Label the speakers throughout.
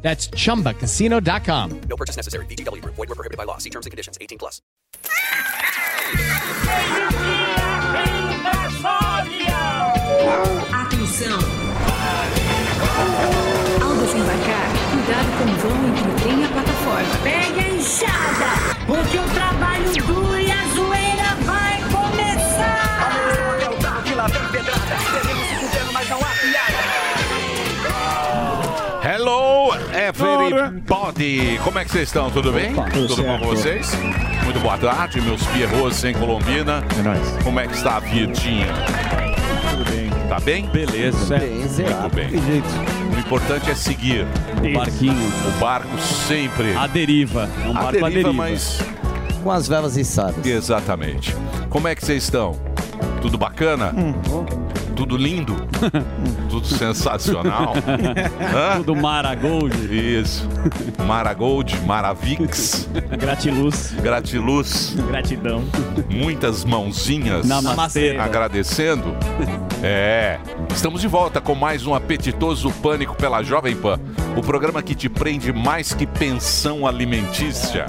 Speaker 1: That's chumbacasino.com.
Speaker 2: No purchase necessary. VGW Group. Void were prohibited by law. See terms and conditions. 18 plus.
Speaker 3: Atenção! Ao desembarcar, cuidado com o vão entre o trem e a plataforma.
Speaker 4: Pegue a enxada, porque o trabalho duro
Speaker 5: Hello, everybody! Como é que vocês estão? Tudo bem? Tudo, bom com vocês? Muito boa tarde, meus pierros em Colombina. É nóis. Como é que está a vidinha? Tudo bem. Tá bem?
Speaker 6: Beleza.
Speaker 5: Bem, Muito bem. O importante é seguir.
Speaker 6: O barquinho.
Speaker 5: O barco sempre.
Speaker 6: A deriva. É um
Speaker 5: a
Speaker 6: barco
Speaker 5: deriva,
Speaker 6: à deriva.
Speaker 5: mas...
Speaker 7: Com as velas içadas.
Speaker 5: Exatamente. Como é que vocês estão? Tudo bacana? Tudo lindo? Tudo sensacional? Hã?
Speaker 6: Tudo Maragold.
Speaker 5: Isso. Maragold, Maravix.
Speaker 6: Gratiluz.
Speaker 5: Gratiluz.
Speaker 6: Gratidão.
Speaker 5: Muitas mãozinhas
Speaker 6: Namastê.
Speaker 5: agradecendo. É. Estamos de volta com mais um apetitoso pânico pela Jovem Pan. O programa que te prende mais que pensão alimentícia.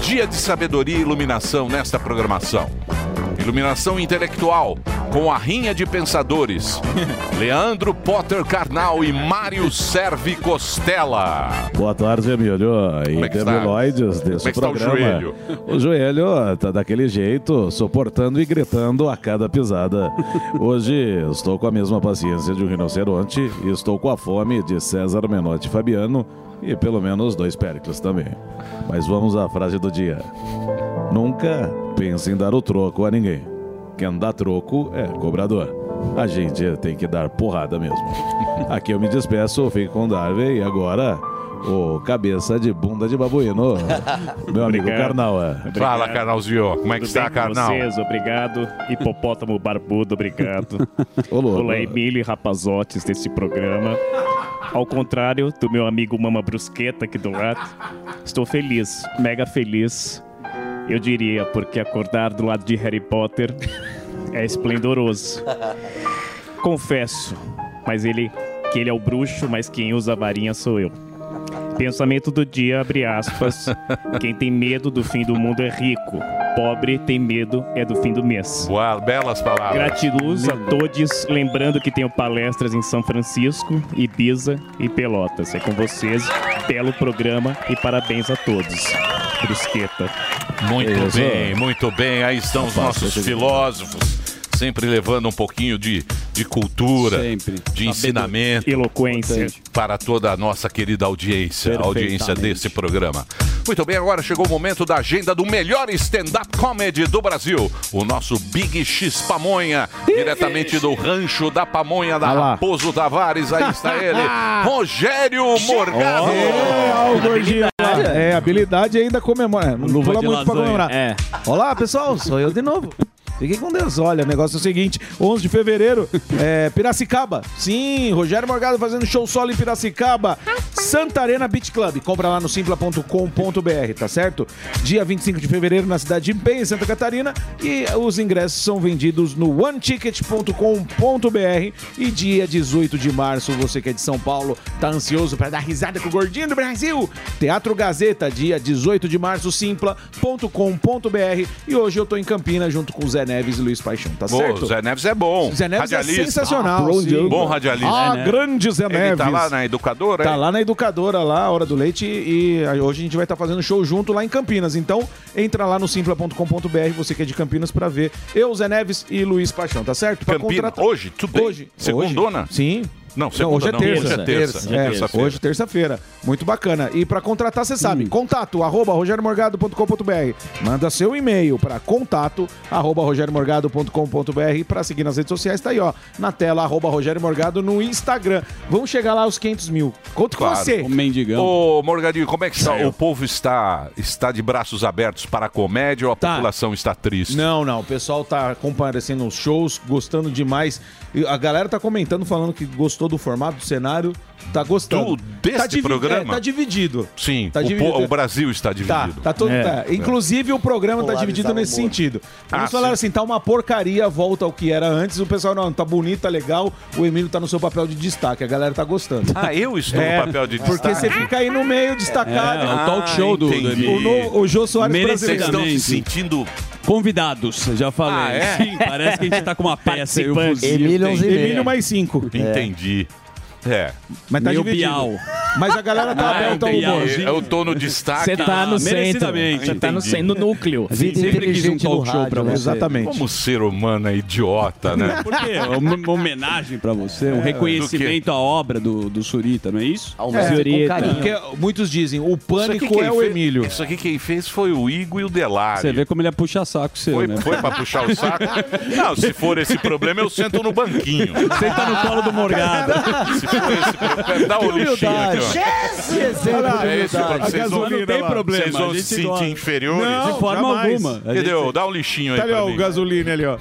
Speaker 5: Dia de sabedoria e iluminação nesta programação. Iluminação intelectual com a rinha de pensadores. Leandro Potter Carnal e Mário Servi Costela.
Speaker 8: Boa tarde, Emílio. E
Speaker 5: é
Speaker 8: debiloides desse
Speaker 5: Como é que está o
Speaker 8: programa.
Speaker 5: joelho?
Speaker 8: O joelho tá daquele jeito, suportando e gritando a cada pisada. Hoje estou com a mesma paciência de um rinoceronte e estou com a fome de César Menotti Fabiano e pelo menos dois Péricles também. Mas vamos à frase do dia. Nunca pense em dar o troco a ninguém. Quem dá troco é cobrador. A gente tem que dar porrada mesmo. Aqui eu me despeço, fico com o Darwin e agora o cabeça de bunda de babuíno, meu amigo. Karnal. é.
Speaker 5: Fala, Carnalzinho. Como é que
Speaker 6: Tudo
Speaker 5: está, Carnal?
Speaker 6: vocês? Obrigado. Hipopótamo barbudo, obrigado.
Speaker 8: Louco.
Speaker 6: Olá, Emílio e Rapazotes desse programa. Ao contrário do meu amigo Mama Brusqueta aqui do lado, estou feliz, mega feliz. Eu diria, porque acordar do lado de Harry Potter é esplendoroso. Confesso, mas ele que ele é o bruxo, mas quem usa a varinha sou eu. Pensamento do dia, abre aspas. Quem tem medo do fim do mundo é rico. Pobre tem medo é do fim do mês.
Speaker 5: Boa, belas palavras.
Speaker 6: Gratiluz a todos. Lembrando que tenho palestras em São Francisco, Ibiza e Pelotas. É com vocês. Belo programa e parabéns a todos. Brusqueta.
Speaker 5: Muito
Speaker 6: Isso.
Speaker 5: bem, muito bem. Aí estão os nossos
Speaker 6: esse-
Speaker 5: filósofos, sempre levando um pouquinho de, de cultura,
Speaker 6: Sempre.
Speaker 5: de ensinamento.
Speaker 6: Eloquência.
Speaker 5: Para toda a nossa querida audiência, a audiência desse programa. Muito bem, agora chegou o momento da agenda do melhor stand-up comedy do Brasil. O nosso Big X Pamonha, diretamente do rancho da Pamonha da. Raposo Tavares. Aí está ele, Rogério Morgado.
Speaker 8: É, ó, o gordinho lá. É, habilidade ainda comemora. Não
Speaker 6: Luva de
Speaker 8: muito pra comemorar.
Speaker 6: É.
Speaker 8: Olá, pessoal, sou eu de novo. Fiquem com Deus. Olha, o negócio é o seguinte: 11 de fevereiro, é, Piracicaba. Sim, Rogério Morgado fazendo show solo em Piracicaba. Santa Arena Beach Club. Compra lá no simpla.com.br, tá certo? Dia 25 de fevereiro na cidade de Empenho, em Santa Catarina. E os ingressos são vendidos no oneticket.com.br. E dia 18 de março, você que é de São Paulo, tá ansioso para dar risada com o gordinho do Brasil? Teatro Gazeta, dia 18 de março, simpla.com.br. E hoje eu tô em Campinas junto com o Zé Neves e Luiz Paixão, tá
Speaker 5: Pô,
Speaker 8: certo?
Speaker 5: o Zé Neves é bom.
Speaker 8: Zé Neves é
Speaker 5: Radialista.
Speaker 8: sensacional.
Speaker 5: Ah,
Speaker 8: sim.
Speaker 5: Bom radialista.
Speaker 8: Ah,
Speaker 5: É, né?
Speaker 8: grande Zé
Speaker 5: Ele
Speaker 8: Neves.
Speaker 5: tá lá na educadora,
Speaker 8: Tá
Speaker 5: é?
Speaker 8: lá na educadora, lá, Hora do Leite, e hoje a gente vai estar fazendo show junto lá em Campinas. Então, entra lá no simpla.com.br, você que é de Campinas, pra ver eu, Zé Neves e Luiz Paixão, tá certo? Pra
Speaker 5: Campinas, hoje? Tudo bem?
Speaker 8: Hoje.
Speaker 5: Segundona?
Speaker 8: Hoje. Sim.
Speaker 5: Não, segunda
Speaker 8: hoje é
Speaker 5: não,
Speaker 8: terça.
Speaker 5: hoje é terça.
Speaker 8: É,
Speaker 5: Terça-feira.
Speaker 8: hoje terça-feira. Muito bacana. E para contratar, você sabe, contato arroba rogeriomorgado.com.br. Manda seu e-mail para contato arroba rogeriomorgado.com.br para seguir nas redes sociais. Tá aí, ó, na tela, arroba Rogério Morgado no Instagram. Vamos chegar lá aos 500 mil. Conto com
Speaker 5: Claro.
Speaker 8: você.
Speaker 9: O mendigão.
Speaker 5: Ô, Morgadinho, como é que está? O povo está, está de braços abertos para a comédia ou a
Speaker 8: Tá.
Speaker 5: população está triste?
Speaker 8: Não, não. O pessoal tá comparecendo nos shows, gostando demais. A galera tá comentando, falando que gostou do formato, do cenário. Tá gostando.
Speaker 5: Do- deste
Speaker 8: tá divi-
Speaker 5: programa?
Speaker 8: é, tá dividido.
Speaker 5: Sim,
Speaker 8: Tá
Speaker 5: o,
Speaker 8: dividido.
Speaker 5: po- o Brasil está
Speaker 8: Tá,
Speaker 5: dividido.
Speaker 8: tá todo.
Speaker 6: É.
Speaker 8: tá. Inclusive, o programa tá
Speaker 7: Polarizar
Speaker 8: dividido
Speaker 7: o
Speaker 8: nesse
Speaker 7: humor.
Speaker 8: sentido. Vamos
Speaker 5: Ah,
Speaker 8: falar
Speaker 5: sim.
Speaker 8: assim: tá uma porcaria, volta ao que era antes. O pessoal, não, tá bonito, tá legal. O Emílio tá no seu papel de destaque. A galera tá gostando.
Speaker 5: Ah, eu estou
Speaker 8: É,
Speaker 5: no papel de
Speaker 8: Porque
Speaker 5: destaque.
Speaker 8: você fica aí no meio destacado.
Speaker 9: É, o talk show do, do
Speaker 5: entendi.
Speaker 9: Emílio.
Speaker 8: O, no- o Jô Soares
Speaker 5: Vocês
Speaker 8: brasileiro.
Speaker 5: estão se sentindo...
Speaker 9: Convidados, já falei.
Speaker 5: Ah, é?
Speaker 9: Sim, parece que a gente tá com uma peça aí, fuzil.
Speaker 7: Emílio.
Speaker 8: Emílio mais cinco.
Speaker 5: Entendi. Yeah. É.
Speaker 8: Mas tá
Speaker 9: Meio
Speaker 8: dividido.
Speaker 9: Bial.
Speaker 8: Mas a galera tá
Speaker 9: Ah, é
Speaker 8: aberta ao
Speaker 9: o Bial.
Speaker 8: humor.
Speaker 5: Eu tô no destaque.
Speaker 6: Você tá no
Speaker 9: Ah,
Speaker 6: centro. Você tá no
Speaker 5: entendi.
Speaker 6: centro, no núcleo.
Speaker 9: A gente
Speaker 7: Vida
Speaker 9: sempre quis um
Speaker 7: inteligente
Speaker 9: talk
Speaker 7: no
Speaker 9: show pra
Speaker 7: rádio, né?
Speaker 9: você.
Speaker 8: Exatamente.
Speaker 5: Como ser humano é idiota, né?
Speaker 9: Por quê? Uma homenagem pra você, um reconhecimento à obra do, do Surita, não é isso?
Speaker 7: Aumenta com
Speaker 6: Senhorita.
Speaker 7: carinho.
Speaker 8: Porque muitos dizem, o pânico
Speaker 5: quem
Speaker 8: é o Emílio.
Speaker 5: Isso aqui quem fez foi o Igor e o Delari.
Speaker 9: Você vê como ele é puxa-saco seu,
Speaker 5: Foi,
Speaker 9: né?
Speaker 5: foi pra puxar o saco? Não, se for esse problema, eu sento no banquinho.
Speaker 9: Senta no colo do Morgado.
Speaker 5: Se for esse problema, dá o lixinho aqui, ó.
Speaker 7: De
Speaker 5: É isso,
Speaker 7: humildade.
Speaker 5: vocês vão,
Speaker 9: não tem problema,
Speaker 5: vocês vão
Speaker 9: a
Speaker 5: se
Speaker 9: gente
Speaker 5: sentir
Speaker 9: gosta.
Speaker 5: inferiores.
Speaker 8: Não,
Speaker 9: De forma
Speaker 8: jamais.
Speaker 9: alguma. A
Speaker 5: Entendeu? Dá um lixinho aí
Speaker 8: Tá ali,
Speaker 5: pra
Speaker 8: ó,
Speaker 5: mim.
Speaker 8: o gasolina ali, ó.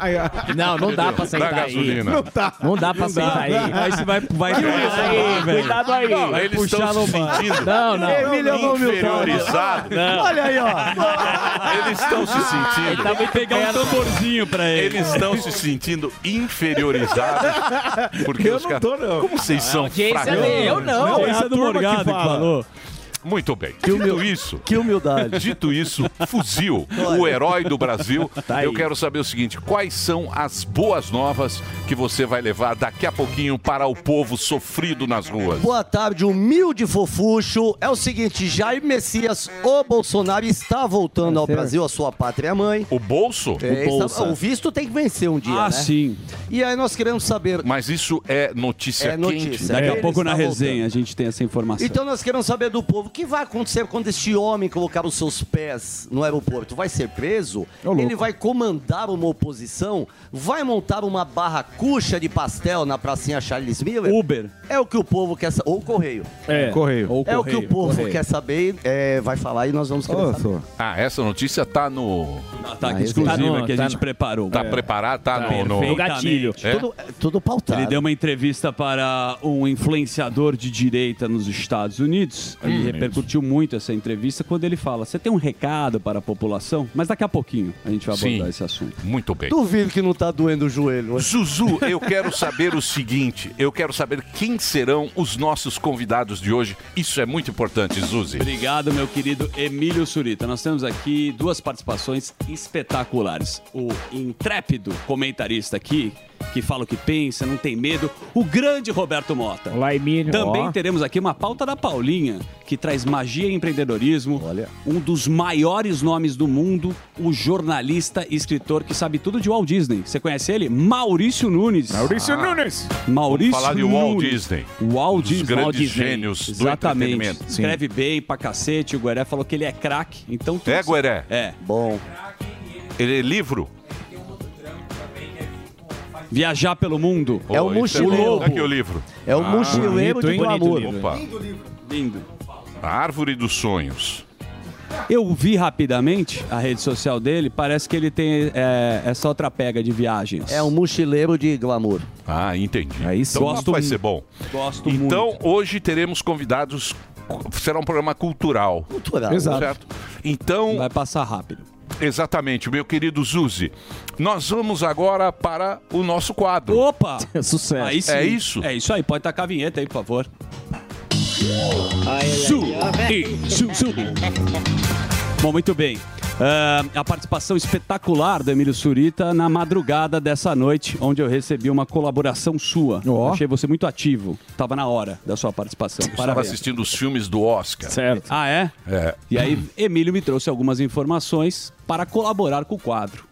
Speaker 8: Aí.
Speaker 6: Não, não dá pra
Speaker 5: Dá
Speaker 6: sentar aí.
Speaker 5: gasolina.
Speaker 8: Não tá.
Speaker 6: Não dá pra sentar aí.
Speaker 9: Aí você vai, vai
Speaker 6: Aí, cuidado aí.
Speaker 5: Não,
Speaker 9: Vai
Speaker 5: eles
Speaker 9: puxar
Speaker 5: estão
Speaker 9: no
Speaker 5: se sentindo
Speaker 6: Não, não.
Speaker 7: Emílio é uma humildade.
Speaker 5: inferiorizados.
Speaker 7: Olha aí, ó.
Speaker 5: Eles estão se sentindo.
Speaker 9: Tá muito pegar um tamborzinho pra ele.
Speaker 5: Eles estão se sentindo inferiorizados. Porque
Speaker 8: Eu
Speaker 5: os
Speaker 8: não
Speaker 5: caras.
Speaker 8: tô, não.
Speaker 5: Como vocês são
Speaker 6: Audiência
Speaker 5: fracos?
Speaker 6: dele, eu não.
Speaker 9: Esse
Speaker 8: é a
Speaker 9: é do Morgado que, falou.
Speaker 5: Muito bem. Dito isso,
Speaker 7: Que humildade.
Speaker 5: Dito isso, Fuzil, o herói do Brasil.
Speaker 6: Tá.
Speaker 5: Eu quero saber o seguinte: quais são as boas novas que você vai levar daqui a pouquinho para o povo sofrido nas ruas?
Speaker 7: Boa tarde, humilde fofucho. É o seguinte, Jair Messias, o Bolsonaro está voltando ao Brasil, a sua pátria mãe.
Speaker 5: O bolso?
Speaker 7: É,
Speaker 9: Bolsa.
Speaker 7: está- o visto tem que vencer um dia,
Speaker 9: Ah,
Speaker 7: né?
Speaker 9: sim.
Speaker 7: E aí nós queremos saber...
Speaker 5: Mas isso é notícia
Speaker 7: É
Speaker 5: quente.
Speaker 7: notícia.
Speaker 9: Daqui
Speaker 7: Ele
Speaker 9: a pouco na resenha a gente tem essa informação.
Speaker 7: Então nós queremos saber do povo, o que vai acontecer quando este homem colocar os seus pés no aeroporto? Vai ser preso? Ele vai comandar uma oposição? Vai montar uma barracucha de pastel na pracinha Charles Miller?
Speaker 9: Uber.
Speaker 7: É o que o povo quer saber. Ou correio.
Speaker 6: É.
Speaker 8: Correio.
Speaker 9: Ou
Speaker 7: É o que o
Speaker 9: correio.
Speaker 7: povo
Speaker 6: correio.
Speaker 7: quer saber, é, vai falar e nós vamos querer saber.
Speaker 5: Ah, essa notícia tá no.
Speaker 9: Ataque
Speaker 7: Ah,
Speaker 9: exclusivo
Speaker 6: tá no-
Speaker 9: que a
Speaker 6: tá
Speaker 9: gente
Speaker 6: no-
Speaker 9: preparou.
Speaker 5: Tá preparado? Tá, no. no-
Speaker 6: No gatilho.
Speaker 5: É?
Speaker 7: Tudo, tudo pautado.
Speaker 9: Ele deu uma entrevista para um influenciador de direita nos Estados Unidos.
Speaker 5: Hum.
Speaker 9: E repercutiu muito essa entrevista quando ele fala: Você tem um recado para a população? Mas daqui a pouquinho a gente vai abordar
Speaker 5: Sim.
Speaker 9: esse assunto.
Speaker 5: Muito bem.
Speaker 7: Duvido que não tá doendo o joelho.
Speaker 5: Zuzu, eu quero saber o seguinte: eu quero saber quem serão os nossos convidados de hoje. Isso é muito importante, Zuzi.
Speaker 9: Obrigado, meu querido Emílio Surita. Nós temos aqui duas participações espetaculares. O intrépido comentarista aqui, que fala o que pensa, não tem medo, o grande Roberto Mota.
Speaker 6: Olá, Emílio.
Speaker 9: Também
Speaker 6: Ó.
Speaker 9: teremos aqui uma pauta da Paulinha, que traz magia e empreendedorismo. Um dos maiores nomes do mundo, o jornalista e escritor que sabe tudo de Walt Disney. Você conhece ele? Maurício Nunes.
Speaker 8: Maurício Nunes.
Speaker 9: Maurício
Speaker 5: Falar de Walt
Speaker 9: Nunes.
Speaker 5: Disney.
Speaker 9: Walt Disney.
Speaker 5: grandes
Speaker 9: Walt Disney.
Speaker 5: gênios do
Speaker 9: Exatamente.
Speaker 5: entretenimento.
Speaker 9: Escreve bem pra cacete. O Gueré falou que ele é craque. Então,
Speaker 5: É, Gueré?
Speaker 9: É.
Speaker 7: Bom.
Speaker 5: Ele é livro?
Speaker 9: Viajar pelo mundo.
Speaker 7: É o
Speaker 5: isso
Speaker 7: mochileiro.
Speaker 5: bom. Aqui o livro.
Speaker 7: É o mochileiro
Speaker 6: bonito,
Speaker 7: de
Speaker 6: hein?
Speaker 7: glamour.
Speaker 6: Bonito
Speaker 5: Opa.
Speaker 9: Lindo.
Speaker 5: A Árvore dos Sonhos.
Speaker 9: Eu vi rapidamente a rede social dele. Parece que ele tem é, essa outra pega de viagens.
Speaker 7: É um mochileiro de glamour.
Speaker 5: Ah, entendi.
Speaker 8: Aí
Speaker 5: então
Speaker 9: gosto
Speaker 5: vai
Speaker 9: muito.
Speaker 5: ser bom.
Speaker 9: Gosto
Speaker 5: Então,
Speaker 9: muito.
Speaker 5: hoje teremos convidados. Será um programa cultural.
Speaker 7: Cultural.
Speaker 8: Exato.
Speaker 5: Certo? Então,
Speaker 9: Vai passar rápido.
Speaker 5: exatamente, meu querido Zuzi. Nós vamos agora para o nosso quadro.
Speaker 9: Opa!
Speaker 6: Sucesso.
Speaker 9: Aí sim.
Speaker 5: É isso?
Speaker 9: É isso aí. Pode tacar a vinheta aí, por favor. Bom, muito bem. Ah, a participação espetacular do Emílio Surita na madrugada dessa noite, onde eu recebi uma colaboração sua.
Speaker 8: Ó.
Speaker 9: Achei você muito ativo. Tava na hora da sua participação.
Speaker 5: Eu estava assistindo os filmes do Oscar.
Speaker 6: Certo.
Speaker 9: Ah, é?
Speaker 5: É.
Speaker 9: E aí, Emílio me trouxe algumas informações para colaborar com o quadro.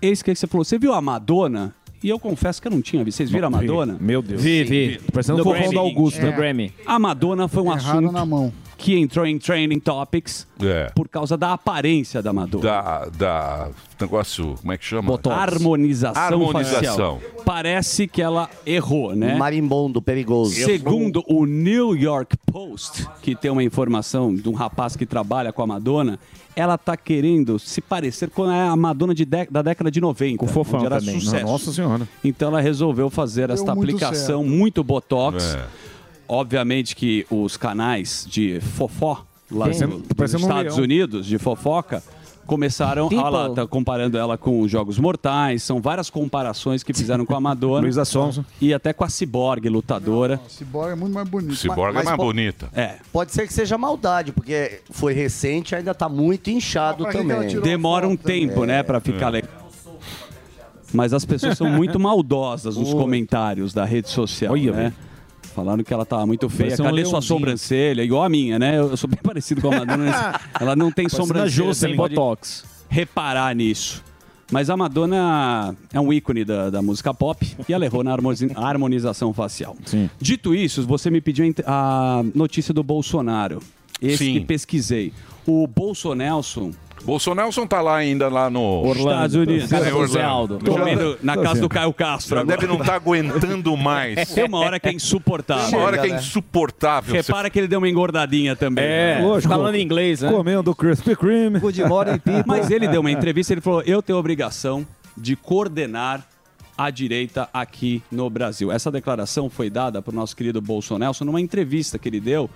Speaker 9: Eis que você falou: você viu a Madonna E eu confesso que eu não tinha visto. Vocês viram a. Madonna?
Speaker 6: Meu Deus. Vi, vi. Parecendo o fofão
Speaker 9: Grammy.
Speaker 6: do Augusto.
Speaker 9: É.
Speaker 6: Grammy.
Speaker 9: A Madonna foi um
Speaker 10: Erraram
Speaker 9: assunto
Speaker 10: na mão.
Speaker 9: Que entrou em Training Topics
Speaker 5: É.
Speaker 9: por causa da aparência da Madonna.
Speaker 5: Da, da negócio, como é que chama?
Speaker 9: Harmonização,
Speaker 5: Harmonização.
Speaker 9: facial. Parece que ela errou, né?
Speaker 7: Marimbondo, perigoso.
Speaker 9: Segundo o New York Post, que tem uma informação de um rapaz que trabalha com a Madonna, ela tá querendo se parecer com a Madonna de dé- da década de 90. Com o
Speaker 6: fofão
Speaker 9: era
Speaker 6: também.
Speaker 9: sucesso.
Speaker 6: Nossa Senhora.
Speaker 9: Então ela resolveu fazer esta
Speaker 6: muito
Speaker 9: aplicação
Speaker 6: certo.
Speaker 9: muito botox.
Speaker 5: É.
Speaker 9: Obviamente que os canais de fofó lá nos
Speaker 6: parecendo um
Speaker 9: Estados
Speaker 6: leão.
Speaker 9: Unidos, de fofoca, começaram a lá, tá comparando ela com os Jogos Mortais. São várias comparações que fizeram com a Madonna.
Speaker 6: Luísa Sonza.
Speaker 9: E até com a Cyborg, lutadora.
Speaker 10: Cyborg é muito mais bonito.
Speaker 5: Cyborg é
Speaker 7: Mas
Speaker 5: mais bonita.
Speaker 9: É.
Speaker 7: Pode ser que seja maldade, porque foi recente ainda tá muito inchado também.
Speaker 9: Demora um tempo, né, pra ficar legal. Mas as pessoas são muito maldosas nos comentários da rede social, né? Falaram que ela tava muito feia.
Speaker 6: Parece um
Speaker 9: Cadê sua
Speaker 6: leãozinho.
Speaker 9: sobrancelha? Igual a minha, né? Eu sou bem parecido com a Madonna. ela não tem sobrancelha. Pode
Speaker 6: Botox.
Speaker 9: reparar nisso. Mas a Madonna é um ícone da, da música pop e ela errou na harmoni- harmonização facial. Dito isso, você me pediu a notícia do Bolsonaro. Esse
Speaker 5: Sim.
Speaker 9: que pesquisei. O Bolsonelson
Speaker 5: Bolsonelson tá lá ainda lá no
Speaker 9: Estados Unidos.
Speaker 5: Casa
Speaker 9: Casa
Speaker 5: do
Speaker 9: do
Speaker 5: Zé
Speaker 9: Aldo.
Speaker 5: Já-
Speaker 9: Comendo na
Speaker 5: Tá
Speaker 9: casa do. Caio Castro.
Speaker 5: Já deve não estar aguentando mais.
Speaker 9: Tem uma hora que é insuportável.
Speaker 5: Tem uma hora que é insuportável.
Speaker 9: Repara que ele deu uma engordadinha também.
Speaker 6: É, Lógico. falando inglês, né? Comendo Krispy Kreme.
Speaker 7: Good morning, people.
Speaker 9: Mas ele deu uma entrevista, ele falou: eu tenho a obrigação de coordenar a direita aqui no Brasil. Essa declaração foi dada para o nosso querido Bolsonaro numa entrevista que ele deu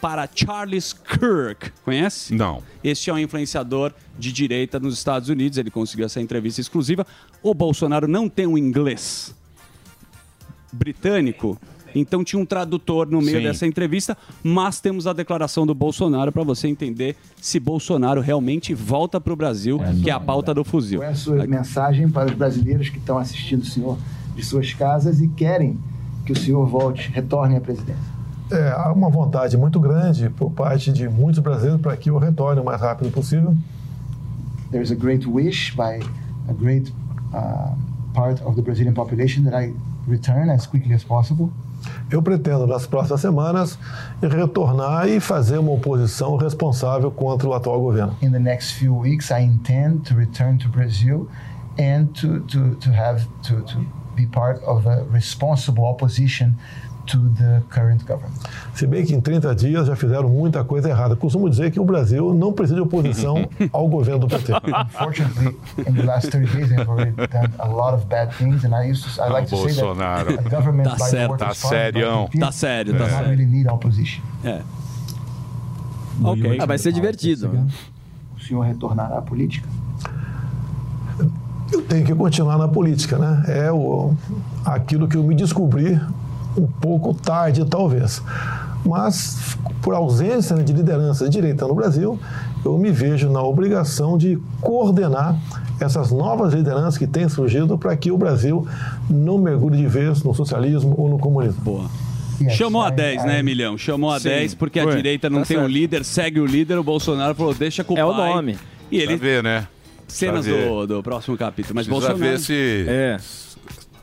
Speaker 9: para Charles Kirk. Conhece?
Speaker 5: Não.
Speaker 9: Este é um influenciador de direita nos Estados Unidos. Ele conseguiu essa entrevista exclusiva. O Bolsonaro não tem um inglês britânico. Então tinha um tradutor no meio
Speaker 5: Sim.
Speaker 9: dessa entrevista, mas temos a declaração do Bolsonaro para você entender se Bolsonaro realmente volta para o Brasil, que é a pauta do fuzil.
Speaker 11: Qual é a sua mensagem para os brasileiros que estão assistindo o senhor de suas casas e querem que o senhor volte, retorne à presidência?
Speaker 12: É, há uma vontade muito grande por parte de muitos brasileiros para que eu retorne o mais rápido possível.
Speaker 11: There's a great wish by a great uh, part of the Brazilian population that I return as quickly as possible.
Speaker 12: Eu pretendo, nas próximas semanas, retornar e fazer uma oposição responsável contra o atual governo.
Speaker 11: In the next few weeks, I intend to return to Brazil and to, to, to have to, to be part of a responsible opposition to the current government.
Speaker 12: Se bem que em 30 dias já fizeram muita coisa errada. Costumo dizer que o Brasil não precisa de oposição ao governo do PT.
Speaker 11: Unfortunately, in the last 30 days, they've already done a lot of bad things, and I used to, I like to say
Speaker 5: Bolsonaro.
Speaker 11: that a government
Speaker 9: Tá
Speaker 11: by the
Speaker 9: certo.
Speaker 5: Tá
Speaker 11: the people,
Speaker 9: Tá sério, tá
Speaker 11: does not
Speaker 9: sério.
Speaker 11: really need opposition.
Speaker 9: É. Ok.
Speaker 13: Ah, vai ser divertido.
Speaker 11: O senhor retornará à política?
Speaker 12: Eu tenho que continuar na política, né? É o, aquilo que eu me descobri um pouco tarde, talvez. Mas, por ausência né, de liderança de direita no Brasil, eu me vejo na obrigação de coordenar essas novas lideranças que têm surgido para que o Brasil não mergulhe de vez no socialismo ou no comunismo.
Speaker 9: Boa. Chamou a 10, né, Milhão? Chamou a
Speaker 6: Sim,
Speaker 9: 10 porque a
Speaker 6: foi.
Speaker 9: direita não
Speaker 6: Tá
Speaker 9: tem um
Speaker 6: certo.
Speaker 9: líder, segue o líder. O Bolsonaro falou: deixa com o
Speaker 6: É o
Speaker 9: pai.
Speaker 6: nome.
Speaker 9: E ele.
Speaker 5: Pra ver, né?
Speaker 9: Cenas do, do próximo capítulo. Mas
Speaker 5: Precisa
Speaker 9: Bolsonaro.
Speaker 5: ver se...
Speaker 6: É.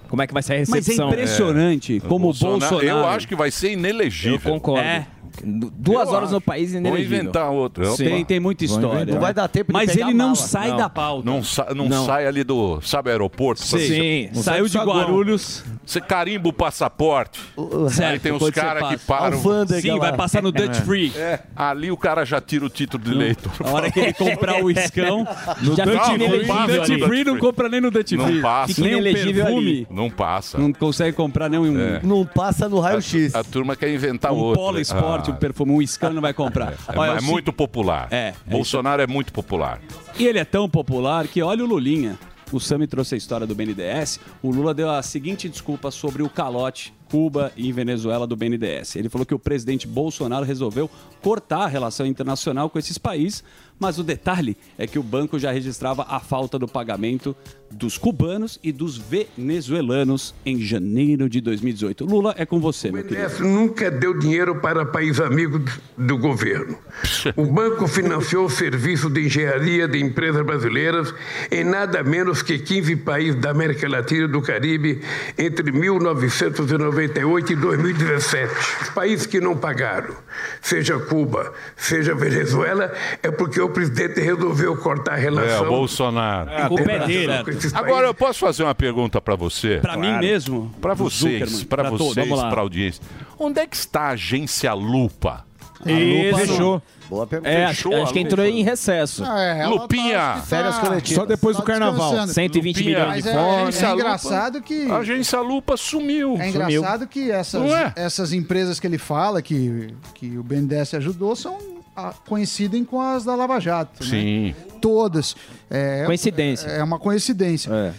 Speaker 6: Como é que vai ser a
Speaker 9: Mas é
Speaker 6: recepção?
Speaker 9: impressionante como o Bolsonaro.
Speaker 5: Eu acho que vai ser inelegível.
Speaker 6: Eu concordo.
Speaker 9: É.
Speaker 13: Duas
Speaker 5: Eu
Speaker 13: horas no
Speaker 5: acho.
Speaker 13: país
Speaker 5: Vão
Speaker 13: inelegível.
Speaker 5: inventar outro. Eu-
Speaker 9: Tem, tem muita história.
Speaker 7: Não vai dar tempo de
Speaker 9: Mas ele não
Speaker 7: mala.
Speaker 9: sai
Speaker 6: Não.
Speaker 9: da pauta.
Speaker 5: Não, sa- não,
Speaker 6: Não.
Speaker 5: sai ali do, sabe, aeroporto?
Speaker 9: Sim.
Speaker 6: Sim. Não
Speaker 9: Saiu de. Guarulhos.
Speaker 5: Você carimba o passaporte. Aí
Speaker 9: Certo,
Speaker 5: tem os caras que param.
Speaker 7: Alfândega
Speaker 9: Sim, vai passar no Dutch Free.
Speaker 5: É, ali o cara já tira o título de eleitor.
Speaker 9: A hora que ele comprar o iscão,
Speaker 6: No
Speaker 9: já
Speaker 6: Dutch
Speaker 9: fica
Speaker 6: Free
Speaker 9: Dutch. Free não compra nem no Dutch
Speaker 5: Não
Speaker 9: Free.
Speaker 5: passa.
Speaker 9: Nem perfume.
Speaker 5: Não passa.
Speaker 9: Não consegue comprar nem um,
Speaker 5: É.
Speaker 7: Não passa no raio-x.
Speaker 5: A turma quer inventar outro.
Speaker 9: Polo Sport,
Speaker 5: Ah,
Speaker 9: um perfume, um iscão não vai comprar.
Speaker 5: é,
Speaker 9: Olha,
Speaker 5: é
Speaker 9: se-
Speaker 5: muito popular.
Speaker 9: É, é
Speaker 5: Bolsonaro é muito popular.
Speaker 9: E ele é tão popular que olha o Lulinha. O Sami trouxe a história do BNDES. O Lula deu a seguinte desculpa sobre o calote Cuba e Venezuela do BNDES. Ele falou que o presidente Bolsonaro resolveu cortar a relação internacional com esses países Mas o detalhe é que o banco já registrava a falta do pagamento dos cubanos e dos venezuelanos em janeiro de 2018. Lula, é com você, meu querido.
Speaker 10: BNDES nunca deu dinheiro para país amigo do governo. O banco financiou o serviço de engenharia de empresas brasileiras em nada menos que 15 países da América Latina e do Caribe entre 1998 e 2017. Os países que não pagaram, seja Cuba, seja Venezuela, é porque o presidente resolveu cortar a
Speaker 5: É,
Speaker 10: relação.
Speaker 5: o Bolsonaro.
Speaker 10: A culpa é dele.
Speaker 5: Agora, eu posso fazer uma pergunta pra você?
Speaker 9: Pra mim mesmo?
Speaker 5: Pra
Speaker 9: Pro
Speaker 5: vocês,
Speaker 9: todos.
Speaker 5: vocês,
Speaker 9: Vamos lá.
Speaker 5: pra audiência. Onde é que está a agência Lupa?
Speaker 13: Isso.
Speaker 5: Fechou.
Speaker 7: Boa pergunta.
Speaker 13: É, acho,
Speaker 5: Fechou
Speaker 13: acho que
Speaker 5: a
Speaker 13: entrou
Speaker 5: lupa.
Speaker 13: em recesso.
Speaker 14: Ah, é,
Speaker 5: Lupinha.
Speaker 14: tá- que
Speaker 7: Férias coletivas.
Speaker 8: Só depois do
Speaker 14: Tá
Speaker 8: carnaval.
Speaker 14: descansando.
Speaker 13: 120
Speaker 5: Lupinha.
Speaker 13: milhões de
Speaker 14: Mas é, é,
Speaker 13: fora.
Speaker 14: é engraçado que.
Speaker 5: A agência Lupa sumiu.
Speaker 14: É engraçado que essas,
Speaker 5: é?
Speaker 14: essas empresas que ele fala que, que o BNDES ajudou são coincidem com as da Lava Jato. né?
Speaker 5: Sim.
Speaker 14: Todas. É,
Speaker 13: Coincidência.
Speaker 14: É uma coincidência.
Speaker 13: É.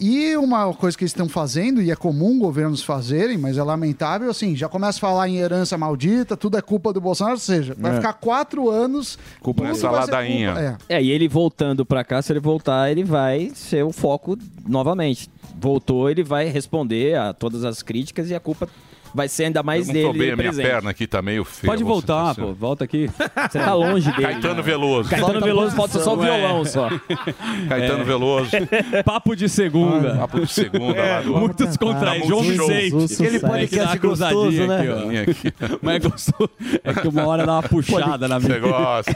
Speaker 14: E uma coisa que eles estão fazendo, e é comum governos fazerem, mas é lamentável, assim, já começa a falar em herança maldita, tudo é culpa do Bolsonaro, ou seja, vai
Speaker 8: É.
Speaker 14: ficar quatro anos.
Speaker 8: Culpa
Speaker 5: nessa ladainha.
Speaker 14: culpa- É.
Speaker 13: É, e ele voltando pra cá, se ele voltar, ele vai ser o foco novamente. Voltou, ele vai responder a todas as críticas e a culpa vai ser ainda mais
Speaker 5: Eu
Speaker 13: dele
Speaker 5: não tô bem, a minha perna aqui tá meio feia.
Speaker 9: Pode voltar, pô. Volta aqui.
Speaker 13: Você tá longe dele.
Speaker 5: Caetano Veloso.
Speaker 13: Caetano
Speaker 14: Falta
Speaker 13: Veloso falta só o violão
Speaker 9: é.
Speaker 13: só.
Speaker 5: Caetano Veloso.
Speaker 9: Papo de segunda.
Speaker 5: Papo de segunda lá do...
Speaker 9: Muito descontraído. João
Speaker 5: Tá muito
Speaker 9: Vicente.
Speaker 13: Aquele
Speaker 9: É que cruzadinha
Speaker 7: gostoso, né?
Speaker 9: aqui, ó.
Speaker 5: Minha aqui.
Speaker 9: Mas é gostoso. É que uma hora dá uma puxada na
Speaker 5: Você
Speaker 9: minha.
Speaker 5: gosta?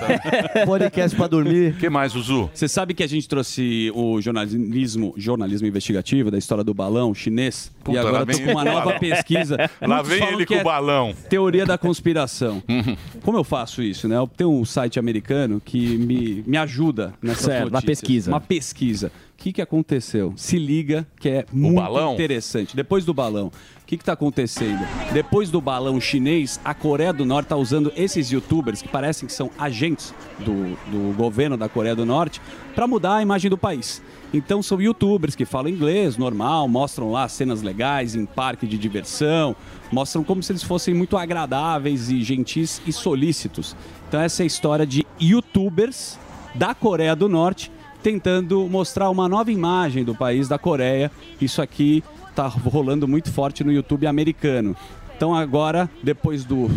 Speaker 7: Podcast pra dormir.
Speaker 5: O que mais, Zuzu?
Speaker 9: Você sabe que a gente trouxe o jornalismo, jornalismo investigativo da história do balão chinês?
Speaker 5: Puta,
Speaker 9: e agora tô
Speaker 5: vem
Speaker 9: com uma
Speaker 5: ele
Speaker 9: nova pesquisa.
Speaker 5: Lá
Speaker 9: Muitos
Speaker 5: vem ele com o
Speaker 9: é
Speaker 5: balão.
Speaker 9: Teoria da conspiração. Como eu faço isso, né? Eu tenho um site americano que me, me ajuda nessa
Speaker 13: Certo, uma pesquisa.
Speaker 9: Uma pesquisa. O que, que aconteceu? Se liga que é muito
Speaker 5: balão?
Speaker 9: interessante. Depois do balão, o que está acontecendo? Depois do balão chinês, a Coreia do Norte está usando esses youtubers que parecem que são agentes do, do governo da Coreia do Norte para mudar a imagem do país. Então são youtubers que falam inglês normal, mostram lá cenas legais em parque de diversão, mostram como se eles fossem muito agradáveis e gentis e solícitos. Então essa é a história de youtubers da Coreia do Norte tentando mostrar uma nova imagem do país da Coreia. Isso aqui tá rolando muito forte no YouTube americano. Então agora, depois do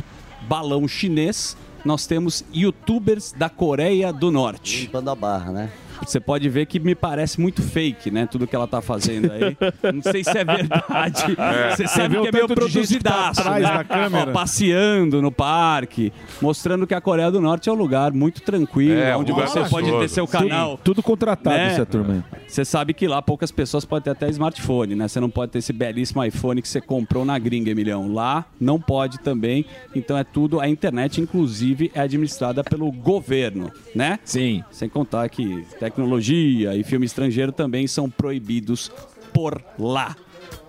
Speaker 9: balão chinês, nós temos youtubers da Coreia do Norte.
Speaker 7: Limpando a barra, né?
Speaker 9: Você pode ver que me parece muito fake, né? Tudo que ela tá fazendo aí. Não sei se é verdade.
Speaker 5: É.
Speaker 9: Você
Speaker 8: Você
Speaker 9: sabe
Speaker 8: o
Speaker 9: que é meio
Speaker 8: tá
Speaker 9: produzidaço,
Speaker 8: atrás
Speaker 9: né? Ó, passeando no parque, mostrando que a Coreia do Norte é um lugar muito tranquilo,
Speaker 5: É,
Speaker 9: onde você pode ter seu canal.
Speaker 8: Tudo, tudo contratado,
Speaker 9: Né?
Speaker 8: essa turma.
Speaker 9: Você sabe que lá poucas pessoas podem ter até smartphone, né? Você não pode ter esse belíssimo iPhone que você comprou na gringa, Emilhão. Lá não pode também. Então é tudo. A internet, inclusive, é administrada pelo governo, né?
Speaker 13: Sim.
Speaker 9: Sem contar que tecnologia e filme estrangeiro também são proibidos por lá.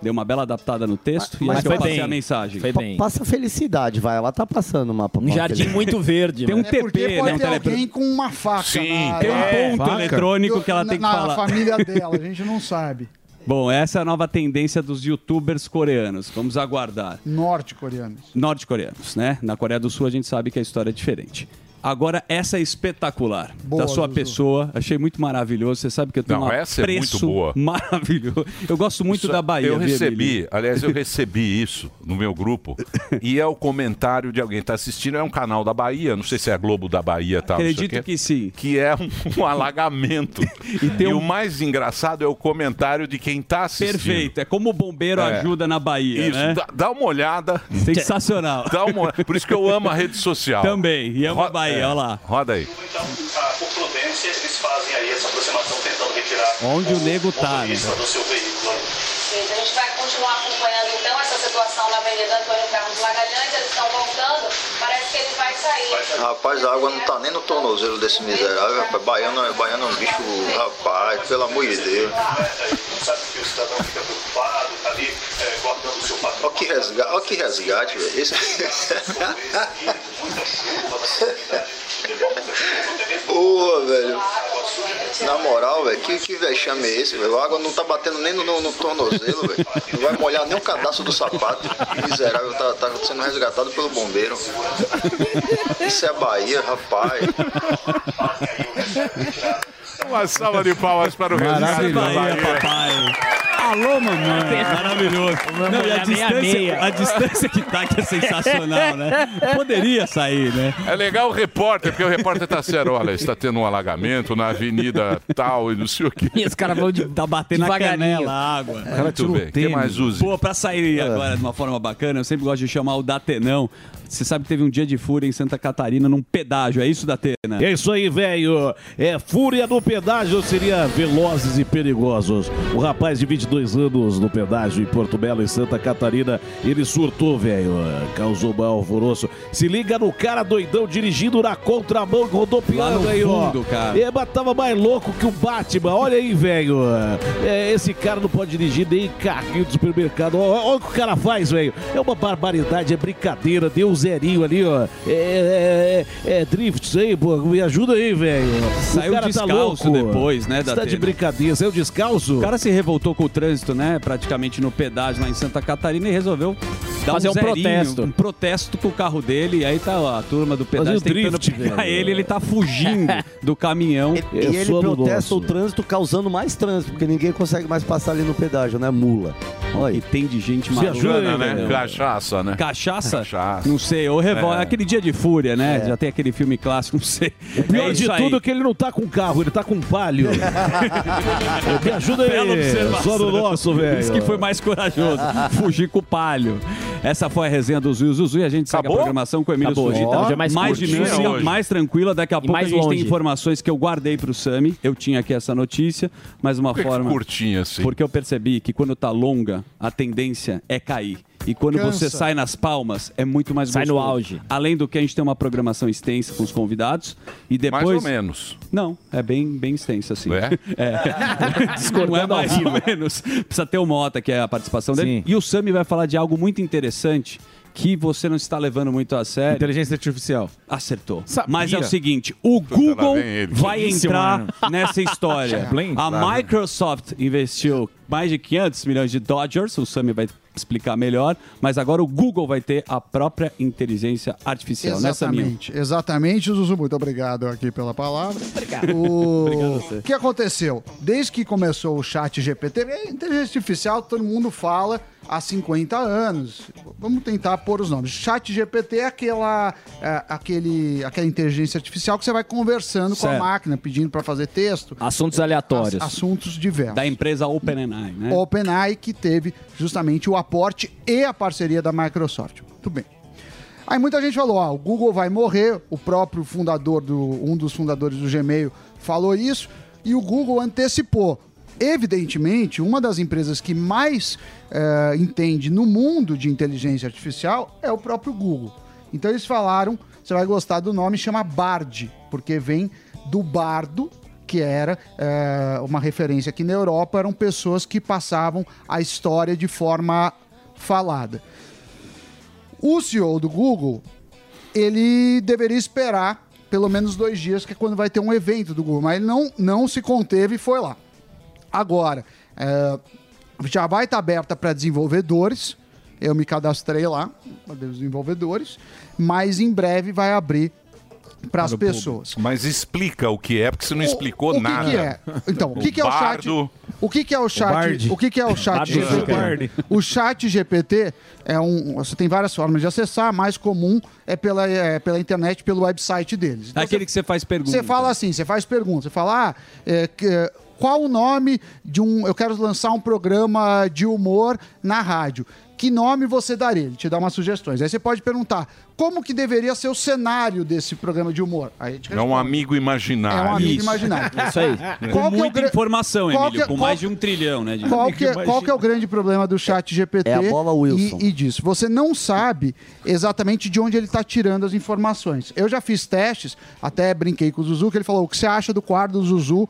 Speaker 9: Deu uma bela adaptada no texto e
Speaker 13: Mas
Speaker 9: acho que eu
Speaker 13: foi
Speaker 9: passei
Speaker 13: bem.
Speaker 9: a mensagem.
Speaker 13: Foi bem.
Speaker 7: Passa felicidade, vai. Ela tá passando uma.
Speaker 13: Um jardim muito verde.
Speaker 9: Tem um
Speaker 13: né?
Speaker 14: É porque
Speaker 9: TP,
Speaker 14: pode
Speaker 9: né? Um
Speaker 14: ter
Speaker 9: tele...
Speaker 14: alguém com uma faca.
Speaker 5: Sim,
Speaker 14: na,
Speaker 9: Tem um
Speaker 14: na-
Speaker 9: ponto
Speaker 8: faca?
Speaker 9: eletrônico que ela tem que
Speaker 14: na
Speaker 9: falar.
Speaker 14: família dela, a gente não sabe.
Speaker 9: Bom, essa é a nova tendência dos youtubers coreanos. Vamos aguardar.
Speaker 14: Norte-coreanos.
Speaker 9: norte-coreanos, né? Na Coreia do Sul a gente sabe que a história é diferente. Agora, essa é espetacular.
Speaker 14: Boa,
Speaker 9: da sua
Speaker 14: Zuzu.
Speaker 9: pessoa. Achei muito maravilhoso. Você sabe que eu tenho
Speaker 5: Não,
Speaker 9: um
Speaker 5: essa é muito boa.
Speaker 9: maravilhoso. Eu gosto muito
Speaker 5: Isso-
Speaker 9: da Bahia.
Speaker 5: Eu recebi, aliás, eu recebi isso no meu grupo. e é o comentário de alguém que está assistindo. É um canal da Bahia, não sei se é a Globo da Bahia tal.
Speaker 9: Acredito
Speaker 5: quê,
Speaker 9: que sim.
Speaker 5: Que é um, um alagamento. e
Speaker 9: um
Speaker 5: o mais engraçado é o comentário de quem está assistindo.
Speaker 9: Perfeito. É como o bombeiro
Speaker 5: É.
Speaker 9: ajuda na Bahia,
Speaker 5: Isso,
Speaker 9: né?
Speaker 5: dá, dá uma olhada.
Speaker 9: Sensacional.
Speaker 5: Dá uma olhada. Por isso que eu amo a rede social.
Speaker 9: Também. E amo a
Speaker 5: Roda-
Speaker 9: Bahia,
Speaker 5: é,
Speaker 9: olha lá.
Speaker 5: Roda aí.
Speaker 15: Então, ah, por prudência, eles fazem aí essa aproximação tentando retirar
Speaker 9: Onde o nego tá, né?
Speaker 15: do seu veículo.
Speaker 16: Sim, a gente vai continuar acompanhando então essa situação na Avenida Antônio Carlos Magalhães. Eles estão voltando. Parece que ele vai sair.
Speaker 17: Rapaz, a água não tá nem no tornozelo desse miserável, rapaz. Baiano, baiano é um bicho, rapaz, pelo amor de Deus.
Speaker 15: É.
Speaker 17: Olha que resgate, olha que resgate, velho. Esse... Porra, velho. Na moral, velho, que, que vexame é esse, velho? A água não tá batendo nem no, no, no tornozelo, velho. Não vai molhar nem o cadastro do sapato. Miserável, tá, tá sendo resgatado pelo bombeiro. Isso é Bahia, rapaz.
Speaker 5: Uma salva de palmas para o resgate da Bahia.
Speaker 9: Alô, mamãe.
Speaker 13: Maravilhoso.
Speaker 9: Não, e a distância, a distância que tá que é sensacional, né? Poderia sair, né?
Speaker 5: É legal o repórter, porque o repórter tá sério. Olha, está tendo um alagamento na avenida tal e não sei o quê.
Speaker 13: E os caras vão de,
Speaker 9: Tá batendo na canela a água.
Speaker 5: É, Muito bem. O que mais use?
Speaker 9: Pô, pra sair agora de uma forma bacana, eu sempre gosto de chamar o Datenão. Você sabe que teve um dia de fúria em Santa Catarina num pedágio, é isso, Datena?
Speaker 8: É isso aí, velho. É fúria no pedágio seria velozes e perigosos. O rapaz de 22 anos no pedágio em Porto Belo, em Santa Catarina, ele surtou, velho. Causou mau alvoroço. Se liga no cara doidão dirigindo na contramão, rodopiando aí, ó.
Speaker 9: fundo, cara.
Speaker 8: É, mas tava mais louco que o Batman. Olha aí, velho. É, esse cara não pode dirigir nem carrinho do supermercado. Olha, olha o que o cara faz, velho. É uma barbaridade, é brincadeira. Deu um zerinho ali, ó. É, é, é, é drift isso aí, pô. Me ajuda aí, velho. O
Speaker 9: Saiu
Speaker 8: cara tá
Speaker 9: descalço
Speaker 8: louco.
Speaker 9: depois, né,
Speaker 8: Você tá de brincadeira. Saiu descalço?
Speaker 9: O cara se revoltou com o trânsito, né? Praticamente no pedágio lá em Santa Catarina e resolveu dar
Speaker 13: Fazer um
Speaker 9: zerinho,
Speaker 13: protesto.
Speaker 9: Um protesto com o carro dele. E aí tá ó, a turma do pedágio
Speaker 8: Fazer o
Speaker 9: tentando
Speaker 8: drift,
Speaker 9: pegar
Speaker 8: velho.
Speaker 9: ele. Ele tá fugindo do caminhão.
Speaker 7: E ele protesta o trânsito causando mais trânsito, porque ninguém consegue mais passar ali no pedágio, né? Mula. Olha
Speaker 9: E tem de gente maluca.
Speaker 5: né? Cachaça, né?
Speaker 9: Cachaça?
Speaker 5: Cachaça.
Speaker 9: Não sei, revólver.
Speaker 5: É.
Speaker 9: Aquele dia de fúria, né? Já tem aquele filme clássico, não sei.
Speaker 8: O pior
Speaker 9: É
Speaker 8: de tudo é que ele não tá com carro, ele tá com palio. Me ajuda aí.
Speaker 9: observação.
Speaker 8: Só no nosso, velho.
Speaker 9: Isso que foi mais corajoso. Fugir com o palio. Essa foi a resenha do Zuzu Zuzu e a gente segue
Speaker 5: Acabou?
Speaker 9: a programação com o Emílio
Speaker 13: Acabou, então é mais
Speaker 9: mais dinâmica,
Speaker 5: hoje.
Speaker 9: mais tranquila. Daqui a pouco a gente tem
Speaker 13: longe.
Speaker 9: informações que eu guardei pro Sami. Eu tinha aqui essa notícia, mas uma
Speaker 5: Por que que
Speaker 9: forma...
Speaker 5: curtinha assim?
Speaker 9: Porque eu percebi que quando tá longa, a tendência é cair. E quando
Speaker 14: Cansa.
Speaker 9: você sai nas palmas, é muito mais
Speaker 13: Sai no auge.
Speaker 9: Além do que a gente tem uma programação extensa com os convidados. E depois...
Speaker 5: Mais ou menos.
Speaker 9: Não, é bem, bem extensa, assim.
Speaker 5: É?
Speaker 9: É.
Speaker 13: Discordando
Speaker 9: Não é mais ou menos. Precisa ter o Mota, que é a participação dele.
Speaker 13: Sim.
Speaker 9: E o Sami vai falar de algo muito interessante que você não está levando muito a sério.
Speaker 6: Inteligência artificial.
Speaker 9: Acertou.
Speaker 6: Sabia.
Speaker 9: Mas é o seguinte, o Google vai
Speaker 6: Isso,
Speaker 9: entrar
Speaker 6: mano.
Speaker 9: nessa história. A Microsoft investiu mais de 500 milhões de dólares, o Sami vai explicar melhor, mas agora o Google vai ter a própria inteligência artificial, né, Saminho?
Speaker 14: Exatamente, exatamente, Zuzu. Muito obrigado aqui pela palavra. Obrigado. O
Speaker 9: Obrigado a você.
Speaker 14: O que aconteceu? Desde que começou o chat GPT, inteligência artificial, todo mundo fala há 50 anos. Vamos tentar pôr os nomes. Chat GPT é aquela, é, aquele, aquela inteligência artificial que você vai conversando com a
Speaker 9: Certo.
Speaker 14: máquina, pedindo para fazer texto.
Speaker 13: Assuntos aleatórios.
Speaker 14: Ass- assuntos diversos.
Speaker 9: Da empresa OpenAI, né?
Speaker 14: OpenAI, que teve justamente o aporte e a parceria da Microsoft. Muito bem. Aí muita gente falou, ah, o Google vai morrer, o próprio fundador, do, um dos fundadores do Gmail falou isso, e o Google antecipou. Evidentemente, uma das empresas que mais eh, entende no mundo de inteligência artificial é o próprio Google. Então eles falaram, você vai gostar do nome, chama Bard, porque vem do bardo, que era eh, uma referência aqui na Europa, eram pessoas que passavam a história de forma falada. O CEO do Google, ele deveria esperar pelo menos dois dias, que é quando vai ter um evento do Google, mas ele não, não se conteve e foi lá. Agora, eh, já vai estar aberta para desenvolvedores, eu me cadastrei lá, para desenvolvedores, mas em breve vai abrir para as
Speaker 5: o
Speaker 14: pessoas.
Speaker 5: Mas explica o que é, porque você não explicou
Speaker 14: o que
Speaker 5: nada.
Speaker 14: que é? Então, o que, que é o chat?
Speaker 5: bardo-
Speaker 14: O que, que é o chat?
Speaker 5: Bard.
Speaker 14: O que, que é o chat GPT? O chat GPT é um. Você tem várias formas de acessar. A mais comum é pela, é pela internet, pelo website deles. Então,
Speaker 9: É aquele que você faz pergunta.
Speaker 14: Você fala assim, você faz pergunta, você fala, ah, é, que- qual o nome de um. Eu quero lançar um programa de humor na rádio. Que nome você daria? Ele te dá umas sugestões. Aí você pode perguntar como que deveria ser o cenário desse programa de humor. Aí
Speaker 5: É um amigo imaginário.
Speaker 14: É um amigo imaginário.
Speaker 9: Isso aí.
Speaker 14: Qual
Speaker 9: Com
Speaker 14: que é o
Speaker 9: muita
Speaker 14: gra-
Speaker 9: informação,
Speaker 14: qual
Speaker 9: Emílio.
Speaker 14: que é-
Speaker 9: com
Speaker 14: qual-
Speaker 9: mais de um trilhão, né? de-
Speaker 14: Qual que, é, qual que é o grande problema do chat GPT
Speaker 7: É a bola Wilson.
Speaker 14: E, e disso? Você não sabe exatamente de onde ele está tirando as informações. Eu já fiz testes, até brinquei com o Zuzu, que ele falou, o que você acha do quadro do Zuzu?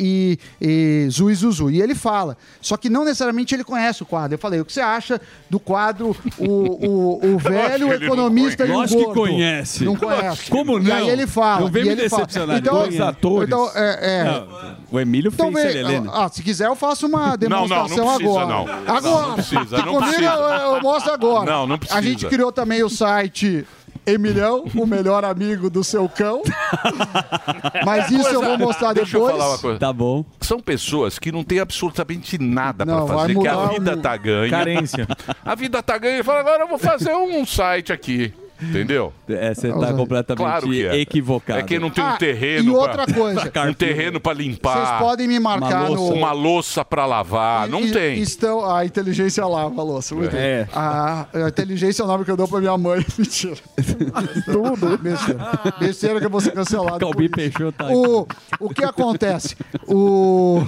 Speaker 14: E, e Zui Zuzu. E ele fala. Só que não necessariamente ele conhece o quadro. Eu falei, o que você acha do quadro O, o, o velho economista e o
Speaker 9: conhece. Lógico que
Speaker 14: gordo?
Speaker 9: conhece.
Speaker 14: Não conhece.
Speaker 9: Como
Speaker 14: E
Speaker 9: não?
Speaker 14: aí ele fala.
Speaker 9: Não vem
Speaker 14: e
Speaker 9: me decepcionar.
Speaker 14: Então,
Speaker 9: Dois atores.
Speaker 14: Então, é, é.
Speaker 9: Não, o Emílio
Speaker 14: Então,
Speaker 9: fez
Speaker 14: vem-
Speaker 9: Helena.
Speaker 14: ah, se quiser, eu faço uma
Speaker 5: Não, não, não
Speaker 14: demonstração
Speaker 5: precisa,
Speaker 14: agora.
Speaker 5: não.
Speaker 14: Agora.
Speaker 5: Não, não precisa, não
Speaker 14: Comigo
Speaker 5: precisa.
Speaker 14: Eu, eu mostro agora.
Speaker 5: Não, não precisa.
Speaker 14: A gente criou também o site Emilhão, o melhor amigo do seu cão. Mas isso eu vou mostrar
Speaker 5: Deixa eu
Speaker 14: depois.
Speaker 5: falar uma coisa.
Speaker 9: Tá bom.
Speaker 5: São pessoas que não têm absolutamente nada
Speaker 14: Não, vai
Speaker 5: fazer, que a
Speaker 14: mudar
Speaker 5: vida
Speaker 14: o-
Speaker 5: tá ganha.
Speaker 6: Carência.
Speaker 5: A vida tá ganha e fala, agora eu vou fazer um site aqui. Entendeu?
Speaker 9: É, você tá completamente
Speaker 5: Claro que é.
Speaker 9: equivocado.
Speaker 5: É quem não tem um
Speaker 14: Ah,
Speaker 5: terreno.
Speaker 14: e
Speaker 5: pra-
Speaker 14: outra coisa.
Speaker 5: um terreno pra limpar.
Speaker 14: Vocês podem me marcar
Speaker 5: uma louça,
Speaker 14: no-
Speaker 5: Uma louça pra lavar. Não
Speaker 14: E-
Speaker 5: tem.
Speaker 14: Estão, a inteligência lava a louça. Muito
Speaker 5: É.
Speaker 14: bem. A, a inteligência é o nome que eu dou pra minha mãe. Mentira. Tudo. Besteira. Besteira que eu vou ser cancelado.
Speaker 9: Calbi. Peixoto tá
Speaker 14: o, o que acontece? O,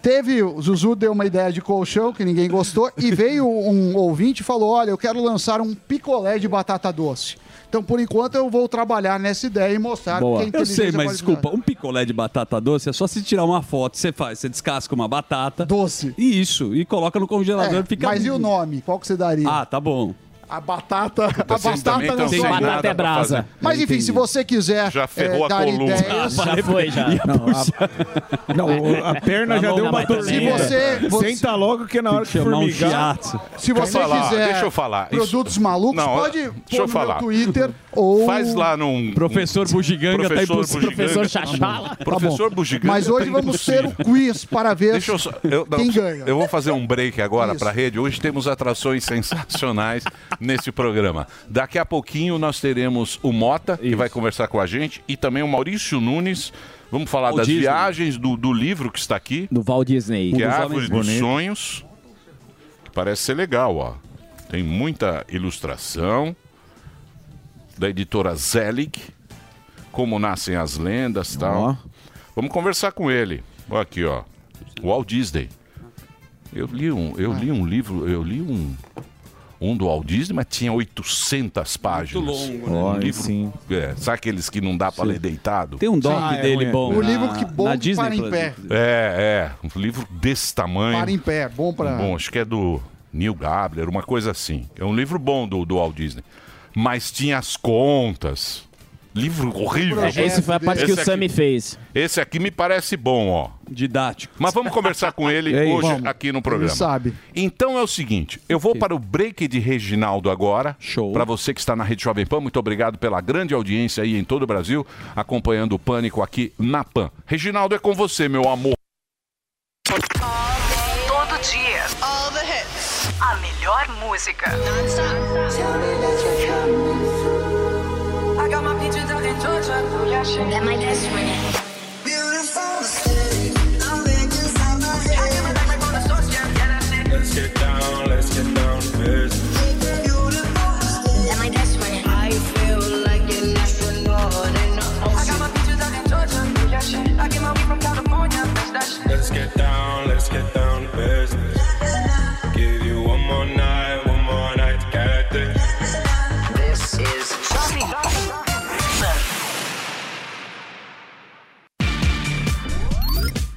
Speaker 14: teve, o Zuzu deu uma ideia de colchão que ninguém gostou e veio um ouvinte e falou: Olha, eu quero lançar um picolé de batata doce. Então, por enquanto, eu vou trabalhar nessa ideia e mostrar
Speaker 9: Boa.
Speaker 14: que a
Speaker 9: Eu sei, mas desculpa, um picolé de batata doce é só se tirar uma foto, você faz, você descasca uma batata.
Speaker 14: Doce.
Speaker 9: Isso, e coloca no congelador
Speaker 14: É,
Speaker 9: e fica.
Speaker 14: mas e o nome? Qual que você daria?
Speaker 9: Ah, tá bom.
Speaker 14: A batata. A batata não
Speaker 5: sem nada pra fazer.
Speaker 14: Mas enfim, se você quiser
Speaker 5: Já ferrou
Speaker 14: eh,
Speaker 5: a
Speaker 14: dar
Speaker 5: coluna.
Speaker 14: ideias.
Speaker 6: Já foi, já. Não, a, não, a perna já deu uma
Speaker 14: Se
Speaker 6: dormida.
Speaker 14: você, você-
Speaker 6: Senta logo que na hora
Speaker 9: um
Speaker 6: formigar...
Speaker 9: shiatsu.
Speaker 14: se você
Speaker 5: falar,
Speaker 14: quiser
Speaker 5: deixa eu falar. Isso-
Speaker 14: produtos malucos,
Speaker 5: Não,
Speaker 14: pode
Speaker 5: deixa
Speaker 14: pôr
Speaker 5: eu
Speaker 14: no
Speaker 5: falar.
Speaker 14: meu Twitter ou...
Speaker 5: Faz lá num.
Speaker 9: Professor Bugiganga tá aí
Speaker 5: Professor
Speaker 9: pro
Speaker 5: Bugiganga.
Speaker 9: professor Chachala.
Speaker 14: Tá.
Speaker 5: Professor Bugiganga.
Speaker 14: Mas hoje
Speaker 5: tá
Speaker 14: vamos ter o
Speaker 5: impossível.
Speaker 14: quiz para ver quem ganha.
Speaker 5: eu vou fazer um break agora
Speaker 14: Isso.
Speaker 5: para a rede. Hoje temos atrações sensacionais nesse programa. Daqui a pouquinho nós teremos o Mota, que vai conversar com a gente, e também o Maurício Nunes. Vamos falar
Speaker 9: O
Speaker 5: das
Speaker 9: Disney.
Speaker 5: viagens do, do livro que está aqui,
Speaker 13: Do Walt Disney.
Speaker 5: que é Árvore dos. Sonhos. Que parece ser legal, ó. Tem muita ilustração da editora Zelig, Como Nascem as Lendas e tal.
Speaker 6: Ó.
Speaker 5: Vamos conversar com ele. Ó, aqui, ó. Walt Disney. Eu li um, eu li um livro, eu li um um do Walt Disney, mas tinha 800 páginas.
Speaker 9: longo,
Speaker 5: um
Speaker 6: né?
Speaker 5: livro,
Speaker 6: sim.
Speaker 5: É, sabe aqueles que não dá para ler deitado?
Speaker 9: Tem um doc
Speaker 6: Ah, é
Speaker 9: dele
Speaker 6: ruim.
Speaker 9: bom.
Speaker 14: O
Speaker 9: na-
Speaker 14: livro que bom
Speaker 9: na
Speaker 14: para
Speaker 9: Disney
Speaker 14: em
Speaker 9: Plus.
Speaker 14: pé.
Speaker 5: É, é, um livro desse tamanho.
Speaker 14: Para em pé, bom para...
Speaker 5: Bom, acho que é do Neil Gabler, uma coisa assim. É um livro bom do, do Walt Disney. Mas tinha as contas. Livro horrível.
Speaker 13: Esse foi a parte que o Sammy fez.
Speaker 5: Esse aqui me parece bom, ó.
Speaker 9: Didático.
Speaker 5: Mas vamos conversar com ele
Speaker 6: aí?
Speaker 5: hoje
Speaker 14: Vamos.
Speaker 5: aqui no
Speaker 14: Ele
Speaker 5: programa.
Speaker 14: sabe.
Speaker 5: Então é o seguinte, eu vou para o break de Reginaldo agora.
Speaker 9: Show.
Speaker 5: Para você que está na Rede Jovem Pan, muito obrigado pela grande audiência aí em todo o Brasil, acompanhando o Pânico aqui na Pan. Reginaldo, é com você, meu amor.
Speaker 18: Todo dia. All the hits. A melhor música. Out in Georgia. Oh, yeah, shit. That my best friend.
Speaker 15: Let's get down, let's get down to business.
Speaker 18: That my best friend. I feel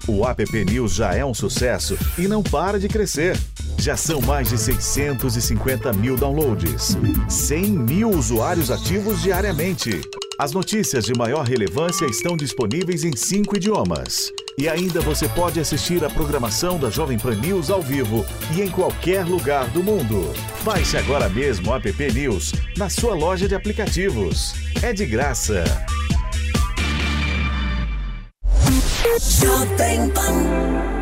Speaker 19: O App News já é um sucesso e não para de crescer. Já são mais de 650 mil downloads, 100 mil usuários ativos diariamente. As notícias de maior relevância estão disponíveis em cinco idiomas. E ainda você pode assistir a programação da Jovem Pan News ao vivo e em qualquer lugar do mundo. Baixe agora mesmo o App News na sua loja de aplicativos. É de graça.
Speaker 18: Jovem Pan.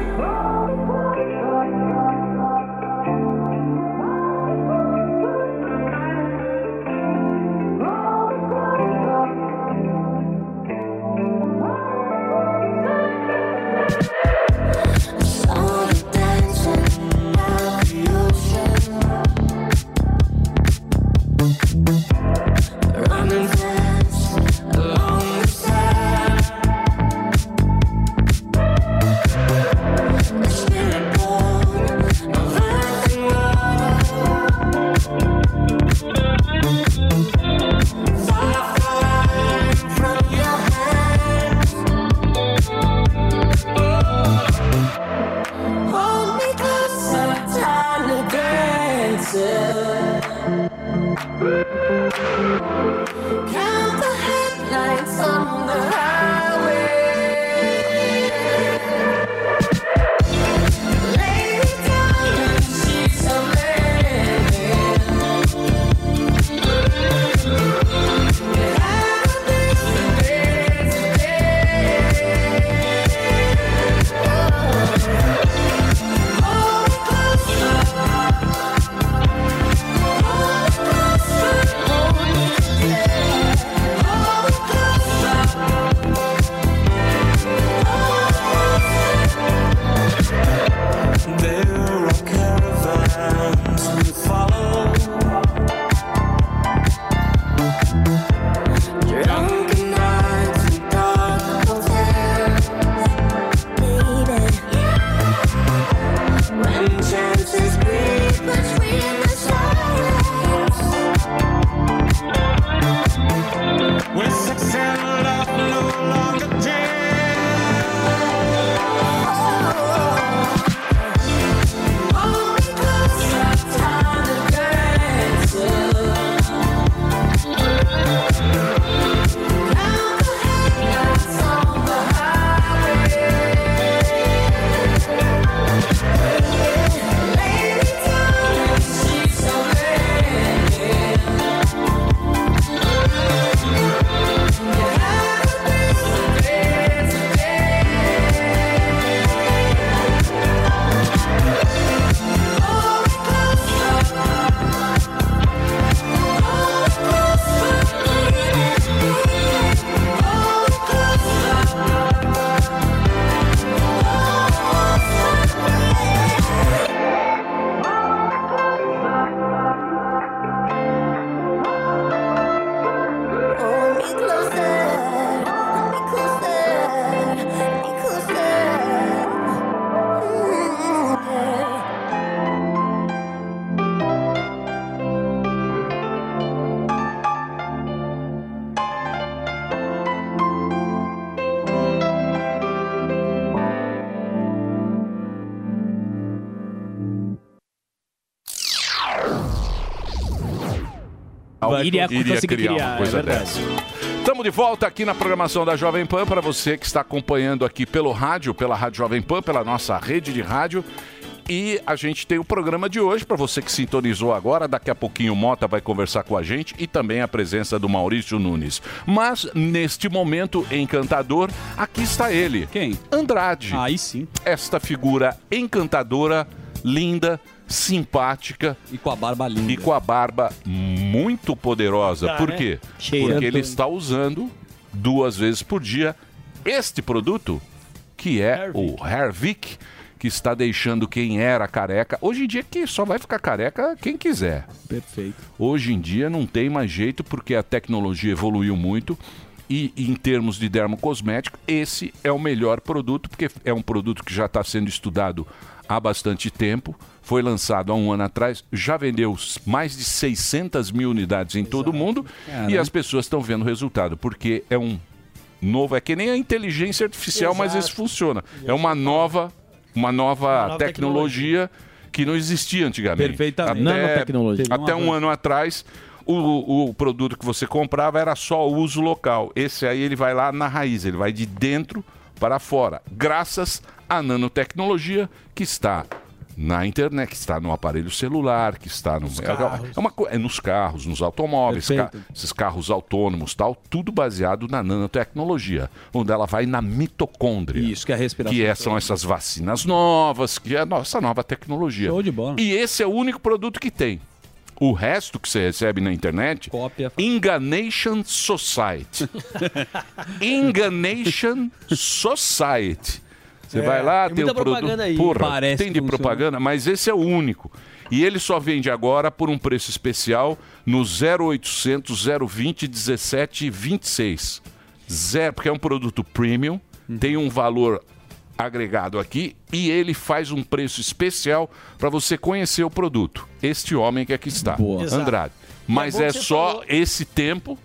Speaker 5: Al-
Speaker 9: Iria conseguir
Speaker 5: criar
Speaker 9: criar,
Speaker 5: uma
Speaker 9: é
Speaker 5: coisa
Speaker 9: verdade.
Speaker 5: dessa. Estamos de volta aqui na programação da Jovem Pan para você que está acompanhando aqui pelo rádio, pela Rádio Jovem Pan, pela nossa rede de rádio. E a gente tem o programa de hoje para você que sintonizou agora. Daqui a pouquinho o Mota vai conversar com a gente e também a presença do Maurício Nunes. Mas neste momento encantador, aqui está ele.
Speaker 9: Quem?
Speaker 5: Andrade.
Speaker 9: Aí sim.
Speaker 5: Esta figura encantadora, linda, simpática.
Speaker 9: E com a barba linda.
Speaker 5: E com a barba muito poderosa.
Speaker 9: Tá,
Speaker 5: Por
Speaker 9: né?
Speaker 5: quê? Porque ele está usando duas vezes por dia este produto, que é o Hervik, que está deixando quem era careca. Hoje em dia que só vai ficar careca quem quiser.
Speaker 9: Perfeito.
Speaker 5: Hoje em dia não tem mais jeito porque a tecnologia evoluiu muito e em termos de dermocosmético, esse é o melhor produto porque é um produto que já está sendo estudado há bastante tempo. Foi lançado há um ano atrás, já vendeu mais de 600 mil unidades em todo o mundo e as pessoas estão vendo o resultado porque é um novo, é que nem a inteligência artificial, mas
Speaker 9: Exato.
Speaker 5: esse funciona. É uma nova, uma nova,
Speaker 9: nova
Speaker 5: tecnologia, que não existia antigamente.
Speaker 9: Perfeitamente.
Speaker 5: Até,
Speaker 9: um
Speaker 5: Até um ano atrás, o, o produto que você comprava era só uso local. Esse aí ele vai lá na raiz, ele vai de dentro para fora, graças à nanotecnologia que está na internet, que está no aparelho celular, que está no
Speaker 9: carros.
Speaker 5: é uma co- é nos carros, nos automóveis, ca- esses carros autônomos, tal, tudo baseado na nanotecnologia, onde ela vai na mitocôndria.
Speaker 9: Isso, que é a respiração.
Speaker 5: Que é- são essas vacinas novas, que é a nossa nova tecnologia.
Speaker 9: Show de bola.
Speaker 5: E esse é o único produto que tem. O resto que você recebe na internet, Enganation Society. Enganation Society. Você
Speaker 20: É,
Speaker 5: vai lá,
Speaker 20: tem
Speaker 5: tem, o
Speaker 20: muita
Speaker 5: produto.
Speaker 20: propaganda aí.
Speaker 5: Porra,
Speaker 20: Parece
Speaker 5: tem de
Speaker 20: funciona.
Speaker 5: propaganda, mas esse é o único. E ele só vende agora por um preço especial no 0800 020 17 26. Zero, porque é um produto premium,
Speaker 20: Uhum.
Speaker 5: tem um valor agregado aqui e ele faz um preço especial para você conhecer o produto. Este homem que aqui está,
Speaker 20: Exato.
Speaker 5: Andrade.
Speaker 20: É
Speaker 5: Mas é,
Speaker 20: você
Speaker 5: só
Speaker 20: falou-
Speaker 5: esse tempo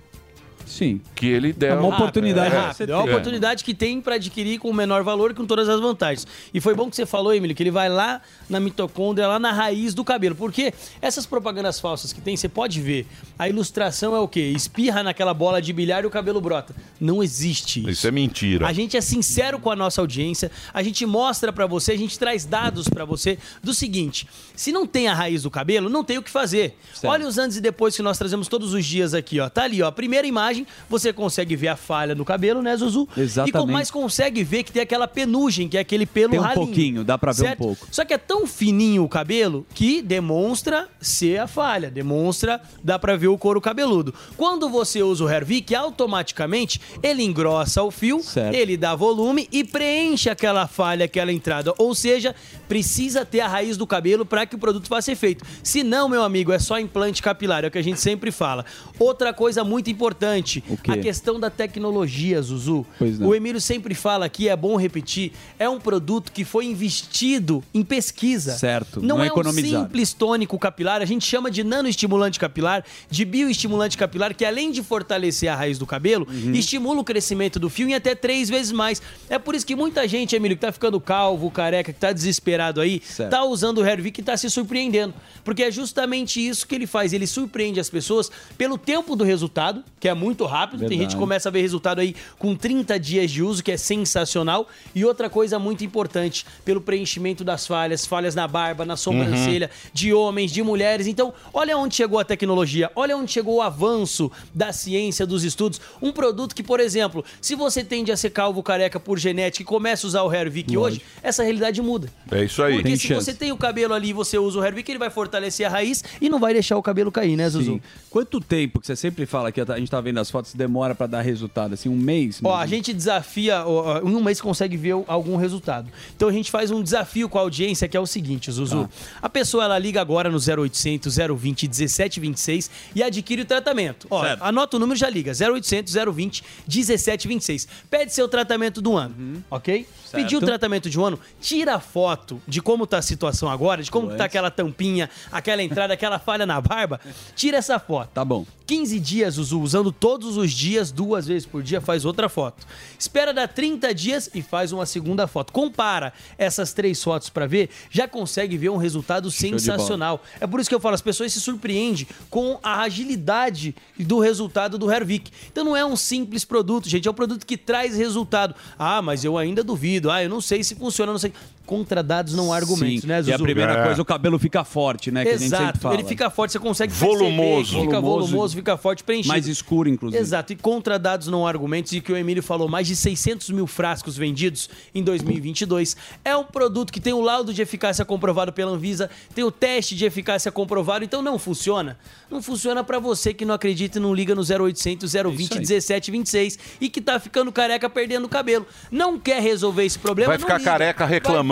Speaker 9: Sim.
Speaker 5: que ele deu.
Speaker 20: Rápido, é rápido. É uma
Speaker 5: É.
Speaker 20: oportunidade que tem para adquirir com o menor valor e com todas as vantagens. E foi bom que você falou, Emílio, que ele vai lá na mitocôndria, lá na raiz do cabelo. Porque essas propagandas falsas que tem, você pode ver. A ilustração é o quê? Espirra naquela bola de bilhar e o cabelo brota. Não existe isso.
Speaker 5: Isso é mentira.
Speaker 20: A gente é sincero com a nossa audiência, a gente mostra pra você, a gente traz dados pra você do seguinte: se não tem a raiz do cabelo, não tem o que fazer. Olha os antes e depois que nós trazemos todos os dias aqui, ó. Tá ali, ó. A primeira imagem, você consegue ver a falha no cabelo, né, Zuzu? E
Speaker 9: Exatamente.
Speaker 20: com mais consegue ver que tem aquela penugem, que é aquele pelo
Speaker 9: Tem um
Speaker 20: ralinho.
Speaker 9: pouquinho, dá pra ver um
Speaker 20: certo?
Speaker 9: pouco.
Speaker 20: Só que é tão fininho o cabelo que demonstra ser a falha, demonstra, dá pra ver o couro cabeludo. Quando você usa o Hervik, automaticamente ele engrossa o fio, ele dá volume e preenche aquela falha, aquela entrada. Ou seja, precisa ter a raiz do cabelo para que o produto faça efeito. Se não, meu amigo, é só implante capilar, é o que a gente sempre fala. Outra coisa muito importante,
Speaker 9: quê?
Speaker 20: a questão da tecnologia, Zuzu. O Emílio sempre fala aqui, é bom repetir, é um produto que foi investido em pesquisa.
Speaker 9: Certo,
Speaker 20: Não,
Speaker 9: não
Speaker 20: é um
Speaker 9: economizado.
Speaker 20: simples tônico capilar, a gente chama de nanoestimulante capilar, de bioestimulante capilar, que além de fortalecer a raiz do cabelo,
Speaker 9: Uhum.
Speaker 20: estimula o crescimento do fio em até três vezes mais. É por isso que muita gente, Emílio, que tá ficando calvo, careca, que tá desesperado aí,
Speaker 9: Certo.
Speaker 20: tá usando o Hervik e tá se surpreendendo. Porque é justamente isso que ele faz. Ele surpreende as pessoas pelo tempo do resultado, que é muito rápido. Tem
Speaker 9: Verdade.
Speaker 20: gente que começa a ver resultado aí com 30 dias de uso, que é sensacional. E outra coisa muito importante, pelo preenchimento das falhas, falhas na barba, na sobrancelha, de homens, de mulheres. Então, olha onde chegou a tecnologia, olha onde chegou o avanço da ciência, dos estudos. Um produto que, por exemplo, se você tende a ser calvo careca por genética e começa a usar o Hervik hoje, essa realidade muda.
Speaker 5: É isso aí.
Speaker 20: Porque se você tem o cabelo ali e você usa o Hervik, ele vai fortalecer a raiz e não vai deixar o cabelo cair, né, Zuzu?
Speaker 9: Sim. Quanto tempo que você sempre fala que a gente tá vendo as fotos, demora pra dar resultado? Assim, um mês?
Speaker 20: Ó, a gente desafia, ó, em um mês consegue ver algum resultado. Então a gente faz um desafio com a audiência que é o seguinte, Zuzu. A pessoa ela liga agora no 0800 020 1726 e adquire o tratamento. Ó,
Speaker 9: Certo.
Speaker 20: anota o número e já liga. 0800 020 1726. Pede seu tratamento do ano, ok?
Speaker 9: Certo.
Speaker 20: Pediu o tratamento de um ano, tira a foto de como tá a situação agora, de como tá aquela tampinha, aquela entrada, aquela falha na barba. Tira essa foto.
Speaker 9: Tá bom.
Speaker 20: O 15 dias, Zuzu, usando todos os dias, duas vezes por dia, faz outra foto. Espera dar 30 dias e faz uma segunda foto. Compara essas três fotos pra ver, já consegue ver um resultado
Speaker 9: bola.
Speaker 20: sensacional. É por isso que eu falo, as pessoas se surpreendem com a agilidade do resultado do Hervik. Então não é um simples produto, gente, é um produto que traz resultado. Ah, mas eu ainda duvido. Ah, eu não sei se funciona, não sei. Contra dados não há argumentos,
Speaker 9: Sim.
Speaker 20: né, Zuzu?
Speaker 9: E a primeira coisa, o cabelo fica forte, né? Que a gente sempre
Speaker 20: Exato,
Speaker 9: fala.
Speaker 20: ele fica forte, você consegue
Speaker 9: Volumoso.
Speaker 20: perceber, fica
Speaker 9: Volumoso.
Speaker 20: volumoso, fica forte, preenchido.
Speaker 9: Mais escuro, inclusive.
Speaker 20: Exato, e contra dados não há argumentos, e que o Emílio falou, mais de 600 mil frascos vendidos em 2022. É um produto que tem o laudo de eficácia comprovado pela Anvisa, tem o teste de eficácia comprovado, então não funciona. Não funciona pra você que não acredita e não liga no 0800 020 1726 e que tá ficando careca perdendo cabelo. Não quer resolver esse problema?
Speaker 5: Vai ficar
Speaker 20: liga.
Speaker 5: careca reclamando.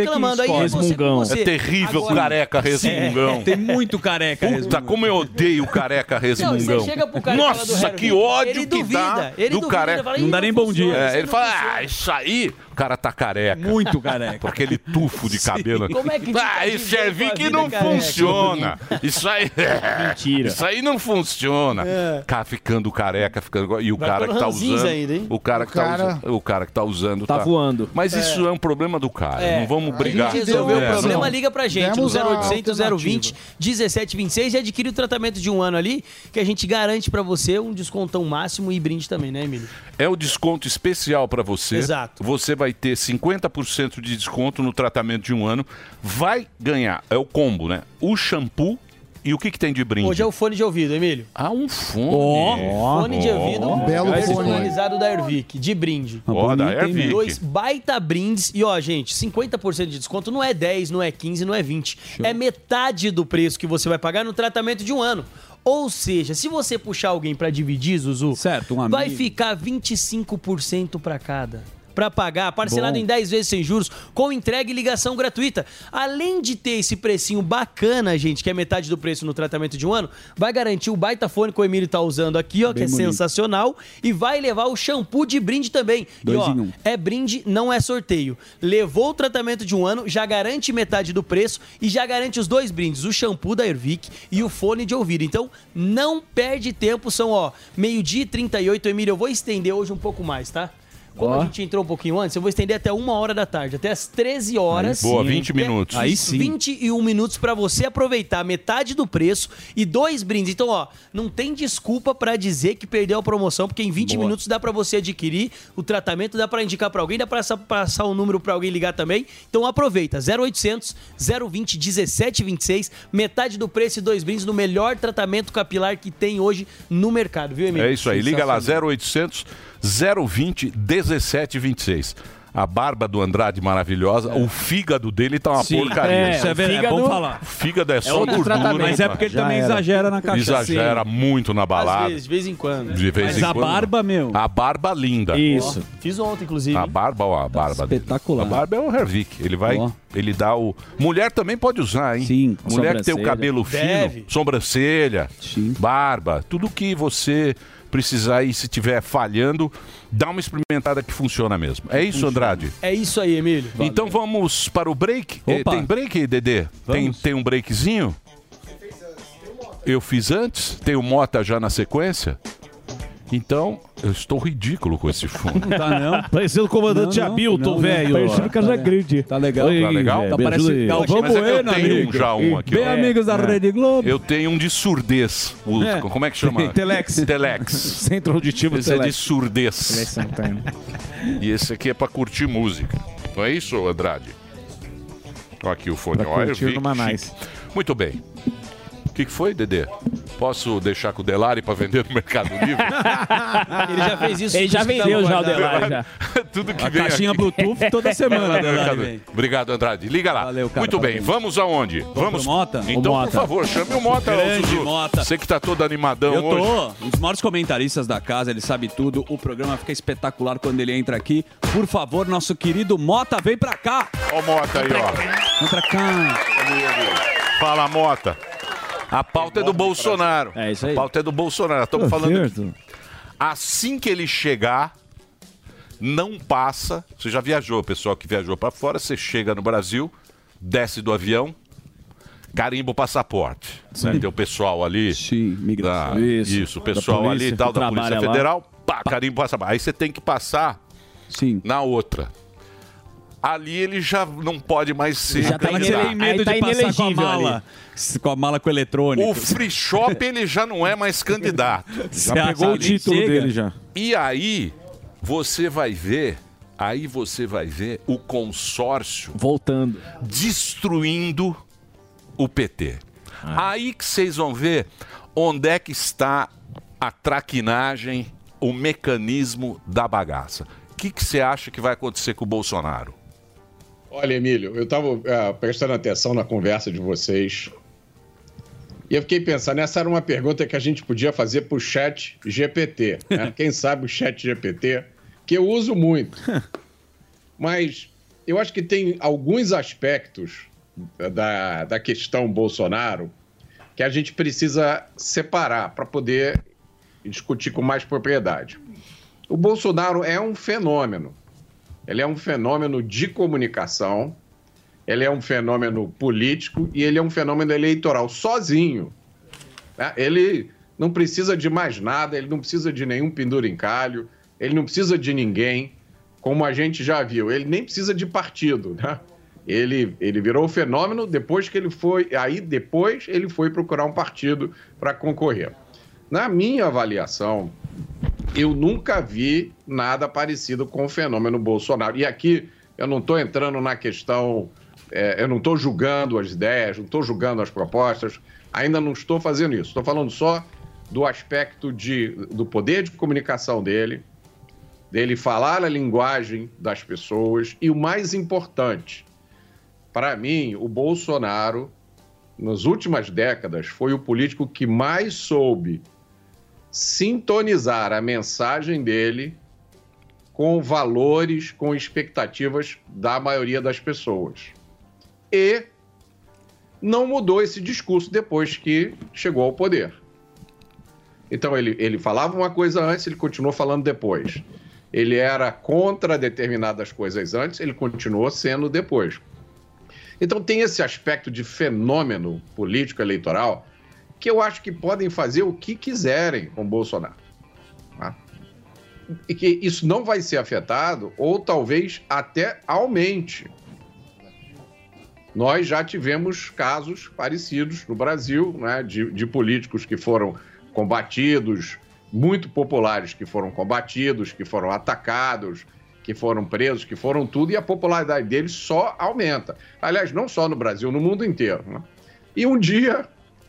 Speaker 20: Reclamando, aí é você com você.
Speaker 5: É terrível
Speaker 20: Agora-
Speaker 5: careca resmungão.
Speaker 20: É, tem
Speaker 9: muito careca
Speaker 5: Puta, como eu odeio careca resmungão.
Speaker 20: você chega pro cara fala do
Speaker 5: Nossa, que ódio
Speaker 20: ele
Speaker 5: que
Speaker 20: duvida,
Speaker 5: dá
Speaker 20: ele
Speaker 5: do
Speaker 20: duvida,
Speaker 5: careca.
Speaker 20: fala, "Ih, Não dá não nem bom dia."
Speaker 5: É,
Speaker 20: isso
Speaker 5: ele
Speaker 20: não
Speaker 5: fala, ah, isso aí, o cara tá careca.
Speaker 9: Muito careca.
Speaker 5: Com aquele tufo de cabelo.
Speaker 20: Como é que
Speaker 5: ah,
Speaker 20: a
Speaker 5: Hervik
Speaker 20: vida
Speaker 5: não
Speaker 20: careca?
Speaker 5: funciona. Isso aí.
Speaker 6: Mentira.
Speaker 5: Isso aí não funciona. Cara, ficando careca, ficando. E o
Speaker 20: Vai
Speaker 5: cara que tá usando.
Speaker 20: ainda, hein?
Speaker 5: O cara
Speaker 20: O
Speaker 5: que tá
Speaker 20: cara-
Speaker 5: usando. O cara que tá usando.
Speaker 6: Tá voando.
Speaker 5: Mas isso é um problema do cara.
Speaker 20: É.
Speaker 5: Não vamos brigar.
Speaker 20: A gente resolveu
Speaker 5: É,
Speaker 20: o problema, liga pra gente
Speaker 14: Demos
Speaker 20: no
Speaker 14: a
Speaker 20: 0800 020
Speaker 14: alternativa.
Speaker 20: 1726 e adquire o tratamento de um ano ali, que a gente garante pra você um descontão máximo e brinde também, né, Emílio?
Speaker 5: É o desconto especial para você.
Speaker 20: Exato.
Speaker 5: Você vai ter 50% de desconto no tratamento de um ano. Vai ganhar, é o combo, né? O shampoo e o que, que tem de brinde?
Speaker 20: Hoje é o fone de ouvido, Emílio.
Speaker 5: Ah, um fone.
Speaker 20: Fone de ouvido
Speaker 5: Ó, belo fone.
Speaker 20: personalizado da Ervic, de brinde.
Speaker 5: Ó, da Ervic.
Speaker 20: Dois baita brindes. E ó, gente, 50% de desconto não é 10, não é 15, não é 20. É metade do preço que você vai pagar no tratamento de um ano. Ou seja, se você puxar alguém pra dividir, Zuzu,
Speaker 9: certo, um
Speaker 20: vai ficar 25% pra cada. Pra pagar, parcelado
Speaker 9: Bom.
Speaker 20: em 10 vezes sem juros, com entrega e ligação gratuita. Além de ter esse precinho bacana, gente, que é metade do preço no tratamento de um ano, vai garantir o baita fone que o Emílio tá usando aqui, ó, que
Speaker 9: Bem
Speaker 20: é
Speaker 9: bonito.
Speaker 20: sensacional, e vai levar o shampoo de brinde também.
Speaker 9: Dois
Speaker 20: e ó,
Speaker 9: em um.
Speaker 20: é brinde, não é sorteio. Levou o tratamento de um ano, já garante metade do preço e já garante os dois brindes, o shampoo da Ervic e o fone de ouvido. Então, não perde tempo, são, ó, meio-dia e 38, Emílio, eu vou estender hoje um pouco mais, tá? Como
Speaker 5: Ó.
Speaker 20: a gente entrou um pouquinho antes, eu vou estender até uma hora da tarde, até as 13 horas.
Speaker 5: Aí, boa, 20
Speaker 20: Até
Speaker 5: minutos. Aí sim.
Speaker 20: 21 minutos pra você aproveitar metade do preço e dois brindes. Então, ó, não tem desculpa pra dizer que perdeu a promoção, porque em 20
Speaker 9: Boa.
Speaker 20: minutos dá pra você adquirir o tratamento, dá pra indicar pra alguém, dá pra sa- passar o número pra alguém ligar também. Então aproveita, 0800 020 1726, metade do preço e dois brindes no melhor tratamento capilar que tem hoje no mercado, viu, Emílio?
Speaker 5: É isso aí. Liga lá, 0800 020 1726. A barba do Andrade maravilhosa, o fígado dele tá uma
Speaker 9: Sim.
Speaker 5: porcaria.
Speaker 9: É, isso é verdade, é bom falar.
Speaker 5: O fígado é só
Speaker 9: outro
Speaker 5: gordura.
Speaker 9: Mas é porque ele
Speaker 5: Já
Speaker 9: também
Speaker 5: era.
Speaker 9: exagera na cachaça.
Speaker 5: Exagera muito na balada.
Speaker 20: Às vezes, de vez em quando.
Speaker 5: De vez
Speaker 9: Mas
Speaker 5: em
Speaker 9: a
Speaker 5: quando.
Speaker 9: barba, meu.
Speaker 5: A barba linda.
Speaker 20: Ó, Fiz ontem, inclusive.
Speaker 5: A barba, ó, a barba.
Speaker 9: Espetacular.
Speaker 5: A barba é o Hervik. Ele vai. Ele dá o. Mulher também pode usar, hein? Sim. Mulher que tem o cabelo fino,
Speaker 9: Deve.
Speaker 5: sobrancelha, barba, tudo que você precisar e se tiver falhando, dá uma experimentada que funciona mesmo. É isso, Andrade?
Speaker 20: É isso aí, Emílio.
Speaker 5: Então vamos para o break. Eh,
Speaker 9: Opa.
Speaker 5: Tem break, Dedê? Tem, tem um breakzinho? Eu fiz antes? Tem o Mota já na sequência? Então, eu estou ridículo com esse fundo.
Speaker 9: Não tá, não.
Speaker 8: Parecendo o comandante
Speaker 9: Não, não,
Speaker 8: Hamilton,
Speaker 9: não,
Speaker 8: velho.
Speaker 9: Parecendo Casagrande. Tá legal.
Speaker 8: Oi,
Speaker 9: Tá legal?
Speaker 8: velho,
Speaker 9: Tá
Speaker 8: me
Speaker 9: parece
Speaker 8: ajuda aí.
Speaker 9: Galvão
Speaker 5: Mas é que eu
Speaker 9: Bueno,
Speaker 5: tenho
Speaker 9: amigo.
Speaker 5: um já um aqui.
Speaker 9: Bem
Speaker 5: ó.
Speaker 9: amigos da Rede Globo.
Speaker 5: Eu tenho um de surdez. O-
Speaker 9: É.
Speaker 5: Como é que chama?
Speaker 8: Telex.
Speaker 5: Telex.
Speaker 8: Centro auditivo
Speaker 5: Esse é de
Speaker 8: Telex.
Speaker 5: surdez. E esse aqui é pra curtir música. Não é isso, Andrade? Ó, aqui o fone.
Speaker 8: Pra
Speaker 5: eu
Speaker 8: curtir
Speaker 5: vi.
Speaker 8: numa nice.
Speaker 5: Muito bem. O que, que foi, Dedê? Posso deixar com o Delari pra vender no Mercado Livre?
Speaker 20: Ele já fez isso.
Speaker 6: Ele já
Speaker 20: que
Speaker 6: vendeu já o. Delari, já.
Speaker 5: Tudo que
Speaker 9: A
Speaker 5: vem
Speaker 9: caixinha
Speaker 5: aqui.
Speaker 9: Bluetooth toda semana, Delari,
Speaker 5: Obrigado, Andrade. Liga lá.
Speaker 9: Valeu, cara,
Speaker 5: Muito bem, vamos aonde? Vamos
Speaker 9: pro Mota?
Speaker 5: Então,
Speaker 9: O
Speaker 5: por
Speaker 9: Mota.
Speaker 5: favor, chame o Mota,
Speaker 9: Grande
Speaker 5: Zuzu.
Speaker 9: Mota.
Speaker 5: Você que tá todo animadão
Speaker 9: Eu
Speaker 5: hoje.
Speaker 9: tô. Um dos maiores comentaristas da casa, ele sabe tudo. O programa fica espetacular quando ele entra aqui. Por favor, nosso querido Mota, vem pra cá.
Speaker 5: Ó o Mota aí, ó.
Speaker 9: Vem pra cá.
Speaker 5: Fala, Mota. A pauta é do Bolsonaro.
Speaker 6: É isso aí.
Speaker 5: A pauta é do Bolsonaro. Estamos falando. Assim que ele chegar, não passa. Você já viajou, pessoal que viajou para fora. Você chega no Brasil, desce do avião, carimba o passaporte. Né? Tem o pessoal ali. Sim,
Speaker 9: migração.
Speaker 5: isso,
Speaker 9: Isso,
Speaker 5: o pessoal
Speaker 9: da
Speaker 5: ali
Speaker 9: polícia
Speaker 5: e tal, da Polícia
Speaker 9: trabalha lá.
Speaker 5: Federal, pá, carimba o passaporte. Aí você tem que passar na outra. Ali ele já não pode mais ser
Speaker 9: Já tá
Speaker 5: candidato.
Speaker 9: tem medo de passar com a mala. Com a mala com eletrônico.
Speaker 5: O free shop ele já não é mais candidato.
Speaker 9: Já pegou o título Chega. dele já.
Speaker 5: E aí você vai ver, aí você vai ver o consórcio
Speaker 13: voltando,
Speaker 5: destruindo o PT. Aí que vocês vão ver onde é que está a traquinagem, o mecanismo da bagaça. O que que você acha que vai acontecer com o Bolsonaro?
Speaker 21: Olha, Emílio, eu estava prestando atenção na conversa de vocês. E eu fiquei pensando, essa era uma pergunta que a gente podia fazer para o chat GPT. né? Quem sabe o chat GPT, que eu uso muito. Mas eu acho que tem alguns aspectos da, da questão Bolsonaro que a gente precisa separar para poder discutir com mais propriedade. O Bolsonaro é um fenômeno. Ele é um fenômeno de comunicação, ele é um fenômeno político e ele é um fenômeno eleitoral sozinho. né? Ele não precisa de mais nada, ele não precisa de nenhum pendura-encalho, ele não precisa de ninguém, como a gente já viu. Ele nem precisa de partido, né? Ele, ele virou fenômeno depois que ele foi. Aí depois ele foi procurar um partido para concorrer. Na minha avaliação, eu nunca vi nada parecido com o fenômeno Bolsonaro. E aqui eu não estou entrando na questão, é, eu não estou julgando as ideias, não estou julgando as propostas, ainda não estou fazendo isso. Estou falando só do aspecto de, do poder de comunicação dele, dele falar a linguagem das pessoas e o mais importante, para mim, o Bolsonaro, nas últimas décadas, foi o político que mais soube sintonizar a mensagem dele com valores, com expectativas da maioria das pessoas. E não mudou esse discurso depois que chegou ao poder. Então ele, ele falava uma coisa antes, ele continuou falando depois. Ele era contra determinadas coisas antes, ele continuou sendo depois. Então tem esse aspecto de fenômeno político eleitoral que eu acho que podem fazer o que quiserem com Bolsonaro. tá? E que isso não vai ser afetado, ou talvez até aumente. Nós já tivemos casos parecidos no Brasil, né, de, de políticos que foram combatidos, muito populares que foram combatidos, que foram atacados, que foram presos, que foram tudo, e a popularidade deles só aumenta. Aliás, não só no Brasil, no mundo inteiro. né? E um dia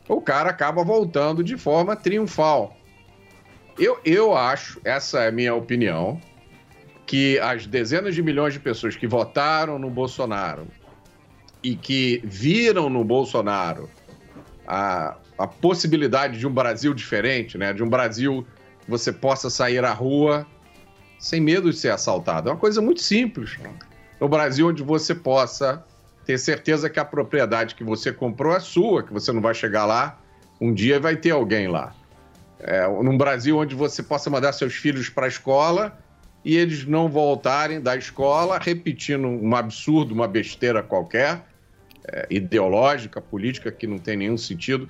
Speaker 21: o cara acaba voltando de forma triunfal. Eu, eu acho, essa é a minha opinião, que as dezenas de milhões de pessoas que votaram no Bolsonaro e que viram no Bolsonaro a, a possibilidade de um Brasil diferente, né? de um Brasil que você possa sair à rua sem medo de ser assaltado. É uma coisa muito simples. No Brasil, onde você possa ter certeza que a propriedade que você comprou é sua, que você não vai chegar lá um dia vai ter alguém lá. É, num Brasil onde você possa mandar seus filhos para a escola e eles não voltarem da escola repetindo um absurdo, uma besteira qualquer, é, ideológica, política, que não tem nenhum sentido.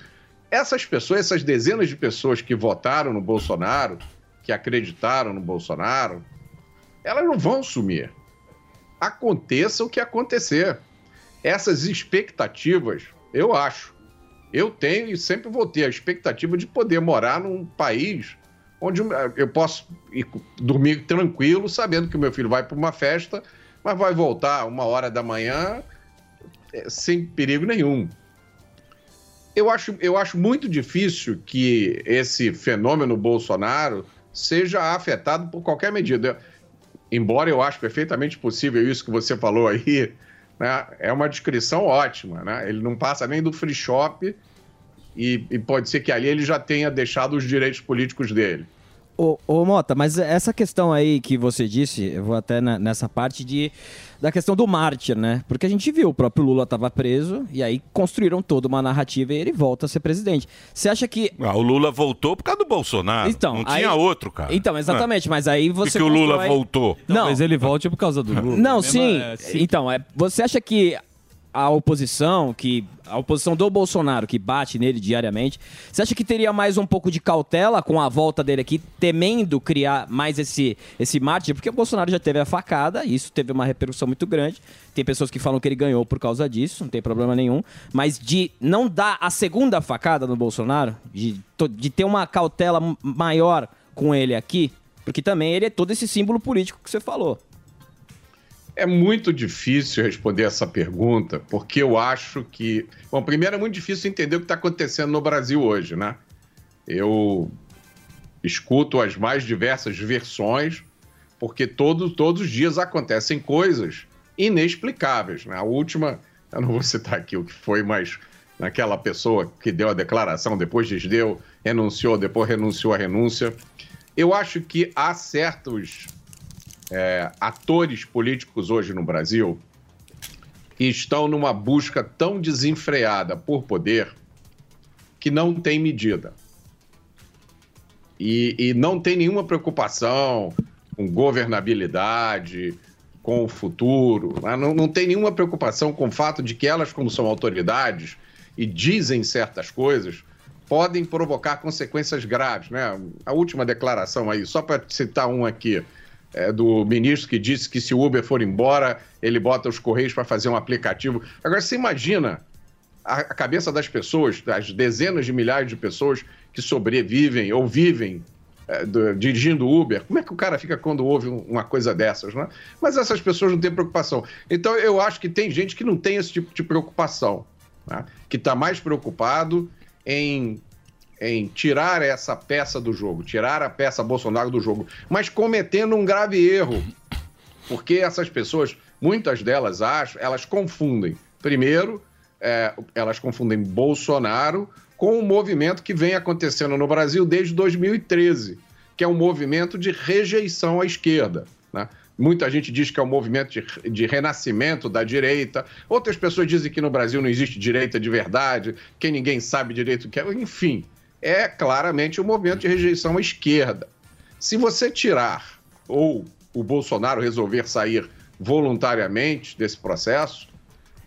Speaker 21: Essas pessoas, essas dezenas de pessoas que votaram no Bolsonaro, que acreditaram no Bolsonaro, elas não vão sumir. Aconteça o que acontecer. Essas expectativas, eu acho, eu tenho e sempre vou ter a expectativa de poder morar num país onde eu posso ir dormir tranquilo, sabendo que o meu filho vai para uma festa, mas vai voltar uma hora da manhã eh, sem perigo nenhum. Eu acho, eu acho muito difícil que esse fenômeno Bolsonaro seja afetado por qualquer medida. Embora eu acho perfeitamente possível isso que você falou aí, né, é uma descrição ótima. Né? Ele não passa nem do free shop e, e pode ser que ali ele já tenha deixado os direitos políticos dele.
Speaker 13: Ô, ô, Mota, mas essa questão aí que você disse, eu vou até na- nessa parte de da questão do mártir, né? Porque a gente viu, o próprio Lula estava preso e aí construíram toda uma narrativa e ele volta a ser presidente. Você acha que
Speaker 5: Ah, o Lula voltou por causa do Bolsonaro.
Speaker 13: Então,
Speaker 5: não
Speaker 13: aí-
Speaker 5: tinha outro, cara.
Speaker 13: Então, exatamente, mas aí você
Speaker 5: que o Lula
Speaker 13: constrói-
Speaker 5: voltou?
Speaker 13: Não,
Speaker 9: Talvez ele volte por causa do Lula.
Speaker 13: Não, sim.
Speaker 9: é, sim.
Speaker 13: Então, é, você acha que a oposição, que a oposição do Bolsonaro, que bate nele diariamente, você acha que teria mais um pouco de cautela com a volta dele aqui, temendo criar mais esse, esse mártir? Porque o Bolsonaro já teve a facada, isso teve uma repercussão muito grande. Tem pessoas que falam que ele ganhou por causa disso, não tem problema nenhum. Mas de não dar a segunda facada no Bolsonaro, de, de ter uma cautela maior com ele aqui, porque também ele é todo esse símbolo político que você falou.
Speaker 21: É muito difícil responder essa pergunta, porque eu acho que. Bom, primeiro é muito difícil entender o que está acontecendo no Brasil hoje, né? Eu escuto as mais diversas versões, porque todo, todos os dias acontecem coisas inexplicáveis. Né? A última, eu não vou citar aqui o que foi, mas naquela pessoa que deu a declaração, depois desdeu, renunciou, depois renunciou à renúncia. Eu acho que há certos é, atores políticos hoje no Brasil que estão numa busca tão desenfreada por poder que não tem medida. E, e não tem nenhuma preocupação com governabilidade, com o futuro, né? não, não tem nenhuma preocupação com o fato de que elas, como são autoridades e dizem certas coisas, podem provocar consequências graves. Né? A última declaração aí, só para citar um aqui, é do ministro que disse que se o Uber for embora, ele bota os Correios para fazer um aplicativo. Agora, você imagina a, a cabeça das pessoas, das dezenas de milhares de pessoas que sobrevivem ou vivem é, do- dirigindo Uber, como é que o cara fica quando ouve um- uma coisa dessas, né? Mas essas pessoas não têm preocupação. Então eu acho que tem gente que não tem esse tipo de preocupação, né? que está mais preocupado em, em tirar essa peça do jogo, tirar a peça Bolsonaro do jogo, mas cometendo um grave erro, porque essas pessoas, muitas delas acham, elas confundem. Primeiro, é, elas confundem Bolsonaro com um movimento que vem acontecendo no Brasil desde 2013, que é um movimento de rejeição à esquerda. né? Muita gente diz que é um movimento de, de renascimento da direita. Outras pessoas dizem que no Brasil não existe direita de verdade, que ninguém sabe direito o que é. Enfim, é claramente um movimento de rejeição à esquerda. Se você tirar, ou o Bolsonaro resolver sair voluntariamente desse processo,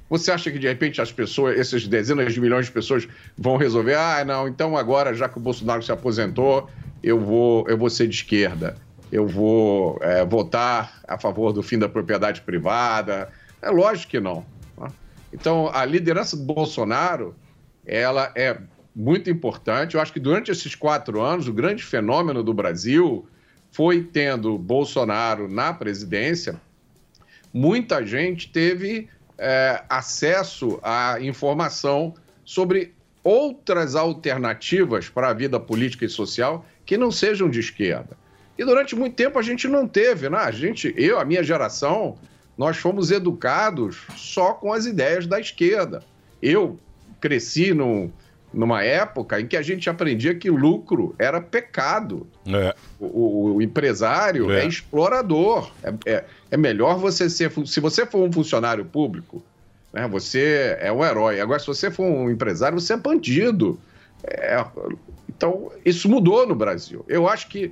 Speaker 21: você acha que de repente as pessoas, essas dezenas de milhões de pessoas vão resolver, ah, não, então agora, já que o Bolsonaro se aposentou, eu vou, eu vou ser de esquerda, eu vou é, votar a favor do fim da propriedade privada? É lógico que não. né? Então, a liderança do Bolsonaro, ela é muito importante. Eu acho que durante esses quatro anos, o grande fenômeno do Brasil foi tendo Bolsonaro na presidência, muita gente teve é, acesso à informação sobre outras alternativas para a vida política e social que não sejam de esquerda. E durante muito tempo a gente não teve, né? A gente, eu, a minha geração, nós fomos educados só com as ideias da esquerda. Eu cresci num, numa época em que a gente aprendia que lucro era pecado. O, o- o empresário é, explorador. É, é- é melhor você ser. Se você for um funcionário público, né, você é um herói. Agora, se você for um empresário, você é bandido. É, então, isso mudou no Brasil. Eu acho que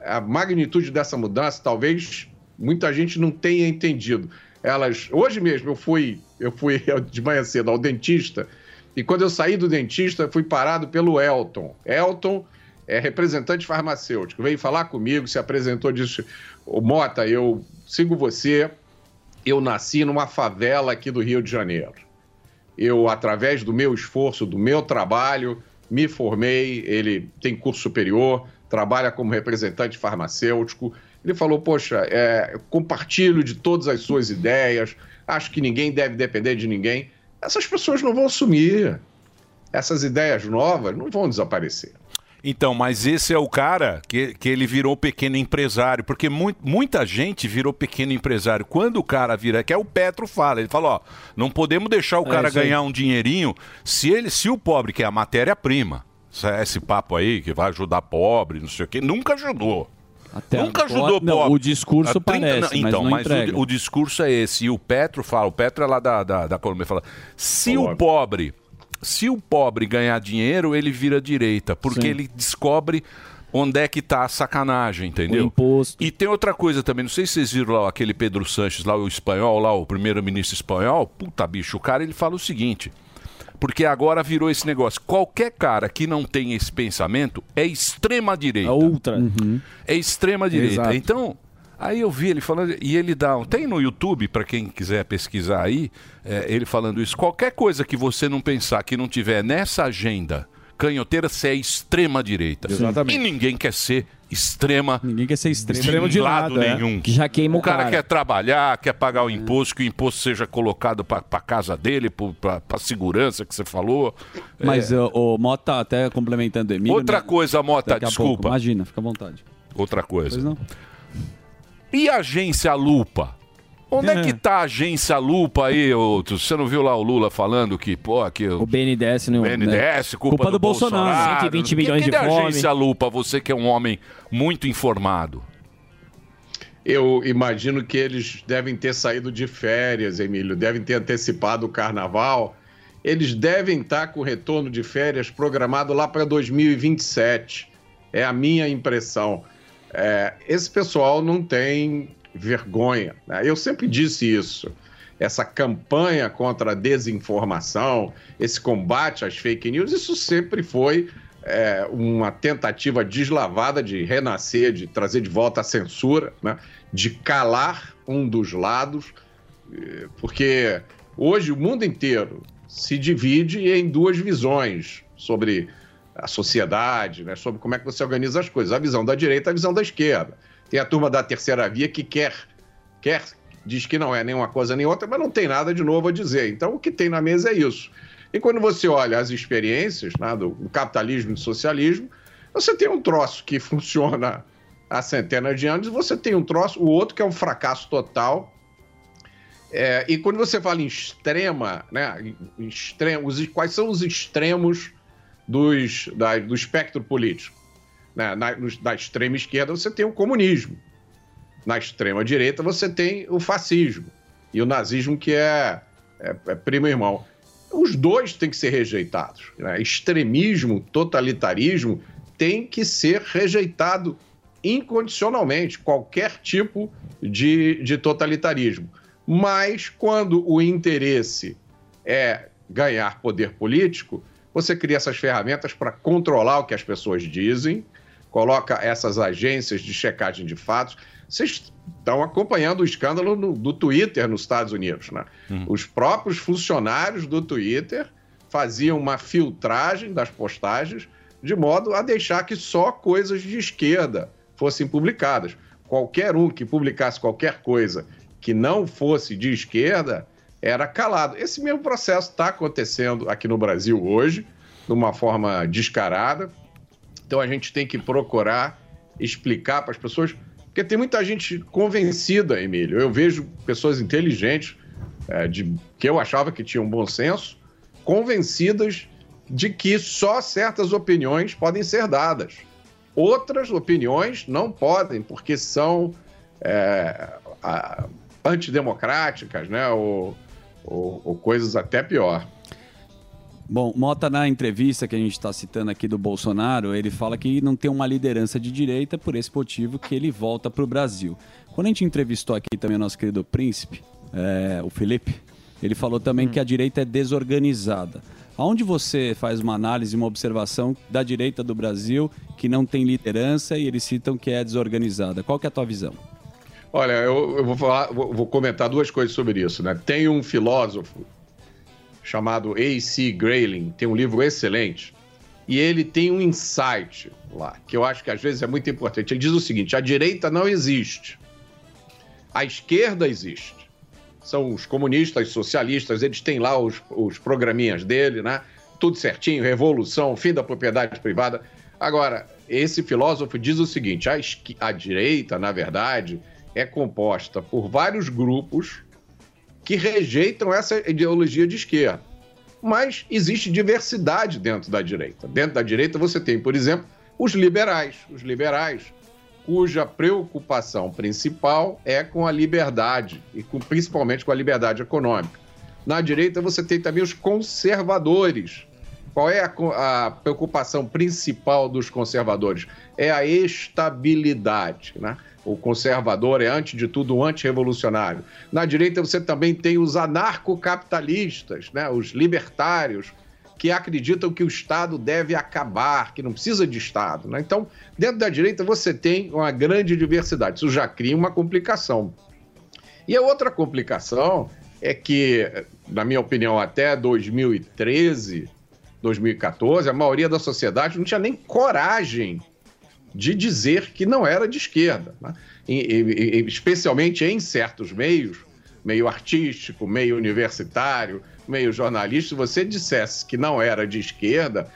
Speaker 21: a magnitude dessa mudança, talvez muita gente não tenha entendido. Elas, hoje mesmo eu fui, eu fui de manhã cedo ao dentista e quando eu saí do dentista fui parado pelo Elton. Elton é representante farmacêutico, veio falar comigo, se apresentou, disse: "Ô, Mota, eu sigo você. Eu nasci numa favela aqui do Rio de Janeiro. Eu, através do meu esforço, do meu trabalho, me formei. Ele tem curso superior, trabalha como representante farmacêutico. Ele falou: Poxa, é, compartilho de todas as suas ideias, acho que ninguém deve depender de ninguém. Essas pessoas não vão sumir. Essas ideias novas não vão desaparecer.
Speaker 5: Então, mas esse é o cara que, que ele virou pequeno empresário, porque mu- muita gente virou pequeno empresário. Quando o cara vira, que é o Petro fala, ele fala, ó, não podemos deixar o
Speaker 22: É,
Speaker 5: cara
Speaker 22: aí.
Speaker 5: ganhar um dinheirinho se ele, se o pobre que é a matéria-prima, esse- esse papo aí que vai ajudar pobre, não sei o quê, nunca ajudou. Nunca
Speaker 22: agora-
Speaker 5: ajudou
Speaker 22: não,
Speaker 5: pobre.
Speaker 22: o discurso
Speaker 5: Há 30
Speaker 22: parece,
Speaker 5: não,
Speaker 22: mas
Speaker 5: então,
Speaker 22: não
Speaker 5: mas,
Speaker 22: entrega.
Speaker 5: o, o discurso é esse. E o Petro fala, o Petro é lá da, da, da Colômbia, fala, se o pobre, se o pobre ganhar dinheiro, ele vira direita, porque
Speaker 22: Sim.
Speaker 5: ele descobre onde é que tá a sacanagem, entendeu?
Speaker 13: O imposto.
Speaker 5: E tem outra coisa também, não sei se vocês viram lá aquele Pedro Sanches, lá o espanhol, lá o primeiro-ministro espanhol. Puta bicho, o cara ele fala o seguinte. Porque agora virou esse negócio. Qualquer cara que não tem esse pensamento é extrema direita.
Speaker 13: A ultra.
Speaker 5: É extrema direita.
Speaker 13: Exato.
Speaker 5: Então, aí eu vi ele falando, e ele dá. um- Tem no YouTube, para quem quiser pesquisar aí, é, ele falando isso. Qualquer coisa que você não pensar que não tiver nessa agenda canhoteira, você é extrema direita.
Speaker 13: Exatamente.
Speaker 5: E ninguém quer ser extrema.
Speaker 9: Ninguém quer ser extremo.
Speaker 13: Extremo de
Speaker 5: lado
Speaker 13: nada, é.
Speaker 5: nenhum.
Speaker 13: Que já queima o
Speaker 5: cara.
Speaker 13: cara.
Speaker 5: quer trabalhar, quer pagar o imposto, que o imposto seja colocado para casa dele, para segurança que você falou.
Speaker 9: Mas
Speaker 5: É,
Speaker 9: o, o Mota, até complementando o Emílio...
Speaker 5: Outra
Speaker 9: né?
Speaker 5: coisa, Mota,
Speaker 9: pouco.
Speaker 5: desculpa.
Speaker 9: Imagina, fica à vontade.
Speaker 5: Outra coisa.
Speaker 9: Pois não.
Speaker 5: E a agência Lupa? Onde é, que tá a agência Lupa aí? Tu- Você não viu lá o Lula falando que, pô, que o
Speaker 13: BNDES não.
Speaker 5: BNDES, culpa,
Speaker 13: Culpa
Speaker 5: do,
Speaker 13: do Bolsonaro. 120
Speaker 5: Que-
Speaker 13: milhões
Speaker 5: que
Speaker 13: de
Speaker 5: da
Speaker 13: fome.
Speaker 5: agência Lupa, você que é um homem muito informado.
Speaker 21: Eu imagino que eles devem ter saído de férias, Emílio, devem ter antecipado o carnaval. Eles devem estar com o retorno de férias programado lá para 2027. É a minha impressão. É, esse pessoal não tem vergonha. né? Eu sempre disse isso. Essa campanha contra a desinformação, esse combate às fake news, isso sempre foi é, uma tentativa deslavada de renascer, de trazer de volta a censura, né? de calar um dos lados, eh, porque hoje o mundo inteiro se divide em duas visões sobre a sociedade, né? sobre como é que você organiza as coisas. A visão da direita e a visão da esquerda. Tem a turma da terceira via que quer, quer, diz que não é nem uma coisa nem outra, mas não tem nada de novo a dizer. Então o que tem na mesa é isso. E quando você olha as experiências né, do, capitalismo e do socialismo, você tem um troço que funciona há centenas de anos, você tem um troço, o outro que é um fracasso total. É, e quando você fala em extrema, né, em extremo, os- quais são os extremos dos, da- do espectro político? Né, na, nos- da extrema esquerda você tem o comunismo. Na extrema direita você tem o fascismo. E o nazismo, que é, é- é primo irmão. Os dois têm que ser rejeitados. né? Extremismo, totalitarismo tem que ser rejeitado incondicionalmente, qualquer tipo de, de totalitarismo. Mas quando o interesse é ganhar poder político, você cria essas ferramentas para controlar o que as pessoas dizem, coloca essas agências de checagem de fatos. Vocês estão acompanhando o escândalo no- do Twitter nos Estados Unidos, né? Os próprios funcionários do Twitter faziam uma filtragem das postagens de modo a deixar que só coisas de esquerda fossem publicadas. Qualquer um que publicasse qualquer coisa que não fosse de esquerda era calado. Esse mesmo processo está acontecendo aqui no Brasil hoje, de uma forma descarada. Então a gente tem que procurar explicar para as pessoas, porque tem muita gente convencida, Emílio. Eu vejo pessoas inteligentes, é, de, que eu achava que tinham bom senso, convencidas de que só certas opiniões podem ser dadas. Outras opiniões não podem, porque são é, a- antidemocráticas, né? Ou, ou- ou coisas até pior.
Speaker 9: Bom, Mota, na entrevista que a gente está citando aqui do Bolsonaro, ele fala que não tem uma liderança de direita, por esse motivo que ele volta para o Brasil. Quando a gente entrevistou aqui também o nosso querido príncipe, é, o Felipe, ele falou também que a direita é desorganizada. Aonde você faz uma análise, uma observação da direita do Brasil que não tem liderança e eles citam que é desorganizada? Qual que é a tua visão?
Speaker 21: Olha, eu, eu vou falar, vou, vou comentar duas coisas sobre isso, né? Tem um filósofo chamado A.C. Grayling, tem um livro excelente, e ele tem um insight lá, que eu acho que às vezes é muito importante. Ele diz o seguinte: a direita não existe, a esquerda existe. São os comunistas, socialistas, eles têm lá os, os programinhas dele, né? Tudo certinho, revolução, fim da propriedade privada. Agora, esse filósofo diz o seguinte: a, a direita, na verdade, é composta por vários grupos que rejeitam essa ideologia de esquerda. Mas existe diversidade dentro da direita. Dentro da direita você tem, por exemplo, os liberais. Os liberais, cuja preocupação principal é com a liberdade, e com- principalmente com a liberdade econômica. Na direita você tem também os conservadores, Qual é a, a preocupação principal dos conservadores? É a estabilidade, né? O conservador é, antes de tudo, um antirrevolucionário. Na direita, você também tem os anarcocapitalistas, né? os libertários, que acreditam que o Estado deve acabar, que não precisa de Estado. Né? Então, dentro da direita, você tem uma grande diversidade. Isso já cria uma complicação. E a outra complicação é que, na minha opinião, até 2013, 2014, a maioria da sociedade não tinha nem coragem de dizer que não era de esquerda. né? E- e- especialmente em certos meios, meio artístico, meio universitário, meio jornalista, se você dissesse que não era de esquerda,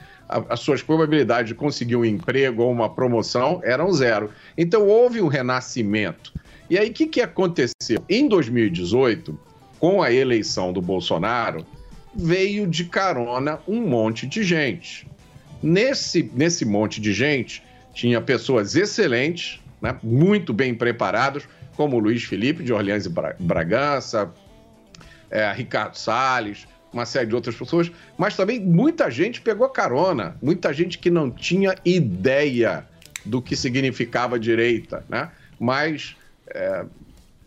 Speaker 21: as suas probabilidades de conseguir um emprego ou uma promoção eram zero. Então houve um renascimento. E aí o que, que aconteceu? Em 2018, com a eleição do Bolsonaro, veio de carona um monte de gente. Nesse, nesse monte de gente, tinha pessoas excelentes, né, muito bem preparadas, como o Luiz Felipe de Orleans e Bra- Bragança, é, Ricardo Salles, uma série de outras pessoas, mas também muita gente pegou carona, muita gente que não tinha ideia do que significava direita, né? Mas é,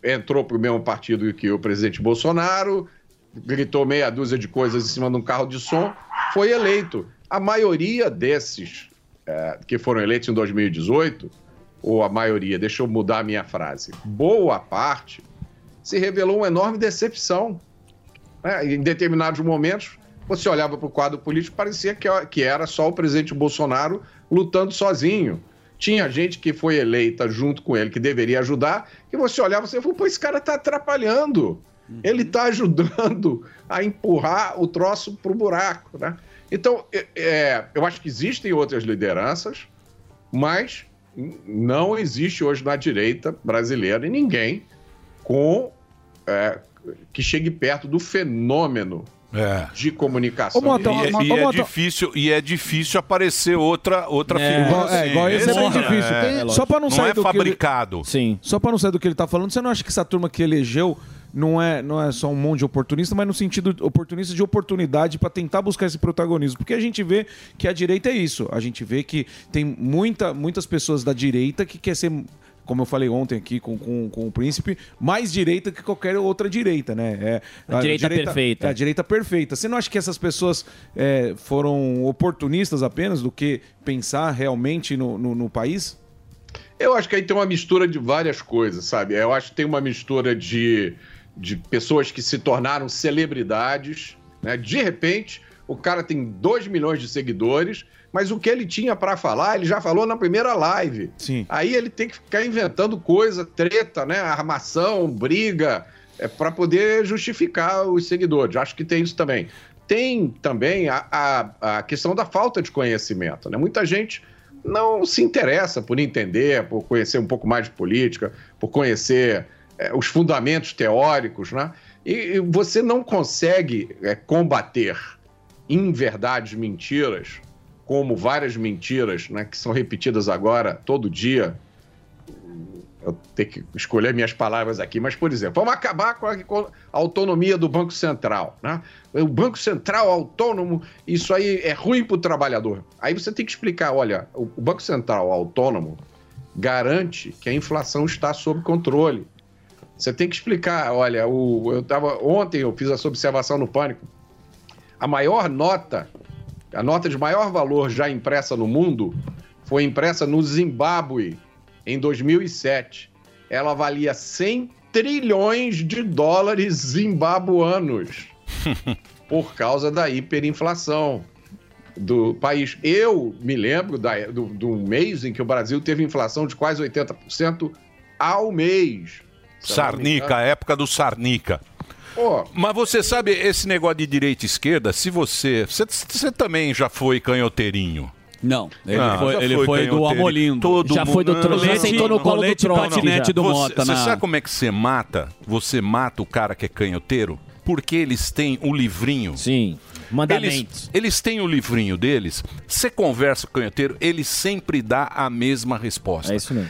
Speaker 21: entrou para o mesmo partido que o presidente Bolsonaro, gritou meia dúzia de coisas em cima de um carro de som, foi eleito. A maioria desses é, que foram eleitos em 2018, ou a maioria, deixa eu mudar a minha frase, boa parte, se revelou uma enorme decepção. né? Em determinados momentos, você olhava para o quadro político, parecia que, que era só o presidente Bolsonaro lutando sozinho. Tinha gente que foi eleita junto com ele, que deveria ajudar, e você olhava e você falou, pô, esse cara está atrapalhando. Ele está ajudando a empurrar o troço para o buraco. Né? Então, é- é, eu acho que existem outras lideranças, mas não existe hoje na direita brasileira ninguém com é, que chegue perto do fenômeno de comunicação.
Speaker 5: e, é- e é difícil, e é difícil aparecer outra, outra
Speaker 8: É,
Speaker 5: figura.
Speaker 8: igual- é, igual esse é bem difícil.
Speaker 5: é.
Speaker 8: Só não,
Speaker 5: não
Speaker 8: sair
Speaker 5: é
Speaker 8: do que ele-
Speaker 5: fabricado.
Speaker 8: Sim. Só pra não sair do que ele tá falando, você não acha que essa turma que elegeu não é, não é só um monte de oportunista, mas no sentido oportunista de oportunidade pra tentar buscar esse protagonismo? Porque a gente vê que a direita é isso. A gente vê que tem muita, muitas pessoas da direita que quer ser como eu falei ontem aqui com, com, com o príncipe, mais direita que qualquer outra direita, né? É,
Speaker 13: A direita perfeita.
Speaker 8: É a direita perfeita. Você não acha que essas pessoas é, foram oportunistas apenas do que pensar realmente no, no, no país?
Speaker 21: Eu acho que aí tem uma mistura de várias coisas, sabe? Eu acho que tem uma mistura de, de pessoas que se tornaram celebridades, né? De repente, o cara tem 2 milhões de seguidores, mas o que ele tinha para falar, ele já falou na primeira live.
Speaker 8: Sim.
Speaker 21: Aí ele tem que ficar inventando coisa, treta, né? Armação, briga, é, para poder justificar os seguidores. Acho que tem isso também. Tem também a, a, a questão da falta de conhecimento, né? Muita gente não se interessa por entender, por conhecer um pouco mais de política, por conhecer é, os fundamentos teóricos, né? E, e você não consegue é, combater inverdades, mentiras, como várias mentiras, né, que são repetidas agora todo dia. Eu tenho que escolher minhas palavras aqui, mas, por exemplo, vamos acabar com a, com a autonomia do Banco Central. Né? O Banco Central autônomo, isso aí é ruim para o trabalhador. Aí você tem que explicar: olha, o, o Banco Central autônomo garante que a inflação está sob controle. Você tem que explicar: olha, o, eu tava, ontem eu fiz essa observação no Pânico. A maior nota, a nota de maior valor já impressa no mundo, foi impressa no Zimbábue em 2007. Ela valia 100 trilhões de dólares zimbabuanos por causa da hiperinflação do país. Eu me lembro da, do, do mês em que o Brasil teve inflação de quase 80% ao mês.
Speaker 5: Sarnica, a época do Sarnica.
Speaker 21: Pô,
Speaker 5: Mas você sabe, esse negócio de direita e esquerda, se você. Você, também já foi canhoteirinho.
Speaker 9: Não, ele
Speaker 5: Ah,
Speaker 9: foi,
Speaker 5: já
Speaker 9: ele
Speaker 5: foi
Speaker 9: foi do. Amolindo.
Speaker 5: Todo
Speaker 9: já
Speaker 5: mundo-
Speaker 9: foi do
Speaker 5: não,
Speaker 9: sentou no colo do trote, patinete do
Speaker 5: Você-
Speaker 9: Mota.
Speaker 5: Você
Speaker 9: na-
Speaker 5: sabe como é que você mata? Você mata o cara que é canhoteiro? porque eles têm o livrinho.
Speaker 13: Sim.
Speaker 5: Mandamentos. Eles, eles têm o livrinho deles. Você conversa com o canhoteiro, ele sempre dá a mesma resposta. É
Speaker 13: isso mesmo.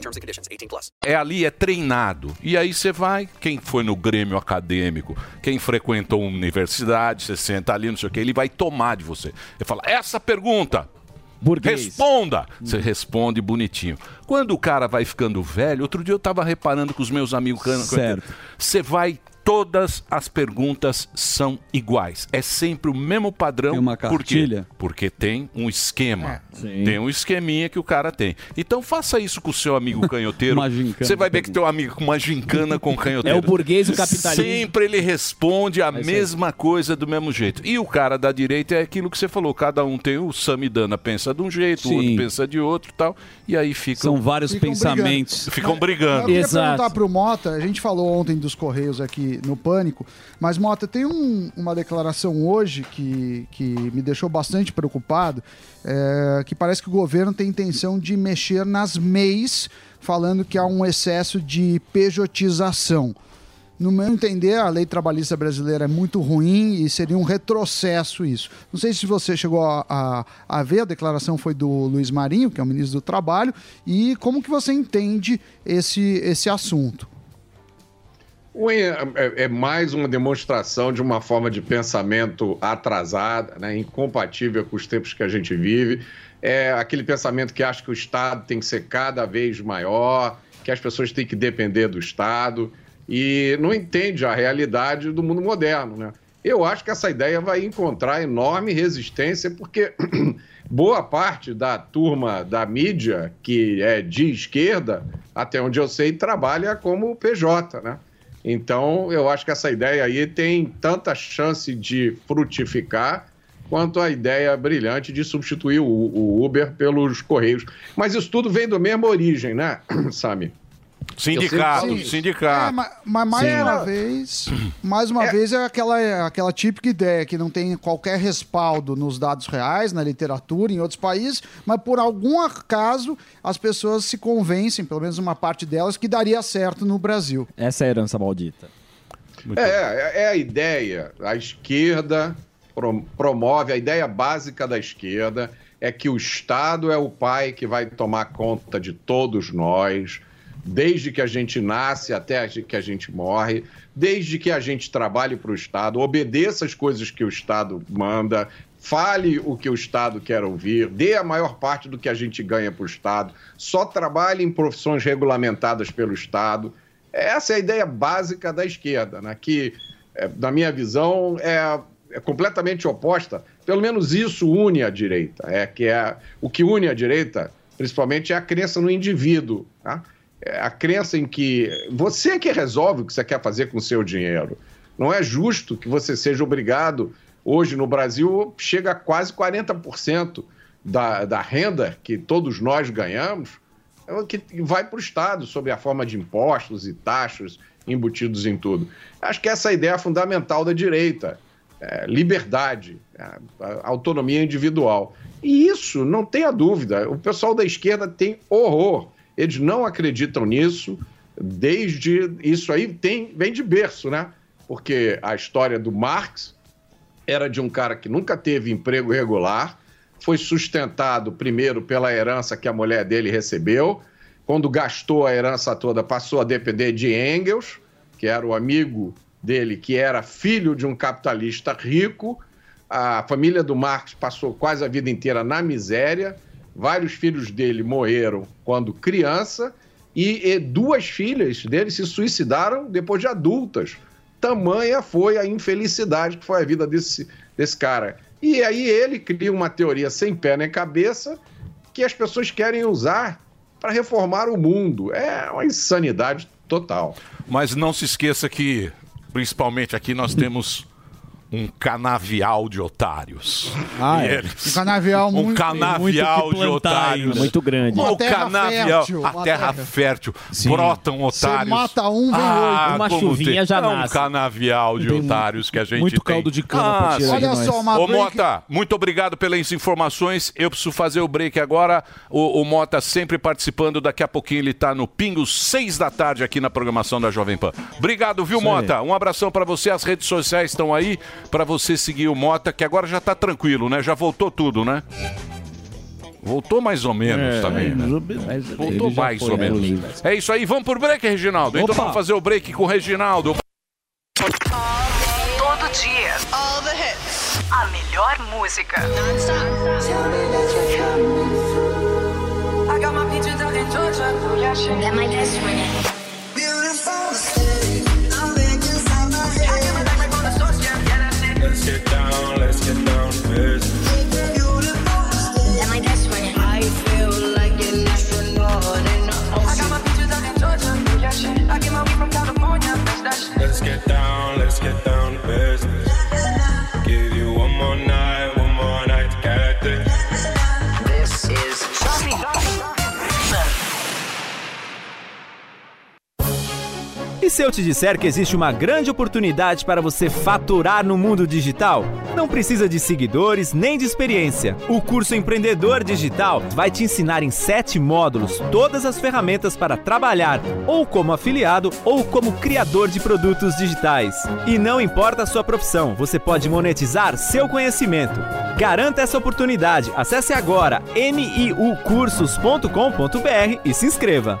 Speaker 23: terms and conditions. 18 plus.
Speaker 5: é ali, é treinado. E aí você vai, quem foi no Grêmio acadêmico, quem frequentou uma universidade, você senta ali, não sei o que, ele vai tomar de você. Ele fala, essa pergunta. Responda! Você responde bonitinho. Quando o cara vai ficando velho, outro dia eu tava reparando com os meus amigos
Speaker 13: Certo.
Speaker 5: Você vai. Todas as perguntas são iguais. É sempre o mesmo padrão.
Speaker 9: Tem uma
Speaker 5: Por quê?
Speaker 9: cartilha?
Speaker 5: Porque tem um esquema.
Speaker 9: É. Sim.
Speaker 5: Tem um esqueminha que o cara tem. Então faça isso com o seu amigo canhoteiro.
Speaker 9: Uma gincana.
Speaker 5: Você vai ver que teu amigo com uma gincana com o canhoteiro.
Speaker 13: É o burguês e o capitalismo.
Speaker 5: Sempre ele responde a
Speaker 13: aí.
Speaker 5: mesma coisa do mesmo jeito. E o cara da direita é aquilo que você falou. Cada um tem o Samidana pensa de um jeito, o outro
Speaker 9: Sim.
Speaker 5: pensa de outro e tal. E aí ficam.
Speaker 9: São vários
Speaker 14: Ficam
Speaker 9: pensamentos.
Speaker 5: Ficam
Speaker 14: Eu
Speaker 5: brigando.
Speaker 14: queria perguntar pro Mota, a gente falou ontem dos Correios aqui no Pânico, mas Mota, tem um- uma declaração hoje que, que me deixou bastante preocupado, é, que parece que o governo tem intenção de mexer nas MEIs, falando que há um excesso de pejotização. No meu entender, a lei trabalhista brasileira é muito ruim e seria um retrocesso isso. Não sei se você chegou a, a, a ver, a declaração foi do Luiz Marinho, que é o ministro do Trabalho, e como que você entende esse, esse assunto?
Speaker 21: É- é mais uma demonstração de uma forma de pensamento atrasada, né, incompatível com os tempos que a gente vive. É aquele pensamento que acha que o Estado tem que ser cada vez maior, que as pessoas têm que depender do Estado e não entende a realidade do mundo moderno. Né? Eu acho que essa ideia vai encontrar enorme resistência, porque boa parte da turma da mídia, que é de esquerda, até onde eu sei, trabalha como PJ, né? Então, eu acho que essa ideia aí tem tanta chance de frutificar quanto a ideia brilhante de substituir o, Uber pelos Correios. Mas isso tudo vem da mesma origem, né, Sami?
Speaker 5: Sindicato,
Speaker 21: sempre
Speaker 5: sindicato.
Speaker 14: É, ma- mas mais
Speaker 21: Sim.
Speaker 14: uma vez, mais uma vez é aquela, aquela típica ideia que não tem qualquer respaldo nos dados reais, na literatura, em outros países, mas por algum acaso as pessoas se convencem, pelo menos uma parte delas, que daria certo no Brasil.
Speaker 13: Essa é a herança maldita.
Speaker 21: É, é- é a ideia. A esquerda pro- promove, a ideia básica da esquerda é que o Estado é o pai que vai tomar conta de todos nós, desde que a gente nasce até que a gente morre, desde que a gente trabalhe para o Estado, obedeça as coisas que o Estado manda, fale o que o Estado quer ouvir, dê a maior parte do que a gente ganha para o Estado, só trabalhe em profissões regulamentadas pelo Estado. Essa é a ideia básica da esquerda, né? que, eh, na minha visão, é, é completamente oposta. Pelo menos isso une a direita. É que é o que une a direita, principalmente, é a crença no indivíduo. Tá? A crença em que você é que resolve o que você quer fazer com o seu dinheiro. Não é justo que você seja obrigado. Hoje no Brasil chega a quase 40% da, da renda que todos nós ganhamos que vai para o Estado, sob a forma de impostos e taxas embutidos em tudo. Acho que essa é a ideia fundamental da direita. é, liberdade, é, autonomia individual. E isso, não tenha dúvida, o pessoal da esquerda tem horror. Eles não acreditam nisso, desde. Isso aí tem, vem de berço, né? Porque a história do Marx era de um cara que nunca teve emprego regular, foi sustentado primeiro pela herança que a mulher dele recebeu. Quando gastou a herança toda, passou a depender de Engels, que era o amigo dele, que era filho de um capitalista rico. A família do Marx passou quase a vida inteira na miséria. Vários filhos dele morreram quando criança e, e duas filhas dele se suicidaram depois de adultas. Tamanha foi a infelicidade que foi a vida desse, desse cara. E aí ele cria uma teoria sem pé nem cabeça que as pessoas querem usar para reformar o mundo. É uma insanidade total.
Speaker 5: Mas não se esqueça que Principalmente aqui nós temos um canavial de otários.
Speaker 14: Ah, é.
Speaker 5: eles-
Speaker 14: Um canavial
Speaker 5: um
Speaker 14: muito-
Speaker 5: canavial
Speaker 14: muito
Speaker 5: de otários.
Speaker 14: ainda. Muito grande.
Speaker 5: O
Speaker 14: Uma terra
Speaker 5: canavial,
Speaker 14: fértil,
Speaker 5: a terra
Speaker 14: terra-
Speaker 5: fértil.
Speaker 14: Sim.
Speaker 5: Brotam
Speaker 14: Você
Speaker 5: otários.
Speaker 14: mata um, vem
Speaker 5: ah,
Speaker 14: oito. Uma chuvinha
Speaker 5: tem-
Speaker 14: já
Speaker 5: é um
Speaker 14: nasce.
Speaker 5: canavial de
Speaker 14: Tem
Speaker 5: otários que a gente
Speaker 8: muito
Speaker 5: tem.
Speaker 8: caldo de cana pra tirar de
Speaker 14: Olha só, uma
Speaker 5: Ô Mota, muito obrigado pelas informações. Eu preciso fazer o break agora. O, o Mota sempre participando. Daqui a pouquinho ele tá no Pingo, seis da tarde, aqui na programação da Jovem Pan. Obrigado, viu. Mota? Um abração pra você. As redes sociais estão aí pra você seguir o Mota, que agora já tá tranquilo, né? Já voltou tudo, né? Voltou mais ou menos
Speaker 8: É,
Speaker 5: também, né?
Speaker 8: mas
Speaker 5: Voltou mais ou menos. É isso aí. Vamos por break, Reginaldo. Então
Speaker 8: Opa.
Speaker 5: vamos fazer o break com o Reginaldo.
Speaker 24: Todo dia. All the hits. A melhor música.
Speaker 25: I got my peaches out in Georgia. That my best friend.
Speaker 26: E se eu te disser que existe uma grande oportunidade para você faturar no mundo digital? Não precisa de seguidores nem de experiência. O curso Empreendedor Digital vai te ensinar em sete módulos todas as ferramentas para trabalhar ou como afiliado ou como criador de produtos digitais. E não importa a sua profissão, você pode monetizar seu conhecimento. Garanta essa oportunidade. Acesse agora niucursos.com.br e se inscreva.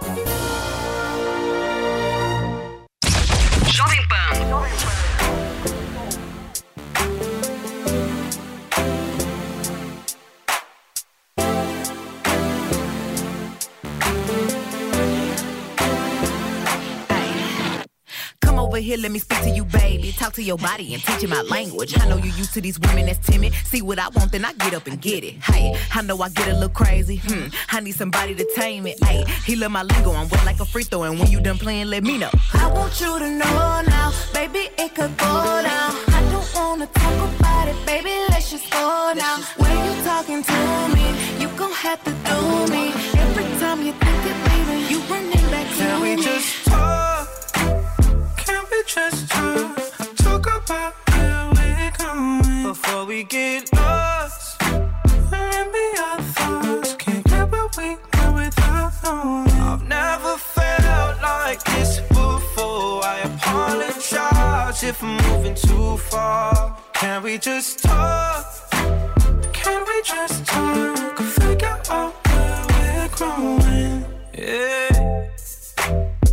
Speaker 18: Here, let me speak to you, baby. Talk to your body and teach you my language. I know you used to these women that's timid. See what I want, then I get up and get it. Hey, I know I get a little crazy. Hmm, I need somebody to tame it. Hey, he love my lingo. I'm wet like a free throw, and when you done playing, let me know.
Speaker 25: I want you to know now, baby, it could go down. I don't wanna talk about it, baby, let's just go now. When you talking to me, you gon' have to do me. Every time you think it, baby, you running back to me.
Speaker 15: Can we just talk? Just talk? Talk about where we're going before we get lost. Maybe our thoughts can't get where we go without knowing. I've never felt like this before. I apologize if I'm moving too far. Can we just talk? Can we just talk? Figure out where we're growing. Yeah.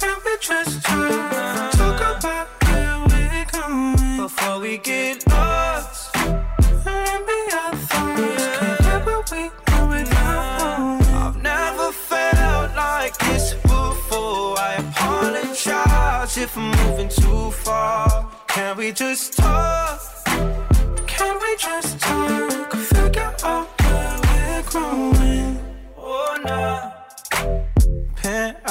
Speaker 15: Can we just talk? Talk about where we're going before we get lost. Maybe our thoughts can't get where we go without I've never felt like this before. I apologize if I'm moving too far. Can we just talk? Can we just talk? Figure out where we're growing. Oh, no.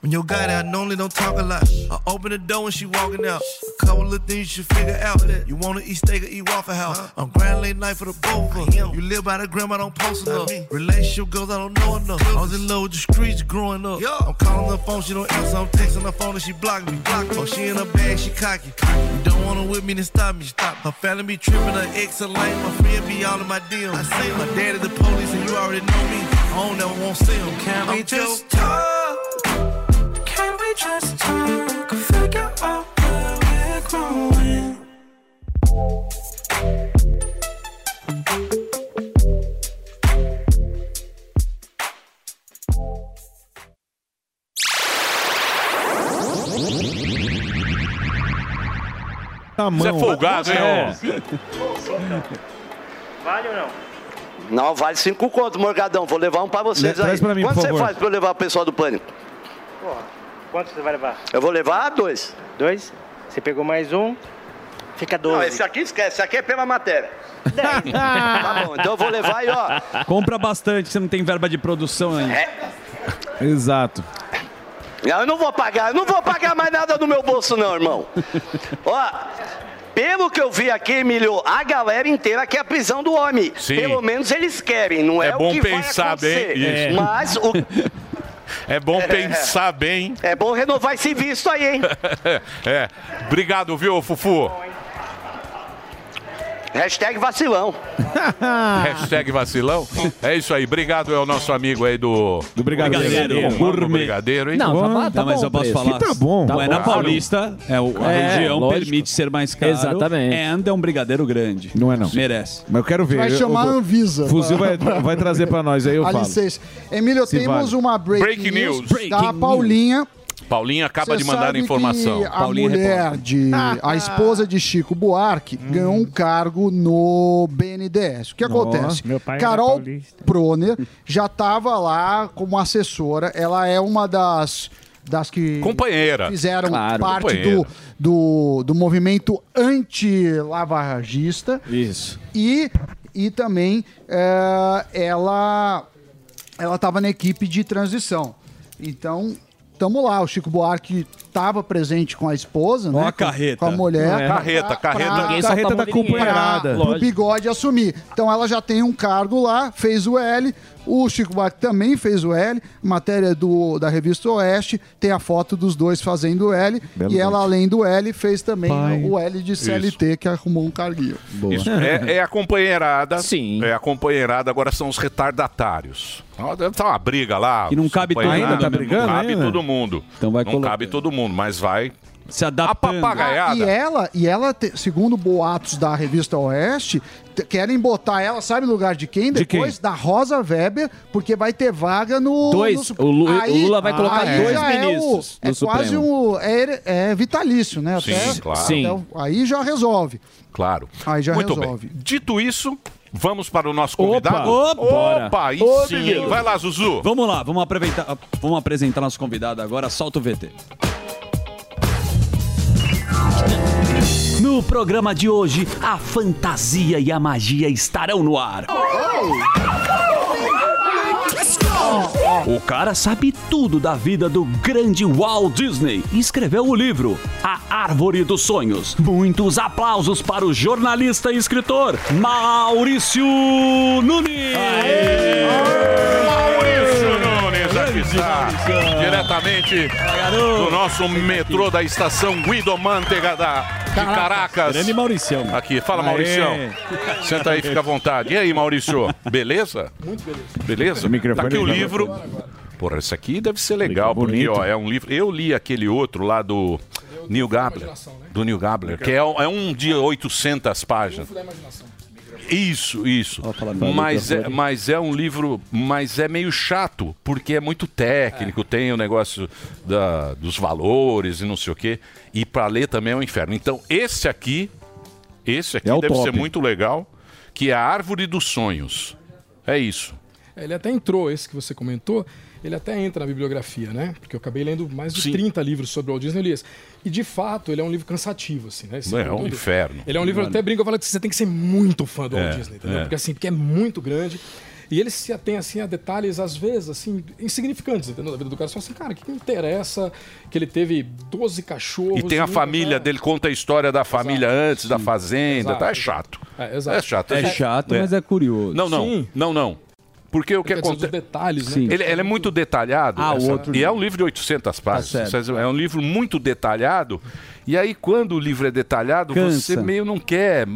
Speaker 27: When your guy that normally don't talk a lot, I open the door and she walking out. A couple of things you should figure out. You wanna eat steak or eat Waffle House? I'm grand late night for the both of us. You live by the grandma, don't post enough. Relationship goes, I don't know enough. I was in love with the streets growing up. I'm calling her phone, she don't answer. I'm texting her phone and she blocking me. Block Oh, she in her bag, she cocky. You don't wanna coming with me to stop me. Stop. Her family be tripping, her ex a lame. My friend be all in my DMs. I see my daddy the police, and you already know me. I don't never want to see him. Can we just talk?
Speaker 15: Just talk? Figure out where we're growing.
Speaker 5: Você é folgado, hein,
Speaker 7: É.
Speaker 28: Vale ou não?
Speaker 7: Não, vale cinco contos, Morgadão. Vou levar um pra vocês
Speaker 28: Le-
Speaker 7: aí.
Speaker 28: pra mim,
Speaker 7: Quanto você
Speaker 28: favor.
Speaker 7: faz pra eu levar o pessoal do Pânico?
Speaker 28: Porra, quanto você vai levar?
Speaker 7: Eu vou levar dois.
Speaker 28: Dois? Você pegou mais um, fica 12.
Speaker 7: Não, esse aqui esquece. Esse aqui é pela matéria. tá bom, então eu vou levar aí, ó.
Speaker 9: Compra bastante, você não tem verba de produção ainda.
Speaker 7: É.
Speaker 8: Exato.
Speaker 7: Eu não vou pagar, eu não vou pagar mais nada no meu bolso, não, irmão. Ó, pelo que eu vi aqui, Emílio, a galera inteira quer a prisão do homem.
Speaker 5: Sim.
Speaker 7: Pelo menos eles querem, não é,
Speaker 5: É bom
Speaker 7: o que
Speaker 5: pensar
Speaker 7: vai
Speaker 5: bem.
Speaker 7: acontecer.
Speaker 5: Isso.
Speaker 7: Mas o.
Speaker 5: É bom pensar bem.
Speaker 7: É bom renovar esse visto aí, hein?
Speaker 5: é. Obrigado, viu, Fufu?
Speaker 7: Hashtag vacilão.
Speaker 5: Hashtag vacilão. É isso aí. Obrigado, é o nosso amigo aí do... Do
Speaker 9: Brigadeiro.
Speaker 5: Do
Speaker 9: Gourmet.
Speaker 5: Brigadeiro, hein?
Speaker 9: Não, tá bom, tá Não, mas bom eu posso preço. falar.
Speaker 8: Que tá bom.
Speaker 9: Não é na. Paulista, é o- a
Speaker 8: É,
Speaker 9: região
Speaker 8: lógico.
Speaker 9: permite ser mais caro.
Speaker 8: Exatamente.
Speaker 9: And é um brigadeiro grande.
Speaker 8: Não é não.
Speaker 9: Merece.
Speaker 8: Mas eu quero ver.
Speaker 14: Vai
Speaker 8: eu-
Speaker 14: chamar
Speaker 8: eu-
Speaker 14: a Anvisa.
Speaker 8: Fuzil vai,
Speaker 14: pra-
Speaker 8: vai trazer pra nós aí, eu
Speaker 14: A
Speaker 8: falo.
Speaker 14: licença. Emílio,
Speaker 8: Se
Speaker 14: temos
Speaker 8: vale.
Speaker 14: uma breaking,
Speaker 5: Breaking news.
Speaker 14: da
Speaker 5: Breaking
Speaker 14: Paulinha.
Speaker 5: Paulinha acaba
Speaker 14: Cê
Speaker 5: de mandar informação.
Speaker 14: Que a mulher de. A esposa de Chico Buarque ganhou um cargo no BNDES. O que
Speaker 6: Nossa,
Speaker 14: acontece?
Speaker 6: meu pai era
Speaker 14: Carol. Proner já estava lá como assessora. Ela é uma das. Das que
Speaker 5: Companheira.
Speaker 14: fizeram
Speaker 5: Claro.
Speaker 14: parte
Speaker 5: Companheira.
Speaker 14: do, do, do movimento anti-lavagista.
Speaker 8: Isso.
Speaker 14: E, e também é, ela ela estava na equipe de transição. Então, estamos lá. O Chico Buarque estava presente com a esposa,
Speaker 9: Ó
Speaker 14: né?
Speaker 9: a
Speaker 14: com-
Speaker 9: carreta.
Speaker 14: Com a mulher.
Speaker 5: É. Carreta, carreta. Ninguém
Speaker 8: solta Carreta a mão da de ninguém. companheirada. Lógico.
Speaker 14: bigode assumir. Então, ela já tem um cargo lá, fez o L. O Chico Buarque também fez o L. Matéria do, da revista Oeste. Tem a foto dos dois fazendo o L.
Speaker 5: Belo
Speaker 14: e ela, além do L, fez também
Speaker 5: Pai.
Speaker 14: o L de CLT, que arrumou um carguinho.
Speaker 5: Isso. É, é a companheirada. Sim. É a companheirada, agora são os retardatários. Estar uma briga lá.
Speaker 9: E não cabe todo
Speaker 5: companheirados,
Speaker 9: mundo,
Speaker 5: né?
Speaker 9: tá brigando
Speaker 5: Não cabe
Speaker 9: ainda?
Speaker 5: todo mundo.
Speaker 9: Então vai
Speaker 5: não
Speaker 9: colocar.
Speaker 5: cabe todo mundo, mas vai.
Speaker 9: Se
Speaker 5: A
Speaker 9: adaptando.
Speaker 5: papagaiada.
Speaker 14: E ela, e ela te- segundo boatos da revista Oeste, te- querem botar ela, sabe no lugar de quem?
Speaker 8: De
Speaker 14: Depois da Rosa Weber, porque vai ter vaga no.
Speaker 13: Dois.
Speaker 14: no-
Speaker 13: O Lu- o Lula vai colocar
Speaker 14: aí
Speaker 13: dois
Speaker 14: é o-
Speaker 13: ministros
Speaker 14: É,
Speaker 13: no
Speaker 14: quase
Speaker 13: Supremo.
Speaker 14: um. É, é vitalício, né?
Speaker 5: Sim,
Speaker 14: Até-
Speaker 5: claro.
Speaker 14: Sim.
Speaker 5: Sim.
Speaker 14: aí já resolve.
Speaker 5: Claro.
Speaker 14: Aí já
Speaker 5: Muito
Speaker 14: resolve.
Speaker 5: bem. Dito isso, vamos para o nosso convidado?
Speaker 9: Opa! Bora.
Speaker 5: Opa, aí sim. Vai lá, Zuzu.
Speaker 9: Vamos lá, vamos apresentar, vamos apresentar nosso convidado agora. Solta o VT. No programa de hoje, a fantasia e a magia estarão no ar. O cara sabe tudo da vida do grande Walt Disney e escreveu o livro A Árvore dos Sonhos. Muitos aplausos para o jornalista e escritor Maurício Nunes.
Speaker 5: Maurício Nunes está, diretamente do nosso metrô da estação Guido Mantega da, de Caracas.
Speaker 9: Grande Mauricião.
Speaker 5: Aqui, fala
Speaker 9: Aê.
Speaker 5: Mauricião. Senta aí, fica à vontade. E aí, Maurício, beleza?
Speaker 20: Muito beleza.
Speaker 5: Beleza? Tá aqui o livro. Porra, esse aqui deve ser legal, porque ó, é um livro. Eu li aquele outro lá do Neil Gabler. Do Neil Gabler, que é, é um de 800 páginas. Isso, isso. Mas é, mas é um livro, mas é meio chato, porque é muito técnico, tem o negócio da, dos valores e não sei o quê. E para ler também é um inferno. Então, esse aqui, esse aqui
Speaker 8: É
Speaker 5: deve
Speaker 8: top.
Speaker 5: ser muito legal, que é a Árvore dos Sonhos. É isso.
Speaker 29: Ele até entrou, esse que você comentou, ele até entra na bibliografia, né? Porque eu acabei lendo mais de 30 livros sobre o Walt Disney, eu li esse. E de fato, ele é um livro cansativo, assim, né? Esse
Speaker 5: É
Speaker 29: livro
Speaker 5: um inferno.
Speaker 29: Ele é um livro, eu até brinco, eu falo que você tem que ser muito fã do
Speaker 5: É,
Speaker 29: Walt Disney, entendeu?
Speaker 5: é.
Speaker 29: Porque assim, porque é muito grande. E ele se atém assim a detalhes, às vezes, assim, insignificantes, entendeu? Da vida do cara. Só assim, cara, o que, que interessa que ele teve 12 cachorros.
Speaker 5: E tem a família dele, conta a história da família antes, da fazenda,
Speaker 29: Exato,
Speaker 5: tá? É
Speaker 29: exato.
Speaker 5: chato.
Speaker 29: É, exato.
Speaker 5: É chato.
Speaker 9: É chato, mas é curioso.
Speaker 5: Não, não.
Speaker 29: Sim.
Speaker 5: Não, não. Porque o que acontece...
Speaker 29: os detalhes, né?
Speaker 5: Sim. Ele, ele é muito detalhado.
Speaker 29: Ah,
Speaker 5: essa-
Speaker 29: outro
Speaker 5: E é um livro de 800 páginas.
Speaker 29: certo.
Speaker 5: é um livro muito detalhado. E aí, quando o livro é detalhado, você
Speaker 29: Cansa.
Speaker 5: meio não quer.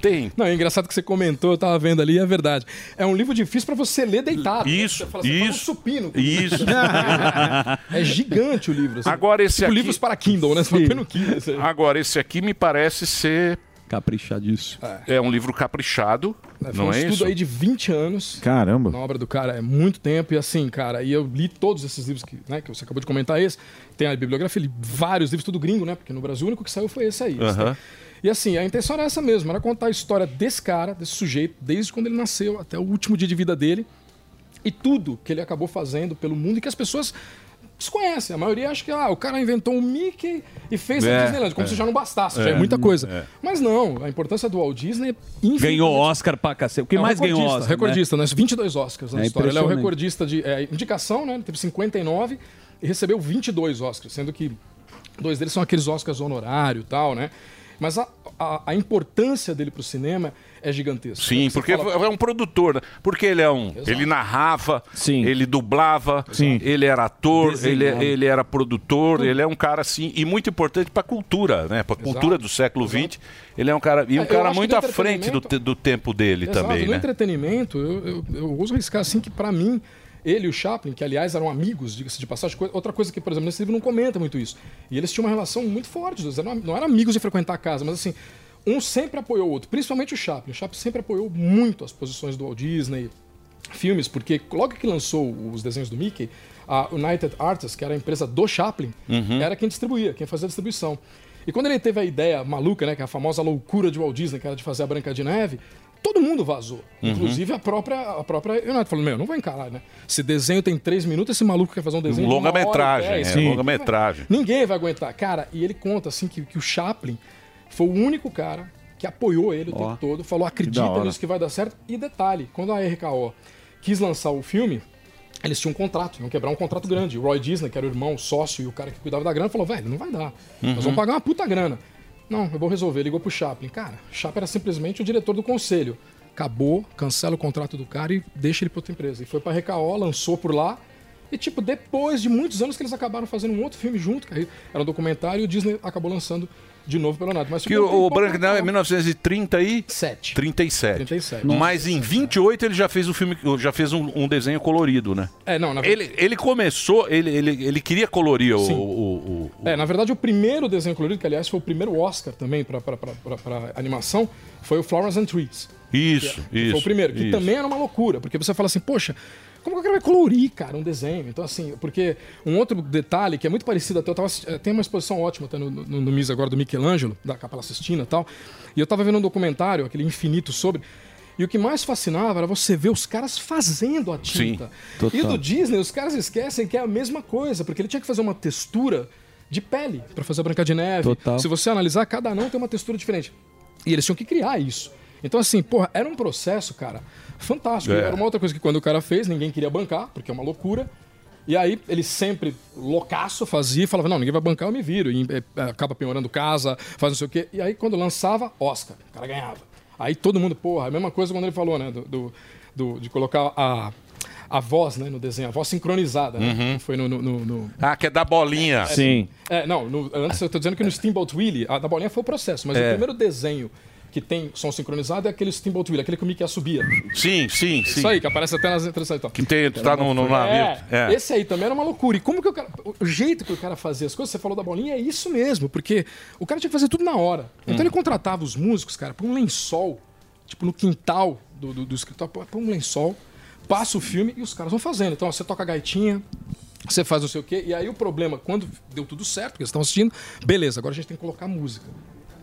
Speaker 5: Tem.
Speaker 29: Não, é engraçado que você comentou, eu tava vendo ali, é verdade. É um livro difícil pra você ler deitado. né?
Speaker 5: Isso,
Speaker 29: Você fala, você faz um
Speaker 5: isso,
Speaker 29: supino.
Speaker 5: isso.
Speaker 29: é gigante o livro. assim.
Speaker 5: Agora esse
Speaker 29: tipo
Speaker 5: aqui-
Speaker 29: livros para Kindle, né? Você no Kindle.
Speaker 5: Agora, esse aqui me parece ser.
Speaker 9: Caprichadíssimo.
Speaker 5: É, um livro caprichado,
Speaker 29: É, foi
Speaker 5: não
Speaker 29: um
Speaker 5: é
Speaker 29: estudo
Speaker 5: isso?
Speaker 29: aí de 20 anos.
Speaker 8: Caramba.
Speaker 29: Na obra do cara é muito tempo. E assim, cara, e eu li todos esses livros que, né, que você acabou de comentar esse. Tem a bibliografia, li vários livros, tudo gringo, né? Porque no Brasil o único que saiu foi esse aí. esse
Speaker 5: Aham.
Speaker 29: daí. E assim, a intenção era essa mesmo, era contar a história desse cara, desse sujeito, desde quando ele nasceu até o último dia de vida dele. E tudo que ele acabou fazendo pelo mundo e que as pessoas desconhecem. A maioria acha que ah, o cara inventou um Mickey e fez
Speaker 9: É,
Speaker 29: a Disneyland, como
Speaker 9: é.
Speaker 29: se já não bastasse,
Speaker 9: É,
Speaker 29: já é muita coisa.
Speaker 9: é.
Speaker 29: Mas não, a importância do Walt Disney é
Speaker 9: Ganhou Oscar pra cacete. O que
Speaker 29: é
Speaker 9: mais ganhou Oscar?
Speaker 29: Recordista, né? 22 Oscars na
Speaker 9: É
Speaker 29: história. Ele é o recordista de é, indicação, né? Ele teve 59 e recebeu 22 Oscars, sendo que dois deles são aqueles Oscars honorário e tal, né? Mas a, a, a importância dele pro cinema é gigantesca.
Speaker 5: Sim,
Speaker 29: Você
Speaker 5: porque
Speaker 29: fala-
Speaker 5: é um produtor, né? Porque ele é um. Ele narrava, ele dublava, ele era ator, ele, ele era produtor, ele é um cara assim, e muito importante para a cultura, né? Para a cultura do século XX. Ele é um cara. E um
Speaker 29: É,
Speaker 5: cara muito à frente do, do tempo dele
Speaker 29: Exato,
Speaker 5: também,
Speaker 29: no
Speaker 5: né?
Speaker 29: entretenimento, eu, eu, eu uso arriscar assim que, pra mim, ele e o Chaplin, que aliás eram amigos, diga-se de passagem, outra coisa que, por exemplo, nesse livro não comenta muito isso. E eles tinham uma relação muito forte, eles eram, não eram amigos de frequentar a casa, mas assim, um sempre apoiou o outro, principalmente o Chaplin. O Chaplin sempre apoiou muito as posições do Walt Disney, filmes, porque logo que lançou os desenhos do Mickey, a United Artists, que era a empresa do Chaplin,
Speaker 5: Uhum.
Speaker 29: era quem distribuía, quem fazia a distribuição. E quando ele teve a ideia maluca, né, que é a famosa loucura de Walt Disney, que era de fazer a Branca de Neve, todo mundo vazou.
Speaker 5: Uhum.
Speaker 29: Inclusive a própria, a própria United falou: Meu, não vou encarar, né? Esse desenho tem três minutos, esse maluco quer fazer um desenho.
Speaker 5: Longa-metragem, é, longa-metragem.
Speaker 29: Ninguém vai aguentar. Cara, e ele conta assim que, que o Chaplin foi o único cara que apoiou ele o
Speaker 9: Ó.
Speaker 29: tempo todo, falou: acredita
Speaker 9: hora.
Speaker 29: nisso que vai dar certo. E detalhe, quando a RKO quis lançar o filme, eles tinham um contrato, iam quebrar um contrato grande. O Roy Disney, que era o irmão, o sócio e o cara que cuidava da grana, falou: velho, não vai dar.
Speaker 5: Uhum.
Speaker 29: Nós vamos pagar uma puta grana. Não, eu vou resolver. Ligou pro Chaplin. Cara, Chaplin era simplesmente o diretor do conselho. Acabou, cancela o contrato do cara e deixa ele pra outra empresa. E foi pra RKO, lançou por lá. E, tipo, depois de muitos anos que eles acabaram fazendo um outro filme junto, que era um documentário, e o Disney acabou lançando de novo pelo Nato. Mas
Speaker 5: Que o, o Branco Neve é 1937. 37.
Speaker 29: 37.
Speaker 5: Mas em 28 ele já fez o filme, já fez um, um desenho colorido, né?
Speaker 29: É, não, na
Speaker 5: Ele, ele começou, ele, ele, ele queria colorir o, o- o-
Speaker 29: É, na verdade, o primeiro desenho colorido, que aliás foi o primeiro Oscar também pra animação, foi o Flowers and Trees.
Speaker 5: Isso,
Speaker 29: que
Speaker 5: isso.
Speaker 29: Foi o primeiro, que
Speaker 5: isso.
Speaker 29: também era uma loucura, porque você fala assim, poxa, como que cara vai colorir, cara, um desenho? Então, assim, porque um outro detalhe que é muito parecido, até eu tava, eh, tem uma exposição ótima até no, no, no MIS agora do Michelangelo, da Capela Sistina e tal, e eu tava vendo um documentário, aquele infinito sobre, e o que mais fascinava era você ver os caras fazendo a tinta.
Speaker 5: Sim,
Speaker 29: e do Disney, os caras esquecem que é a mesma coisa, porque ele tinha que fazer uma textura de pele para fazer a Branca de Neve.
Speaker 9: Total.
Speaker 29: Se você analisar, cada não tem uma textura diferente. E eles tinham que criar isso. Então, assim, porra, era um processo, cara, fantástico.
Speaker 5: É.
Speaker 29: Era uma outra coisa que quando o cara fez, ninguém queria bancar, porque é uma loucura. E aí ele sempre, loucaço, fazia e falava, não, ninguém vai bancar, eu me viro. E eh, acaba penhorando casa, faz não sei o quê. E aí quando lançava, Oscar, o cara ganhava. Aí todo mundo, porra, a mesma coisa quando ele falou, né, do, do- do- de colocar a, a voz, né, no desenho, a voz sincronizada, né,
Speaker 5: Uhum.
Speaker 29: que foi no... no- no- no-
Speaker 5: Ah, que é da bolinha.
Speaker 29: é, não, no- antes eu tô dizendo que no Steamboat Willie, a da bolinha foi o processo, mas
Speaker 5: É.
Speaker 29: o primeiro desenho que tem som sincronizado é aquele Steamboat Willie, aquele que o Mickey subia.
Speaker 5: Sim, sim, sim.
Speaker 29: Isso aí, que aparece até nas introduções e tal.
Speaker 5: Que tem, tá no, no navio.
Speaker 29: É, Esse aí também era uma loucura. E como que o cara. O jeito que o cara fazia as coisas, você falou da bolinha, é isso mesmo, porque o cara tinha que fazer tudo na hora. Então
Speaker 5: Hum.
Speaker 29: ele contratava os músicos, cara, pra um lençol, tipo no quintal do, do, do escritório, põe um lençol, passa o filme e os caras vão fazendo. Então ó, você toca a gaitinha. Você faz não sei o quê, e aí o problema, quando deu tudo certo, porque eles estão assistindo, beleza, agora a gente tem que colocar música.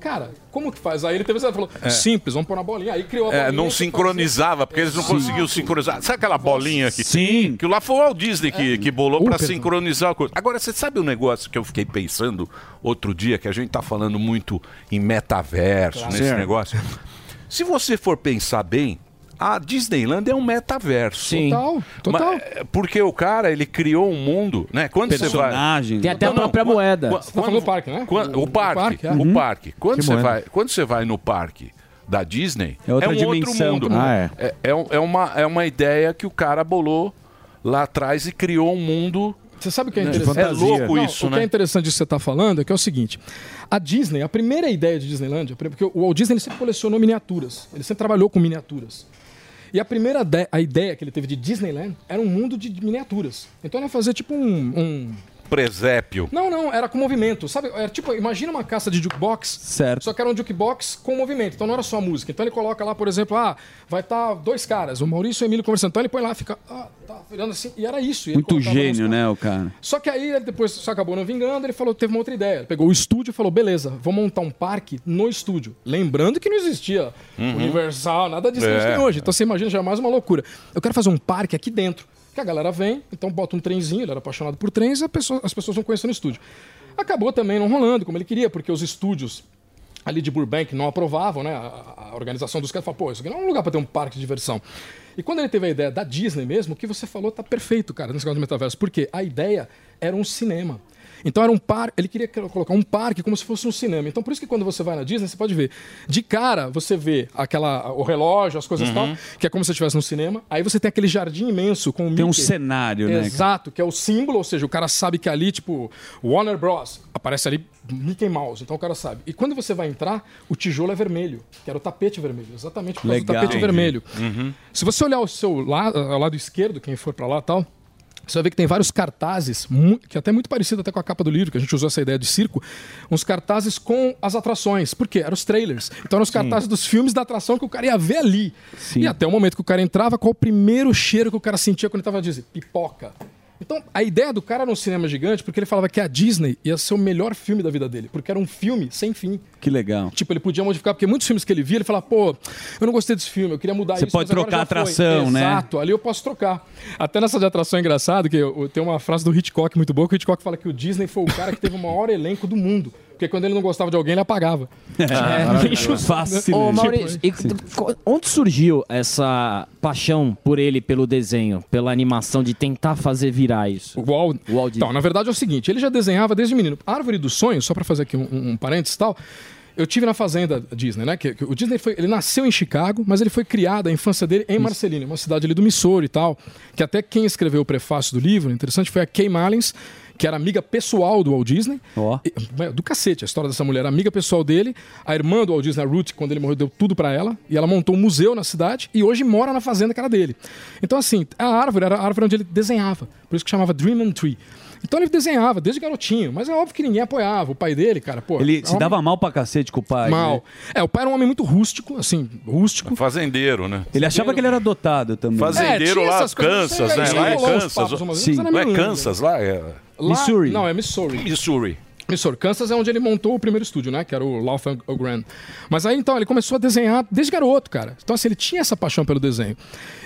Speaker 29: Cara, como que faz? Aí ele teve essa falou,
Speaker 5: É.
Speaker 29: simples, vamos pôr na bolinha. Aí criou a
Speaker 5: É,
Speaker 29: bolinha.
Speaker 5: não
Speaker 29: você
Speaker 5: sincronizava, porque eles não
Speaker 29: Exato.
Speaker 5: conseguiam sincronizar. Sabe aquela bolinha aqui?
Speaker 9: Sim.
Speaker 5: Que lá foi o Walt Disney que, que bolou pra
Speaker 29: perdão.
Speaker 5: sincronizar a coisa. Agora, você sabe um negócio que eu fiquei pensando outro dia, que a gente tá falando muito em metaverso,
Speaker 9: Claro.
Speaker 5: nesse
Speaker 9: Certo.
Speaker 5: negócio. Se você for pensar bem, a Disneyland é um metaverso.
Speaker 29: Sim. Total, total.
Speaker 5: Mas, é, porque o cara, ele criou um mundo, né? Quando você vai...
Speaker 9: Personagem.
Speaker 30: Tem até a própria
Speaker 5: quando-
Speaker 30: moeda.
Speaker 5: quando-
Speaker 29: Você tá falando do parque, né?
Speaker 5: quando- o, parque,
Speaker 29: parque, é.
Speaker 5: o
Speaker 29: Uhum.
Speaker 5: parque. Quando
Speaker 8: Que
Speaker 5: você
Speaker 8: moeda.
Speaker 5: vai, quando você vai no parque, da Disney,
Speaker 9: É outra
Speaker 5: um
Speaker 9: dimensão.
Speaker 5: outro mundo.
Speaker 9: Ah,
Speaker 5: é. É, um- é uma, é uma ideia que o cara bolou lá atrás e criou um mundo.
Speaker 29: Você sabe o que é
Speaker 5: né,
Speaker 29: interessante?
Speaker 5: É louco
Speaker 29: Não,
Speaker 5: isso,
Speaker 29: o que é
Speaker 5: né?
Speaker 29: interessante disso que você está falando é que é o seguinte: a Disney, a primeira ideia de Disneylandia, porque o Walt Disney ele sempre colecionou miniaturas, ele sempre trabalhou com miniaturas. E a primeira a ideia que ele teve de Disneyland era um mundo de miniaturas. Então ele ia fazer tipo um- um
Speaker 5: Presépio.
Speaker 29: não, não, era com movimento. Sabe? Era tipo, imagina uma caça de jukebox.
Speaker 9: Certo.
Speaker 29: Só que era um jukebox com movimento. Então não era só música. Então ele coloca lá, por exemplo, ah, vai estar dois caras, o Maurício e o Emílio conversando. Então ele põe lá, fica, ah, tá virando assim. E era isso. E
Speaker 9: Muito gênio, né, o cara?
Speaker 29: Só que aí ele depois só acabou não vingando, ele falou, teve uma outra ideia. Ele pegou o estúdio e falou: beleza, vou montar um parque no estúdio. Lembrando que não existia
Speaker 5: Uhum.
Speaker 29: Universal, nada disso
Speaker 5: É.
Speaker 29: tem hoje. Então você imagina, já é mais uma loucura. Eu quero fazer um parque aqui dentro. Que a galera vem, então bota um trenzinho, ele era apaixonado por trens, pessoa- as pessoas vão conhecendo o estúdio. Acabou também não rolando como ele queria, porque os estúdios ali de Burbank não aprovavam, né? A, a organização dos caras falou, pô, isso aqui não é um lugar para ter um parque de diversão. E quando ele teve a ideia da Disney mesmo, o que você falou tá perfeito, cara, nesse caso do metaverso, porque a ideia era um cinema. Então era um parque, ele queria colocar um parque como se fosse um cinema. Então por isso que quando você vai na Disney, você pode ver, de cara você vê aquela o relógio, as coisas
Speaker 9: Uhum.
Speaker 29: tal, que é como se você estivesse no cinema. Aí você tem aquele jardim imenso com o
Speaker 9: Tem um
Speaker 29: Mickey.
Speaker 9: cenário, né?
Speaker 29: Exato, que é o símbolo, ou seja, o cara sabe que ali, tipo, Warner Bros. aparece ali Mickey Mouse, então o cara sabe. E quando você vai entrar, o tijolo é vermelho, que era o tapete vermelho, exatamente por causa do
Speaker 9: Legal.
Speaker 29: tapete
Speaker 9: Entendi.
Speaker 29: vermelho.
Speaker 9: Uhum.
Speaker 29: Se você olhar o seu lado, ao lado esquerdo, quem for pra lá e tal, você vai ver que tem vários cartazes, que é até muito parecido até com a capa do livro, que a gente usou essa ideia de circo, uns cartazes com as atrações. Por quê? Eram os trailers. Então eram os cartazes dos filmes da atração que o cara ia ver ali. E até o momento que o cara entrava, qual o primeiro cheiro que o cara sentia quando ele tava na Disney? Pipoca. Então, a ideia do cara era um cinema gigante porque ele falava que a Disney ia ser o melhor filme da vida dele, porque era um filme sem fim.
Speaker 9: Que legal.
Speaker 29: Tipo, ele podia modificar, porque muitos filmes que ele via, ele falava, pô, eu não gostei desse filme, eu queria mudar
Speaker 9: Você
Speaker 29: isso.
Speaker 9: pode
Speaker 29: mas agora
Speaker 9: trocar a atração,
Speaker 29: foi.
Speaker 9: né?
Speaker 29: Exato, ali eu posso trocar. Até nessa de atração é engraçado, que eu- eu- tem uma frase do Hitchcock muito boa, que o Hitchcock fala que o Disney foi o cara que teve o maior elenco do mundo. Porque quando ele não gostava de alguém, ele apagava.
Speaker 13: É,
Speaker 29: o saco, né?
Speaker 13: Ô, Maurício, e onde surgiu essa paixão por ele, pelo desenho, pela animação, de tentar fazer virar isso?
Speaker 29: O Walt, Então, na verdade é o seguinte, ele já desenhava desde menino. Árvore dos Sonhos, só pra fazer aqui um, um, um parênteses e tal, eu tive na fazenda Disney, né? Que, que o Disney foi, ele nasceu em Chicago, mas ele foi criado a infância dele em Marceline, uma cidade ali do Missouri e tal. Que até quem escreveu o prefácio do livro, interessante, foi a Kay Malins, que era amiga pessoal do Walt Disney. E- do cacete, a história dessa mulher, amiga pessoal dele. A irmã do Walt Disney, a Ruth, quando ele morreu, deu tudo pra ela. E ela montou um museu na cidade e hoje mora na fazenda que era dele. Então, assim, a árvore era a árvore onde ele desenhava. Por isso que chamava Dream and Tree. Então ele desenhava desde garotinho, mas é óbvio que ninguém apoiava. O pai dele, cara, pô.
Speaker 9: Ele
Speaker 29: é
Speaker 9: se
Speaker 29: um
Speaker 9: dava mal pra cacete com o pai.
Speaker 29: mal.
Speaker 9: né?
Speaker 29: É, o pai era um homem muito rústico, assim, rústico.
Speaker 5: Fazendeiro, né?
Speaker 9: Ele achava que ele era adotado também.
Speaker 5: Fazendeiro
Speaker 29: É,
Speaker 5: lá,
Speaker 29: coisas,
Speaker 5: Kansas,
Speaker 29: isso
Speaker 5: né? Lá é Kansas. Não é
Speaker 29: meio lindo.
Speaker 5: Kansas lá? É...
Speaker 29: Lá- Não, é Missouri.
Speaker 5: Missouri.
Speaker 29: Missouri. Kansas é onde ele montou o primeiro estúdio, né? Que era o Laughlin Grand. Mas aí, então, ele começou a desenhar desde garoto, cara. Então, assim, ele tinha essa paixão pelo desenho.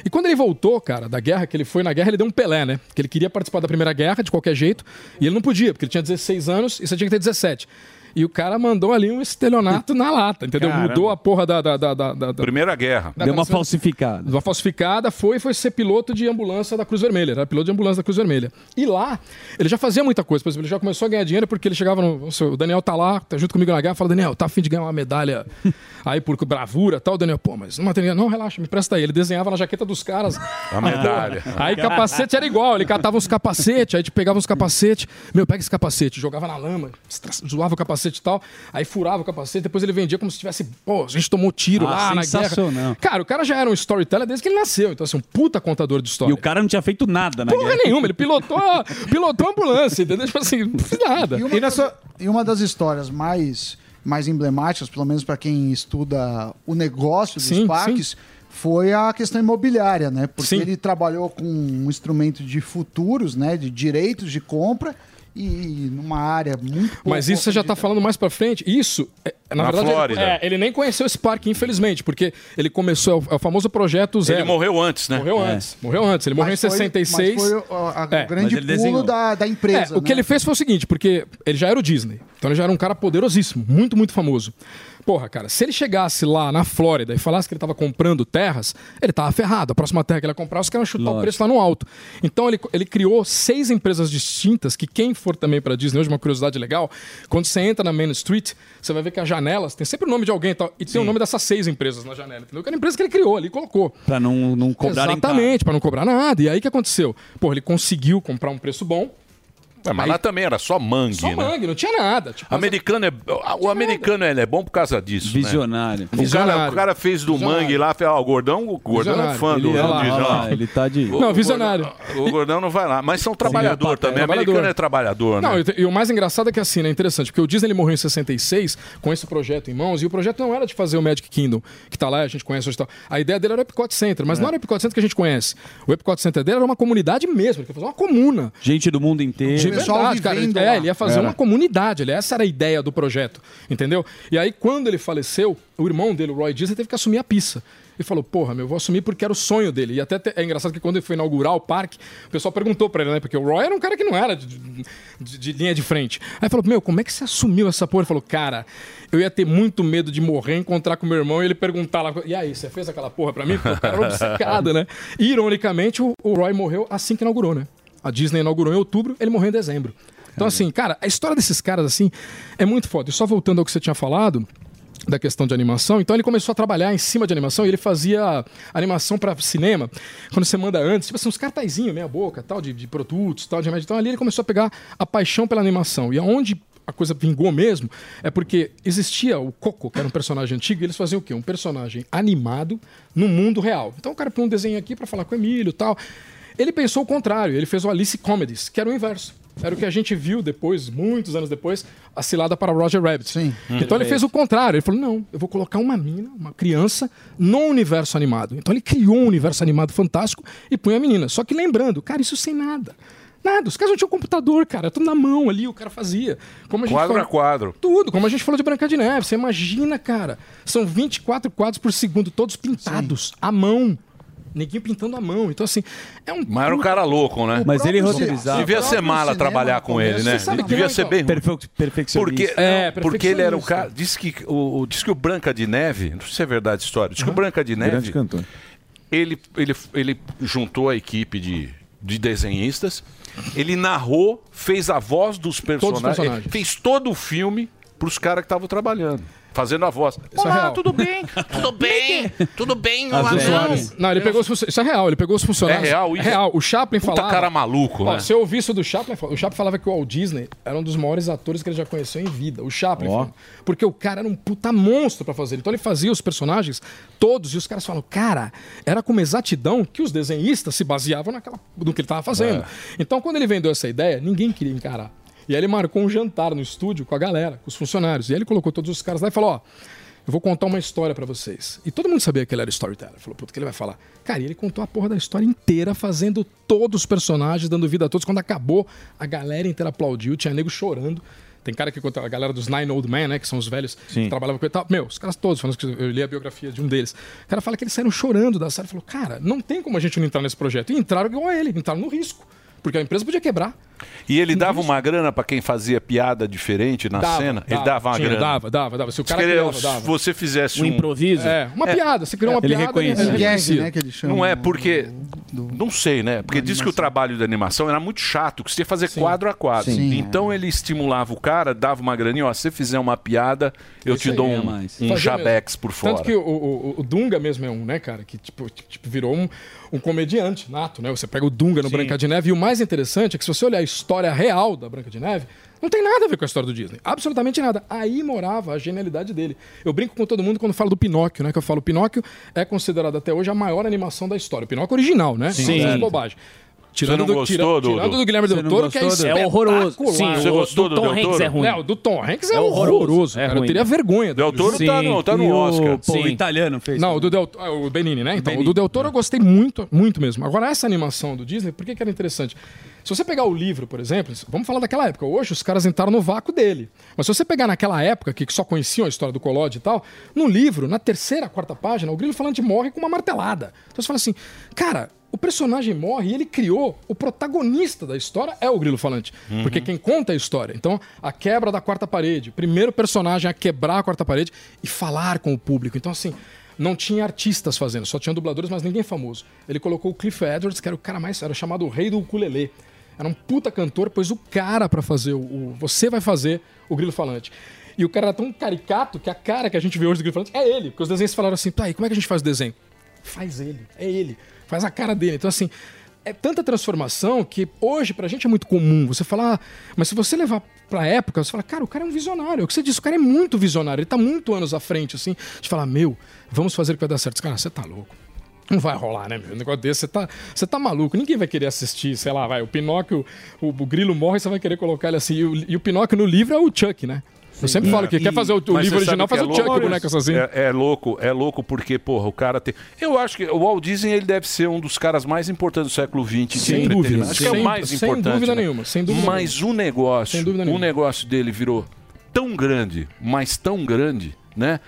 Speaker 29: E quando ele voltou, cara, da guerra, que ele foi na guerra, ele deu um Pelé, né? Que ele queria participar da Primeira Guerra, de qualquer jeito, e ele não podia, porque ele tinha 16 anos e você tinha que ter 17. E o cara mandou ali um estelionato na lata, entendeu?
Speaker 5: Caramba.
Speaker 29: Mudou a porra da... da, da, da, da-
Speaker 5: Primeira Guerra.
Speaker 29: Deu uma
Speaker 9: falsificada.
Speaker 29: Uma falsificada foi foi ser piloto de ambulância da Cruz Vermelha. Era piloto de ambulância da Cruz Vermelha. E lá, ele já fazia muita coisa. Por exemplo, ele já começou a ganhar dinheiro porque ele chegava no. O Daniel tá lá, tá junto comigo na guerra, fala: Daniel, tá afim de ganhar uma medalha aí por bravura e tal. O Daniel, pô, mas não tem Não, relaxa, me presta aí. Ele desenhava na jaqueta dos caras
Speaker 5: A medalha.
Speaker 29: Aí capacete era igual, ele catava uns capacetes, aí gente pegava uns capacetes, meu, pega esse capacete, jogava na lama, zoava o capacete e tal, aí furava o capacete, depois ele vendia como se tivesse, pô, a gente tomou tiro
Speaker 9: Ah,
Speaker 29: lá na guerra. Cara, o cara já era um storyteller desde que ele nasceu, então assim, um puta contador de história.
Speaker 9: E o cara não tinha feito nada na
Speaker 29: Porra
Speaker 9: guerra.
Speaker 29: nenhuma, ele pilotou, pilotou a ambulância, entendeu? Tipo assim, não fiz nada.
Speaker 14: E uma, das, e uma das histórias mais, mais emblemáticas, pelo menos para quem estuda o negócio dos
Speaker 29: Sim,
Speaker 14: parques, foi a questão imobiliária, né? Porque
Speaker 29: Sim.
Speaker 14: ele trabalhou com um instrumento de futuros, né? De direitos de compra e numa área muito pouco
Speaker 29: Mas isso você já tá falando mais pra frente. Isso, é, na,
Speaker 5: Na
Speaker 29: verdade,
Speaker 5: Flórida.
Speaker 29: Ele, é, ele nem conheceu esse parque, infelizmente, porque ele começou, é o, é o famoso projeto Zero.
Speaker 5: Ele morreu antes, né?
Speaker 29: Morreu
Speaker 5: É.
Speaker 29: antes. Morreu antes. Ele morreu
Speaker 14: Mas
Speaker 29: em
Speaker 14: foi-
Speaker 29: 66.
Speaker 14: mas foi o- a-
Speaker 29: É,
Speaker 14: grande pulo
Speaker 29: desenhou.
Speaker 14: da, da empresa.
Speaker 29: É, o que
Speaker 14: né?
Speaker 29: ele fez foi o seguinte, porque ele já era o Disney. Então ele já era um cara poderosíssimo, muito, muito famoso. Porra, cara, se ele chegasse lá na Flórida e falasse que ele tava comprando terras, ele tava ferrado. A próxima terra que ele ia comprar, os caras chutar o
Speaker 9: Lógico.
Speaker 29: preço lá no alto. Então ele, ele criou seis empresas distintas que quem for também pra Disney, hoje uma curiosidade legal, quando você entra na Main Street, você vai ver que as janelas tem sempre o nome de alguém e tal, e tem o nome dessas seis empresas na janela, entendeu? Que era a empresa que ele criou ali, colocou.
Speaker 9: Pra não, não cobrarem
Speaker 29: Exatamente, pra não cobrar nada. E aí o que aconteceu? Pô, ele conseguiu comprar um preço bom.
Speaker 5: É, mas lá também era só mangue,
Speaker 29: Só
Speaker 5: né?
Speaker 29: mangue, não tinha nada. Tipo,
Speaker 5: Americano é, o americano ele é bom por causa disso.
Speaker 9: Visionário.
Speaker 5: Né? O, cara,
Speaker 29: Visionário.
Speaker 5: o cara fez do
Speaker 29: Visionário.
Speaker 5: mangue lá, fez, ó, o Gordão, o Gordão é fã do,
Speaker 29: Ele é
Speaker 5: do
Speaker 29: lá,
Speaker 5: Disney,
Speaker 29: olha lá,
Speaker 5: ó.
Speaker 9: ele tá de.
Speaker 29: Não, visionário.
Speaker 5: O, o Gordão não vai lá. Mas são trabalhador
Speaker 29: Sim, é
Speaker 5: também.
Speaker 29: trabalhador.
Speaker 5: Americano é trabalhador,
Speaker 29: Não,
Speaker 5: né?
Speaker 29: e, e o mais engraçado é que assim, né, interessante, porque o Disney ele morreu em 66 com esse projeto em mãos, e o projeto não era de fazer o Magic Kingdom, que tá lá, a gente conhece hoje e tal. A ideia dele era o Epcot Center, mas
Speaker 9: É.
Speaker 29: não era o Epcot Center que a gente conhece. O Epcot Center dele era uma comunidade mesmo, ele queria fazer uma comuna.
Speaker 9: Gente do mundo inteiro.
Speaker 29: De verdade, cara. Ele, é, ele ia fazer
Speaker 9: Era.
Speaker 29: uma comunidade. Ele, essa era a ideia do projeto. Entendeu? E aí, quando ele faleceu, o irmão dele, o Roy Disney, teve que assumir a pista. Ele falou, porra, meu, eu vou assumir porque era o sonho dele. E até te- é engraçado que quando ele foi inaugurar o parque, o pessoal perguntou pra ele, né? Porque o Roy era um cara que não era de, de- de linha de frente. Aí falou, meu, como é que você assumiu essa porra? Ele falou, cara, eu ia ter muito medo de morrer, encontrar com meu irmão e ele perguntar lá, e aí, você fez aquela porra pra mim? Porque o cara era obcecado, né? E, ironicamente, o, o Roy morreu assim que inaugurou, né? A Disney inaugurou em outubro, ele morreu em dezembro. Então, assim, cara, a história desses caras, assim, é muito foda. E só voltando ao que você tinha falado, da questão de animação. Então ele começou a trabalhar em cima de animação e ele fazia animação para cinema. Quando você manda antes, tipo assim, uns cartazinhos, meia boca, tal, de, de produtos, tal, de remédio. Então ali ele começou a pegar a paixão pela animação. E aonde a coisa vingou mesmo é porque existia o Coco, que era um personagem antigo, e eles faziam o quê? Um personagem animado no mundo real. Então o cara põe um desenho aqui para falar com o Emílio e tal. Ele pensou o contrário, ele fez o Alice Comedies, que era o inverso. Era o que a gente viu depois, muitos anos depois, a cilada para Roger Rabbit. Sim. Então ele fez o contrário. Ele falou: não, eu vou colocar uma menina, uma criança, no universo animado. Então ele criou um universo animado fantástico e põe a menina. Só que lembrando, cara, isso sem nada. Nada, os caras não tinham computador, cara, tudo na mão ali, o cara fazia. Como a gente
Speaker 5: Quadro
Speaker 29: falou-
Speaker 5: a quadro.
Speaker 29: Tudo, como a gente falou de Branca de Neve. Você imagina, cara, são 24 quadros por segundo, todos pintados, à mão. Ninguém pintando à mão. Então, assim, é um.
Speaker 5: Mas era um cara louco, né?
Speaker 9: Mas ele roteirizava.
Speaker 5: Devia
Speaker 29: o
Speaker 5: ser mala trabalhar com ele, né?
Speaker 29: Você sabe que
Speaker 5: Devia
Speaker 29: não,
Speaker 5: ser bem.
Speaker 9: Perfe- perfeccionista.
Speaker 5: Porque,
Speaker 29: É,
Speaker 5: não, porque ele era o
Speaker 29: perfeccionista.
Speaker 5: cara. Diz que o, o- diz que o Branca de Neve, não sei se é verdade a história, diz que o Branca de Neve.
Speaker 8: Grande cantor.
Speaker 5: Ele, ele, ele juntou a equipe de, de desenhistas, ele narrou, fez a voz dos personagens,
Speaker 29: personagens.
Speaker 5: ele fez todo o filme para os caras que estavam trabalhando. Fazendo a voz.
Speaker 29: Isso é real.
Speaker 5: tudo bem? Tudo bem? Tudo bem,
Speaker 29: funcionários. Não, ele pegou os funcionários. Isso é real, ele pegou os funcionários.
Speaker 5: É real isso?
Speaker 29: É real. O Chaplin
Speaker 5: Puta
Speaker 29: falava.
Speaker 5: cara maluco,
Speaker 29: Ó,
Speaker 5: né?
Speaker 29: Se eu ouvisse isso do Chaplin, o Chaplin falava que o Walt Disney era um dos maiores atores que ele já conheceu em vida. O Chaplin. Falava. Porque o cara era um puta monstro pra fazer. Então ele fazia os personagens todos e os caras falam, cara, era com uma exatidão que os desenhistas se baseavam naquela, no que ele tava fazendo.
Speaker 5: É.
Speaker 29: Então quando ele vendeu essa ideia, ninguém queria encarar. E aí ele marcou um jantar no estúdio com a galera, com os funcionários. E aí ele colocou todos os caras lá e falou: Ó, eu vou contar uma história pra vocês. E todo mundo sabia que ele era storyteller. Falou, puta, o que ele vai falar? Cara, e ele contou a porra da história inteira, fazendo todos os personagens, dando vida a todos. Quando acabou, a galera inteira aplaudiu, tinha nego chorando. Tem cara que conta, a galera dos Nine Old Men, né? Que são os velhos que trabalhavam com ele. e tal. Meu, os caras todos, falando que eu li a biografia de um deles. O cara fala que eles saíram chorando da série. Falou, cara, não tem como a gente não entrar nesse projeto. E entraram igual a ele, entraram no risco. Porque a empresa podia quebrar.
Speaker 5: E ele dava uma grana para quem fazia piada diferente na
Speaker 29: Dava,
Speaker 5: cena? ele
Speaker 29: dava,
Speaker 5: dava uma
Speaker 29: tinha,
Speaker 5: grana.
Speaker 29: dava, dava, dava. Se o cara
Speaker 5: ele-
Speaker 29: criava, dava.
Speaker 5: Se você fizesse
Speaker 29: Um
Speaker 5: um,
Speaker 29: improviso? É, uma piada. Você criou uma
Speaker 5: ele
Speaker 29: piada,
Speaker 5: reconhecia.
Speaker 29: ele
Speaker 14: Gag,
Speaker 29: reconhecia.
Speaker 14: né, que ele chama.
Speaker 5: Não é porque. Não sei, né? Porque diz que o trabalho de animação era muito chato, que você ia fazer quadro a quadro.
Speaker 14: Sim.
Speaker 5: Então ele estimulava o cara, dava uma graninha, ó, se você fizer uma piada, eu te dou
Speaker 29: é
Speaker 5: um,
Speaker 29: mais.
Speaker 5: um
Speaker 29: mesmo.
Speaker 5: por fora.
Speaker 29: Tanto que o, o, o Dunga mesmo é um, né, cara, que tipo, tipo, virou um, um comediante nato, né? Você pega o Dunga no
Speaker 5: Sim.
Speaker 29: Branca de Neve e o mais interessante é que se você olhar a história real da Branca de Neve, não tem nada a ver com a história do Disney. Absolutamente nada. Aí morava a genialidade dele. Eu brinco com todo mundo quando falo do Pinóquio, né? Que eu falo, Pinóquio é considerado até hoje a maior animação da história. O Pinóquio original, né?
Speaker 9: Sim.
Speaker 29: Não é bobagem. Tirando
Speaker 5: não
Speaker 29: do,
Speaker 5: gostou,
Speaker 29: tira-
Speaker 5: Dudu?
Speaker 29: tirando do Guilherme
Speaker 9: Você
Speaker 29: Del
Speaker 9: não
Speaker 29: Toro, que é espetacular.
Speaker 9: É horroroso.
Speaker 5: Sim, você gostou do
Speaker 9: Tom
Speaker 5: Del
Speaker 9: Hanks é ruim.
Speaker 29: Não, o do Tom Hanks é,
Speaker 9: É horroroso.
Speaker 29: horroroso.
Speaker 9: É
Speaker 29: cara. Eu
Speaker 9: ruim.
Speaker 29: teria vergonha.
Speaker 5: Del Toro tá no, tá no
Speaker 9: E o-
Speaker 5: Oscar.
Speaker 9: Pô, o italiano fez.
Speaker 29: Não, o do Del o Benini, né? Então,
Speaker 9: Benini.
Speaker 29: o do Del Toro eu gostei muito, muito mesmo. Agora, essa animação do Disney, por que, que era interessante? Se você pegar o livro, por exemplo, vamos falar daquela época. Hoje os caras entraram no vácuo dele. Mas se você pegar naquela época, que só conheciam a história do Collodi e tal, no livro, na terceira, quarta página, o Grilo Falante morre com uma martelada. Então você fala assim, cara, o personagem morre e ele criou o protagonista da história é o Grilo Falante.
Speaker 31: Uhum.
Speaker 29: Porque quem conta a história. Então, a quebra da quarta parede. Primeiro personagem a quebrar a quarta parede e falar com o público. Então, assim, não tinha artistas fazendo, só tinha dubladores, mas ninguém famoso. Ele colocou o Cliff Edwards, que era o cara mais. Era chamado o rei do ukulele. Era um puta cantor, pôs o cara pra fazer o, o- Você vai fazer o Grilo Falante. E o cara era tão caricato que a cara que a gente vê hoje do Grilo Falante é ele. Porque os desenhos falaram assim, tá, e como é que a gente faz o desenho? Faz ele, é ele. Faz a cara dele. Então, assim, é tanta transformação que hoje pra gente é muito comum. Você falar, ah, mas se você levar pra época, você fala, cara, o cara é um visionário. É o que você disse, o cara é muito visionário. Ele tá muito anos à frente, assim, de falar, meu, vamos fazer o que vai dar certo. Cara, você tá louco. Não vai rolar, né, meu? Um negócio desse, você tá, você tá maluco. Ninguém vai querer assistir, sei lá, vai. O Pinóquio, o, o grilo morre, você vai querer colocar ele assim. E o, e o Pinóquio no livro é o Chuck, né? Eu sempre falo que
Speaker 5: E-
Speaker 29: quer fazer o, o livro original,
Speaker 5: que
Speaker 29: faz
Speaker 5: é
Speaker 29: o Chuck, o boneco assassino.
Speaker 5: É, é louco, é louco porque, porra, o cara tem. Eu acho que o Walt Disney ele deve ser um dos caras mais importantes do século XX de
Speaker 29: Sem
Speaker 5: entretenimento.
Speaker 29: dúvida.
Speaker 5: Acho que é
Speaker 29: Sem-
Speaker 5: o mais
Speaker 29: sem
Speaker 5: importante.
Speaker 29: dúvida
Speaker 5: né?
Speaker 29: nenhuma, sem dúvida
Speaker 5: Mas o negócio,
Speaker 29: Sem
Speaker 5: o
Speaker 29: nenhuma.
Speaker 5: negócio dele virou tão grande, mas tão grande, né?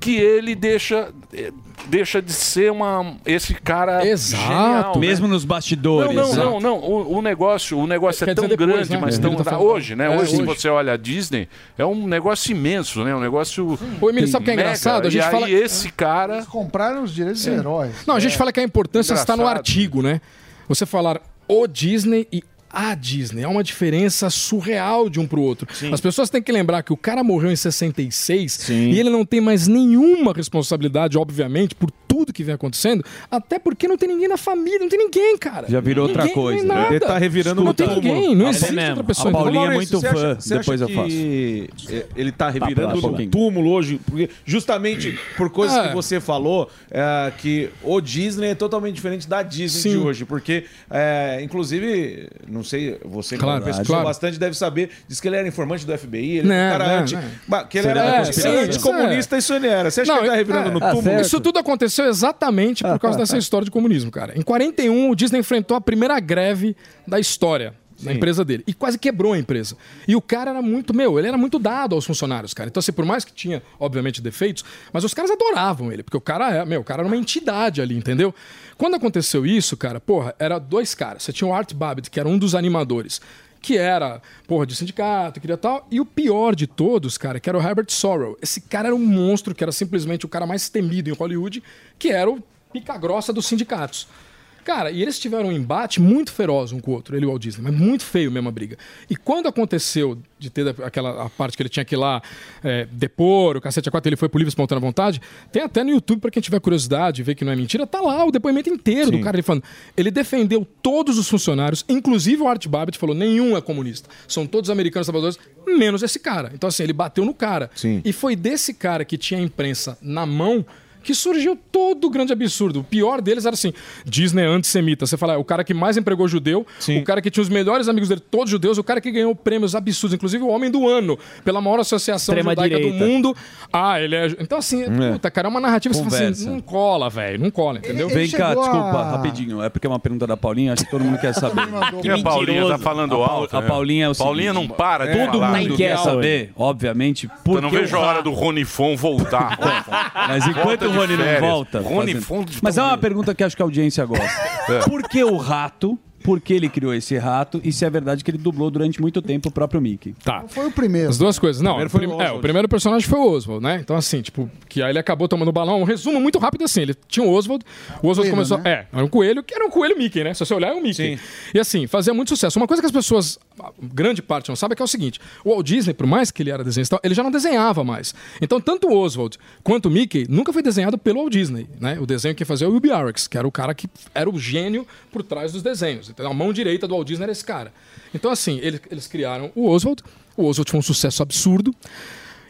Speaker 5: Que ele deixa, eh, deixa de ser uma, esse cara genial, né?
Speaker 9: Mesmo nos bastidores.
Speaker 5: Não, não,
Speaker 9: né?
Speaker 5: não, não. O, o negócio, o negócio
Speaker 29: Quer
Speaker 5: é tão
Speaker 29: depois,
Speaker 5: grande,
Speaker 29: né?
Speaker 5: mas
Speaker 29: É,
Speaker 5: tão
Speaker 29: tá
Speaker 5: hoje, né?
Speaker 29: É,
Speaker 5: hoje, se
Speaker 29: hoje.
Speaker 5: você olha a Disney, é um negócio imenso, né? Um negócio.
Speaker 29: Ô, Emílio, sabe o que é engraçado? A gente
Speaker 5: e aí
Speaker 29: fala-
Speaker 5: esse cara.
Speaker 14: Eles compraram os direitos
Speaker 29: Sim.
Speaker 14: dos heróis.
Speaker 29: Não, a gente fala que a importância está no
Speaker 5: Engraçado.
Speaker 29: artigo, né? Você falar o Disney e a Disney. Há uma diferença surreal de um pro outro. As pessoas têm que lembrar que o cara morreu em 66 e ele não tem mais nenhuma responsabilidade, obviamente, por tudo que vem acontecendo, até porque não tem ninguém na família, não tem ninguém, cara.
Speaker 9: Já virou outra
Speaker 29: Ninguém,
Speaker 9: coisa,
Speaker 29: nem
Speaker 9: né?
Speaker 29: nada.
Speaker 9: Ele tá revirando
Speaker 29: Não
Speaker 9: o
Speaker 29: tem
Speaker 9: túmulo.
Speaker 29: ninguém, não
Speaker 9: É
Speaker 29: existe
Speaker 9: mesmo.
Speaker 29: outra pessoa.
Speaker 9: A Paulinha
Speaker 29: Então,
Speaker 9: é muito fã,
Speaker 29: acha- você acha
Speaker 9: depois eu faço.
Speaker 31: que ele tá
Speaker 9: Tá,
Speaker 31: revirando
Speaker 9: pera, um
Speaker 31: o
Speaker 9: pouquinho.
Speaker 31: túmulo hoje, porque justamente por coisas
Speaker 29: É.
Speaker 31: que você falou, é, que o Disney é totalmente diferente da Disney
Speaker 29: Sim.
Speaker 31: de hoje, porque, é, inclusive, não sei, você que
Speaker 29: Claro,
Speaker 31: pesquisou
Speaker 29: claro.
Speaker 31: bastante deve saber, diz que ele era informante do FBI, ele
Speaker 29: Não,
Speaker 31: era um cara
Speaker 29: não,
Speaker 31: anti,
Speaker 29: não.
Speaker 31: Que ele era,
Speaker 29: É,
Speaker 31: anticomunista,
Speaker 29: é.
Speaker 31: isso ele era. Você acha que ele tá revirando
Speaker 29: é,
Speaker 31: no
Speaker 29: é,
Speaker 31: túmulo?
Speaker 29: Isso tudo aconteceu exatamente por causa dessa história de comunismo, cara. Em 41, o Disney enfrentou a primeira greve da história da empresa dele. E quase quebrou a empresa. E o cara era muito, meu, ele era muito dado aos funcionários, cara. Então, assim, por mais que tinha, obviamente, defeitos, mas os caras adoravam ele, porque o cara é, meu, o cara era uma entidade ali, entendeu? Quando aconteceu isso, cara, porra, era dois caras. Você tinha o Art Babbitt, que era um dos animadores que era, porra, de sindicato, queria tal. E o pior de todos, cara, que era o Herbert Sorrell. Esse cara era um monstro, que era simplesmente o cara mais temido em Hollywood, que era o pica-grossa dos sindicatos. Cara, e eles tiveram um embate muito feroz um com o outro, ele e o Walt Disney, mas muito feio mesmo a briga. E quando aconteceu de ter aquela a parte que ele tinha que ir lá é, depor, o cacete a quatro, ele foi pro livre espontânea vontade, tem até no YouTube, pra quem tiver curiosidade, ver que não é mentira, tá lá o depoimento inteiro do cara ele falando. Ele defendeu todos os funcionários, inclusive o Art Babbitt falou, nenhum é comunista. São todos americanos trabalhadores, menos esse cara. Então assim, ele bateu no cara. E foi desse cara que tinha a imprensa na mão que surgiu todo o grande absurdo. O pior deles era assim: Disney é antissemita. Você fala, é o cara que mais empregou judeu, o cara que tinha os melhores amigos dele, todos judeus, o cara que ganhou prêmios absurdos, inclusive o homem do ano, pela maior associação
Speaker 13: Extrema
Speaker 29: judaica do
Speaker 13: direita.
Speaker 29: mundo. Ah, ele é. Então, assim,
Speaker 9: É.
Speaker 29: puta, cara, é uma narrativa que você fala assim:
Speaker 9: Conversa.
Speaker 29: não cola, velho, não cola, entendeu?
Speaker 9: Vem cá, desculpa, rapidinho. É porque é uma pergunta da Paulinha, acho que todo mundo quer saber.
Speaker 5: Que a Paulinha tá falando
Speaker 9: a,
Speaker 5: alto,
Speaker 9: a
Speaker 5: né?
Speaker 9: Paulinha é o
Speaker 5: Paulinha
Speaker 9: seguinte,
Speaker 5: não para de
Speaker 9: Todo
Speaker 5: falar.
Speaker 9: mundo
Speaker 5: Tá
Speaker 9: quer saber, obviamente, por
Speaker 5: Eu não vejo a hora
Speaker 9: Ra-
Speaker 5: do Rony Fon voltar.
Speaker 9: Mas enquanto Rony não
Speaker 5: férias.
Speaker 9: volta.
Speaker 5: Rony
Speaker 9: fazendo-
Speaker 5: Fon de
Speaker 9: Mas é uma pergunta que acho que a audiência gosta.
Speaker 5: É.
Speaker 9: Por que o rato? Por que ele criou esse rato? E se é verdade que ele dublou durante muito tempo o próprio Mickey?
Speaker 29: Tá.
Speaker 14: Foi o primeiro.
Speaker 29: As duas coisas. Não,
Speaker 9: Primeiro
Speaker 29: o,
Speaker 9: foi
Speaker 29: prim-
Speaker 9: o
Speaker 29: é, o primeiro personagem foi o Oswald, né? Então, assim, tipo, que aí ele acabou tomando balão. Um resumo muito rápido assim: ele tinha o Oswald, o Oswald
Speaker 14: Coelho,
Speaker 29: começou.
Speaker 14: né?
Speaker 29: É, era um coelho que era um coelho Mickey, né? Se você olhar, é um Mickey. E assim, fazia muito sucesso. Uma coisa que as pessoas, grande parte, não sabe é que é o seguinte: o Walt Disney, por mais que ele era desenhista, e tal, ele já não desenhava mais. Então, tanto o Oswald quanto o Mickey nunca foi desenhado pelo Walt Disney, né? O desenho que fazia o Will que era o cara que era o gênio por trás dos desenhos. Então, a mão direita do Walt Disney era esse cara. Então, assim, ele- eles criaram o Oswald. O Oswald foi um sucesso absurdo.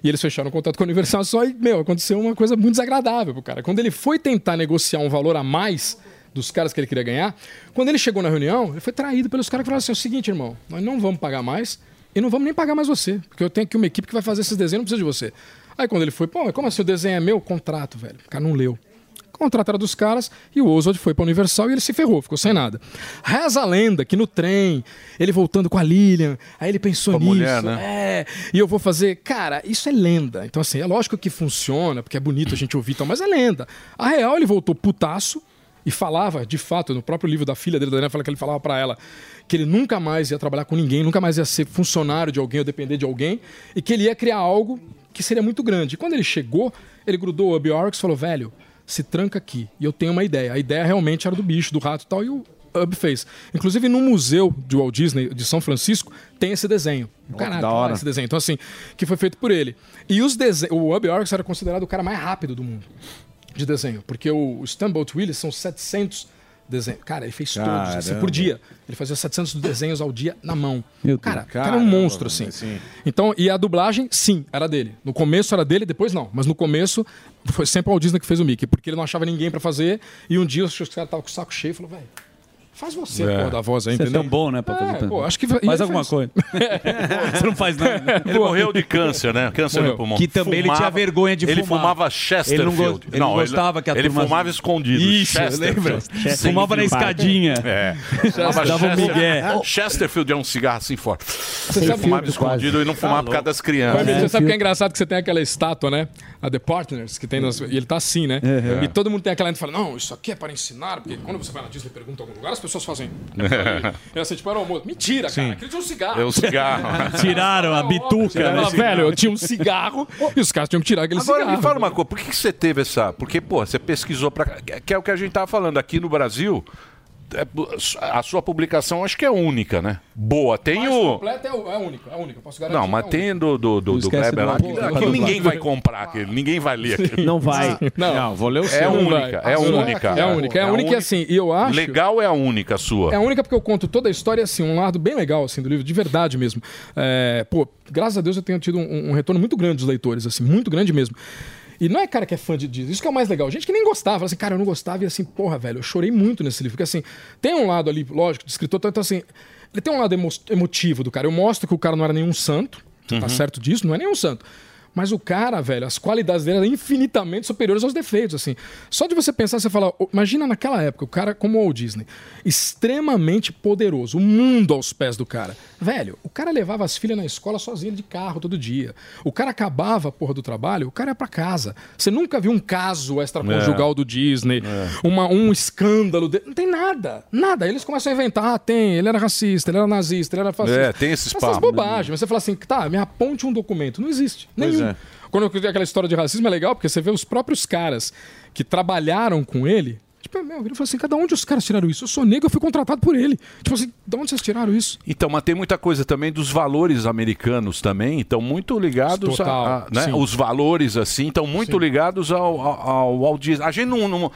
Speaker 29: E eles fecharam o contrato com a Universal só e, meu, aconteceu uma coisa muito desagradável pro cara. Quando ele foi tentar negociar um valor a mais dos caras que ele queria ganhar, quando ele chegou na reunião, ele foi traído pelos caras que falaram assim: é o seguinte, irmão, nós não vamos pagar mais e não vamos nem pagar mais você, porque eu tenho aqui uma equipe que vai fazer esses desenhos, não precisa de você. Aí quando ele foi, pô, como assim o desenho é meu? Contrato, velho. O cara não leu. Era dos caras e o Oswald foi pra Universal e ele se ferrou, ficou sem nada. Reza a lenda que no trem, ele voltando com a Lilian, aí ele pensou
Speaker 5: Com
Speaker 29: nisso.
Speaker 5: mulher, né?
Speaker 29: É, e eu vou fazer. Cara, isso é lenda. Então, assim, é lógico que funciona, porque é bonito a gente ouvir tal, mas é lenda. A real, ele voltou putaço. E falava, de fato, no próprio livro da filha dele, da Daniela, fala que ele falava pra ela que ele nunca mais ia trabalhar com ninguém, nunca mais ia ser funcionário de alguém ou depender de alguém, e que ele ia criar algo que seria muito grande. E quando ele chegou, ele grudou o Up Orcs e falou: velho, se tranca aqui. E eu tenho uma ideia. A ideia realmente era do bicho, do rato e tal, e o Up fez. Inclusive, no museu de Walt Disney de São Francisco, tem esse desenho. Caralho,
Speaker 8: da hora.
Speaker 29: esse desenho. Então, assim, que foi feito por ele. E os desen... o Up Orcs era considerado o cara mais rápido do mundo de desenho, porque o Steamboat Willie são 700 desenhos. Cara, ele fez todos, assim,
Speaker 8: Caramba.
Speaker 29: por dia. Ele fazia 700 desenhos ao dia na mão.
Speaker 8: Meu
Speaker 29: cara,
Speaker 8: Deus.
Speaker 29: o cara é um
Speaker 8: Caramba,
Speaker 29: monstro, assim.
Speaker 8: sim.
Speaker 29: Então, e a dublagem, sim, era dele. No começo era dele, depois não. Mas no começo foi sempre o Walt Disney que fez o Mickey, porque ele não achava ninguém pra fazer. E um dia os caras estavam com o saco cheio e falou, velho, faz você,
Speaker 9: É.
Speaker 29: porra, da voz aí,
Speaker 9: Você é
Speaker 29: entendeu?
Speaker 9: tão bom, né, pra
Speaker 29: É,
Speaker 9: fazer tanto.
Speaker 29: pô, acho que
Speaker 9: Faz
Speaker 29: ele
Speaker 9: alguma
Speaker 29: fez.
Speaker 9: coisa. Você não faz nada. né?
Speaker 5: Ele morreu de câncer, né? Câncer
Speaker 9: Morreu.
Speaker 5: no pulmão.
Speaker 9: Que também ele tinha vergonha de
Speaker 5: ele
Speaker 9: fumar.
Speaker 5: fumava
Speaker 9: Ele
Speaker 5: Chesterfield.
Speaker 9: não go- ele não gostava que a
Speaker 5: Ele
Speaker 9: turma-
Speaker 5: fumava escondido.
Speaker 9: Isso, lembro. Fumava na escadinha.
Speaker 5: É.
Speaker 9: Dava um
Speaker 5: Chesterfield.
Speaker 9: migué.
Speaker 5: Chesterfield é um cigarro assim forte.
Speaker 29: Você
Speaker 5: Ele
Speaker 29: sabe-
Speaker 5: fumava escondido e não fumava por causa das crianças.
Speaker 29: Você sabe que é engraçado que você tem aquela estátua, né? A The Partners, que tem nas... E ele tá assim, né?
Speaker 5: Uhum.
Speaker 29: E todo mundo tem aquela gente que fala, não, isso aqui é para ensinar, porque quando você vai na Disney e pergunta em algum lugar, as pessoas fazem. E assim, tipo, era um almoço. Mentira, cara. Aquele tinha um cigarro.
Speaker 5: É o cigarro.
Speaker 9: Tiraram a bituca.
Speaker 29: Tiraram,
Speaker 9: né?
Speaker 29: velho, eu tinha um cigarro e os caras tinham que tirar aquele
Speaker 5: Agora
Speaker 29: cigarro.
Speaker 5: me fala uma coisa, por que, que você teve essa. Porque, pô, você pesquisou pra. Que é o que a gente tava falando aqui no Brasil. É, a sua publicação acho que é única, né? Boa. Tem
Speaker 29: Mais
Speaker 5: o.
Speaker 29: completo é, é única, é única. Posso garantir.
Speaker 5: Não, mas
Speaker 29: é única.
Speaker 5: tem do, do, do, do Kleber lá. Que, ninguém vai comprar aquele, ninguém vai ler aquilo.
Speaker 13: Não vai.
Speaker 29: Não.
Speaker 8: Não, vou ler o
Speaker 5: É
Speaker 8: seu.
Speaker 5: única, é
Speaker 29: Não,
Speaker 5: única.
Speaker 29: É única, é a única e assim, e eu acho.
Speaker 5: Legal é a única sua.
Speaker 29: É a única porque eu conto toda a história, assim, um lado bem legal, assim, do livro, de verdade mesmo. É, pô, graças a Deus eu tenho tido um, um retorno muito grande dos leitores, assim, muito grande mesmo. E não é cara que é fã de disso, isso que é o mais legal. Gente que nem gostava, assim, cara, eu não gostava, e assim, porra, velho, eu chorei muito nesse livro. Porque assim, tem um lado ali, lógico, de escritor, então assim, ele tem um lado emo- emotivo do cara. Eu mostro que o cara não era nenhum santo, você
Speaker 5: Uhum.
Speaker 29: tá certo disso, não é nenhum santo. Mas o cara, velho, as qualidades dele eram infinitamente superiores aos defeitos, assim. Só de você pensar, você fala, "Ô, imagina naquela época, o cara como o Walt Disney, extremamente poderoso, o mundo aos pés do cara. Velho, o cara levava as filhas na escola sozinho de carro todo dia. O cara acabava a porra do trabalho, o cara ia pra casa. Você nunca viu um caso extraconjugal
Speaker 5: É.
Speaker 29: do Disney, uma, um escândalo, de... não tem nada, nada. Eles começam a inventar, ah, tem, ele era racista, ele era nazista, ele era fascista.
Speaker 5: É, tem esses
Speaker 29: Essas
Speaker 5: papos.
Speaker 29: bobagens. Mas você fala assim, tá, me aponte um documento. Não existe.
Speaker 5: Pois
Speaker 29: Nenhum.
Speaker 5: é.
Speaker 29: Quando eu criei aquela história de racismo é legal, porque você vê os próprios caras que trabalharam com ele. Tipo, meu, ele falou assim: cada onde os caras tiraram isso? Eu sou negro, eu fui contratado por ele. Tipo assim, de onde vocês tiraram isso?
Speaker 5: Então, mas tem muita coisa também dos valores americanos também, estão muito ligados
Speaker 29: Total,
Speaker 5: a, a- né?
Speaker 29: sim.
Speaker 5: Os valores, assim, estão muito ligados ao, ao, ao Disney. A gente não, não-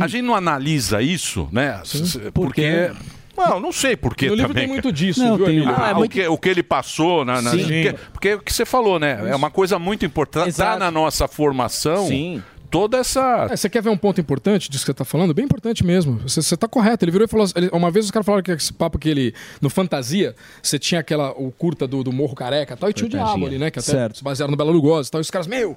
Speaker 5: a gente não analisa isso, né? S- Porque. Não, não sei por que
Speaker 29: No livro
Speaker 5: também.
Speaker 29: tem muito disso, Não, viu, tem-?
Speaker 5: Ah,
Speaker 29: é
Speaker 5: o,
Speaker 29: muito-
Speaker 5: que, o que ele passou na. na- porque, porque é o que você falou, né? É uma coisa muito importante. Tá na nossa formação.
Speaker 29: Sim.
Speaker 5: Toda essa.
Speaker 29: É, você quer ver um ponto importante disso que você tá falando? Bem importante mesmo. Você, você tá correto. Ele virou e falou. ele- uma vez os caras falaram que esse papo que ele. No Fantasia, você tinha aquela. O curta do, do Morro Careca e tal, e tinha o. Diabo ali, né? Que até
Speaker 13: Certo.
Speaker 29: se basearam no Bela Lugosi e tal. E os caras, meu,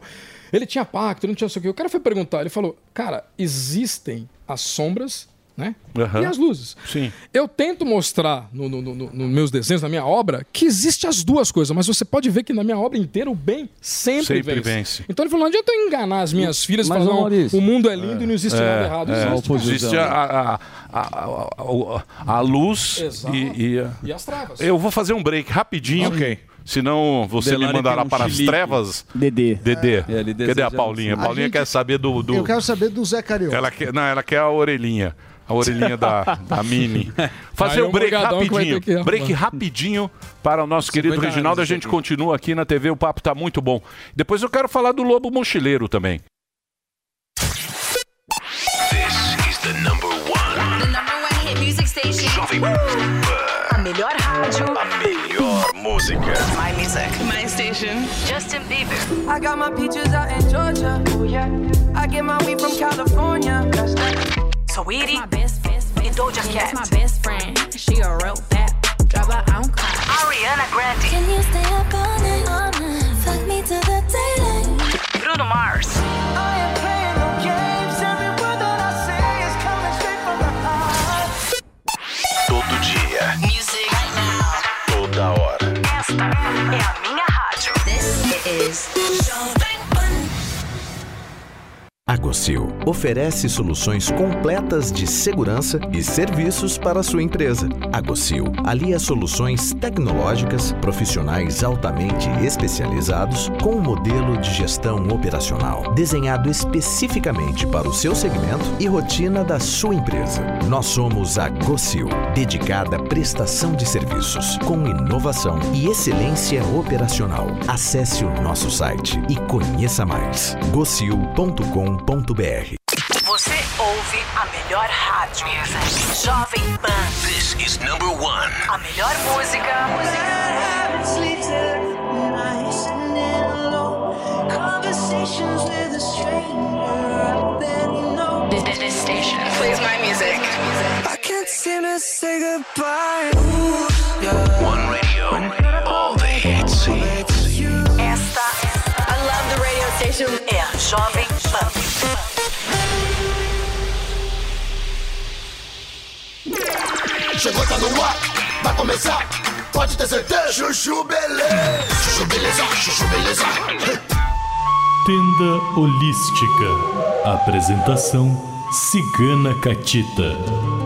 Speaker 29: ele tinha pacto, não tinha não sei o quê. O cara foi perguntar, ele falou, cara, existem as sombras, né?
Speaker 5: Aham.
Speaker 29: E as luzes.
Speaker 5: Sim.
Speaker 29: Eu tento mostrar nos no, no- no- meus desenhos, na minha obra, que existe as duas coisas, mas você pode ver que na minha obra inteira o bem sempre,
Speaker 5: Sempre
Speaker 29: vence.
Speaker 5: vence.
Speaker 29: Então ele falou: não adianta eu enganar as minhas filhas e
Speaker 13: Mas, Maurício,
Speaker 29: o mundo é lindo e não existe nada errado.
Speaker 5: é,
Speaker 29: Existe.
Speaker 5: existe a, a, a, a, luz
Speaker 29: Exato.
Speaker 5: e, e a-
Speaker 29: E as travas.
Speaker 5: Eu vou fazer um break rapidinho.
Speaker 8: Ok.
Speaker 5: Senão você
Speaker 9: Delari
Speaker 5: me mandará
Speaker 9: um
Speaker 5: para as trevas.
Speaker 13: Dedê.
Speaker 5: Dedê.
Speaker 9: É,
Speaker 5: Cadê a Paulinha? A Paulinha
Speaker 14: gente-
Speaker 5: quer saber do. do-
Speaker 14: Eu quero saber do Zé Carioca.
Speaker 5: Ela quer, não, ela quer a orelhinha. A orelhinha da, da Mini. Fazer
Speaker 29: é
Speaker 5: um break
Speaker 29: que
Speaker 5: rapidinho.
Speaker 29: que arrumar.
Speaker 5: break rapidinho para o nosso querido
Speaker 9: 50
Speaker 5: Reginaldo. A gente
Speaker 9: aqui.
Speaker 5: continua aqui na TV. O papo tá muito bom. Depois eu quero falar do Lobo Mochileiro também.
Speaker 15: This is the number one.
Speaker 32: The number one hit music station.
Speaker 15: Jovem Pan.
Speaker 32: A melhor rádio.
Speaker 15: A melhor música.
Speaker 32: My music. My station. Justin Bieber.
Speaker 33: I got my peaches out in Georgia. Oh yeah. I get my weed from California. That's that.
Speaker 32: Saweetie. E Doja Cat. Ariana Grande.
Speaker 18: Can you stay up all night? All night. Fuck me to the daylight.
Speaker 32: Bruno Mars.
Speaker 33: I ain't playing no games. Every word that I say is coming straight from the heart.
Speaker 15: Todo dia.
Speaker 32: Music. Right now.
Speaker 15: Toda hora.
Speaker 32: Esta é a minha rádio.
Speaker 18: This is
Speaker 32: Jovem Pan.
Speaker 34: A
Speaker 35: Gocil oferece soluções completas de segurança e serviços para sua empresa. A Gocil alia soluções tecnológicas, profissionais altamente especializados com um modelo de gestão operacional desenhado especificamente para o seu segmento e rotina da sua empresa. Nós somos a Gocil, dedicada à prestação de serviços com inovação e excelência operacional. Acesse o nosso site e conheça mais. gocil.com.br
Speaker 32: Você ouve a melhor rádio. Jovem Pan.
Speaker 36: This is number one.
Speaker 32: A melhor música. Conversations with a stranger No This, this station plays my music.
Speaker 33: I can't seem to say goodbye.
Speaker 36: One radio. All the hits.
Speaker 32: Esta, I love the radio station. É a Jovem Pan.
Speaker 33: Chegou, tá no ar, vai começar, pode ter certeza. Chuchu beleza, chuchu beleza, chuchu beleza.
Speaker 34: Tenda Holística. Apresentação Cigana Catita.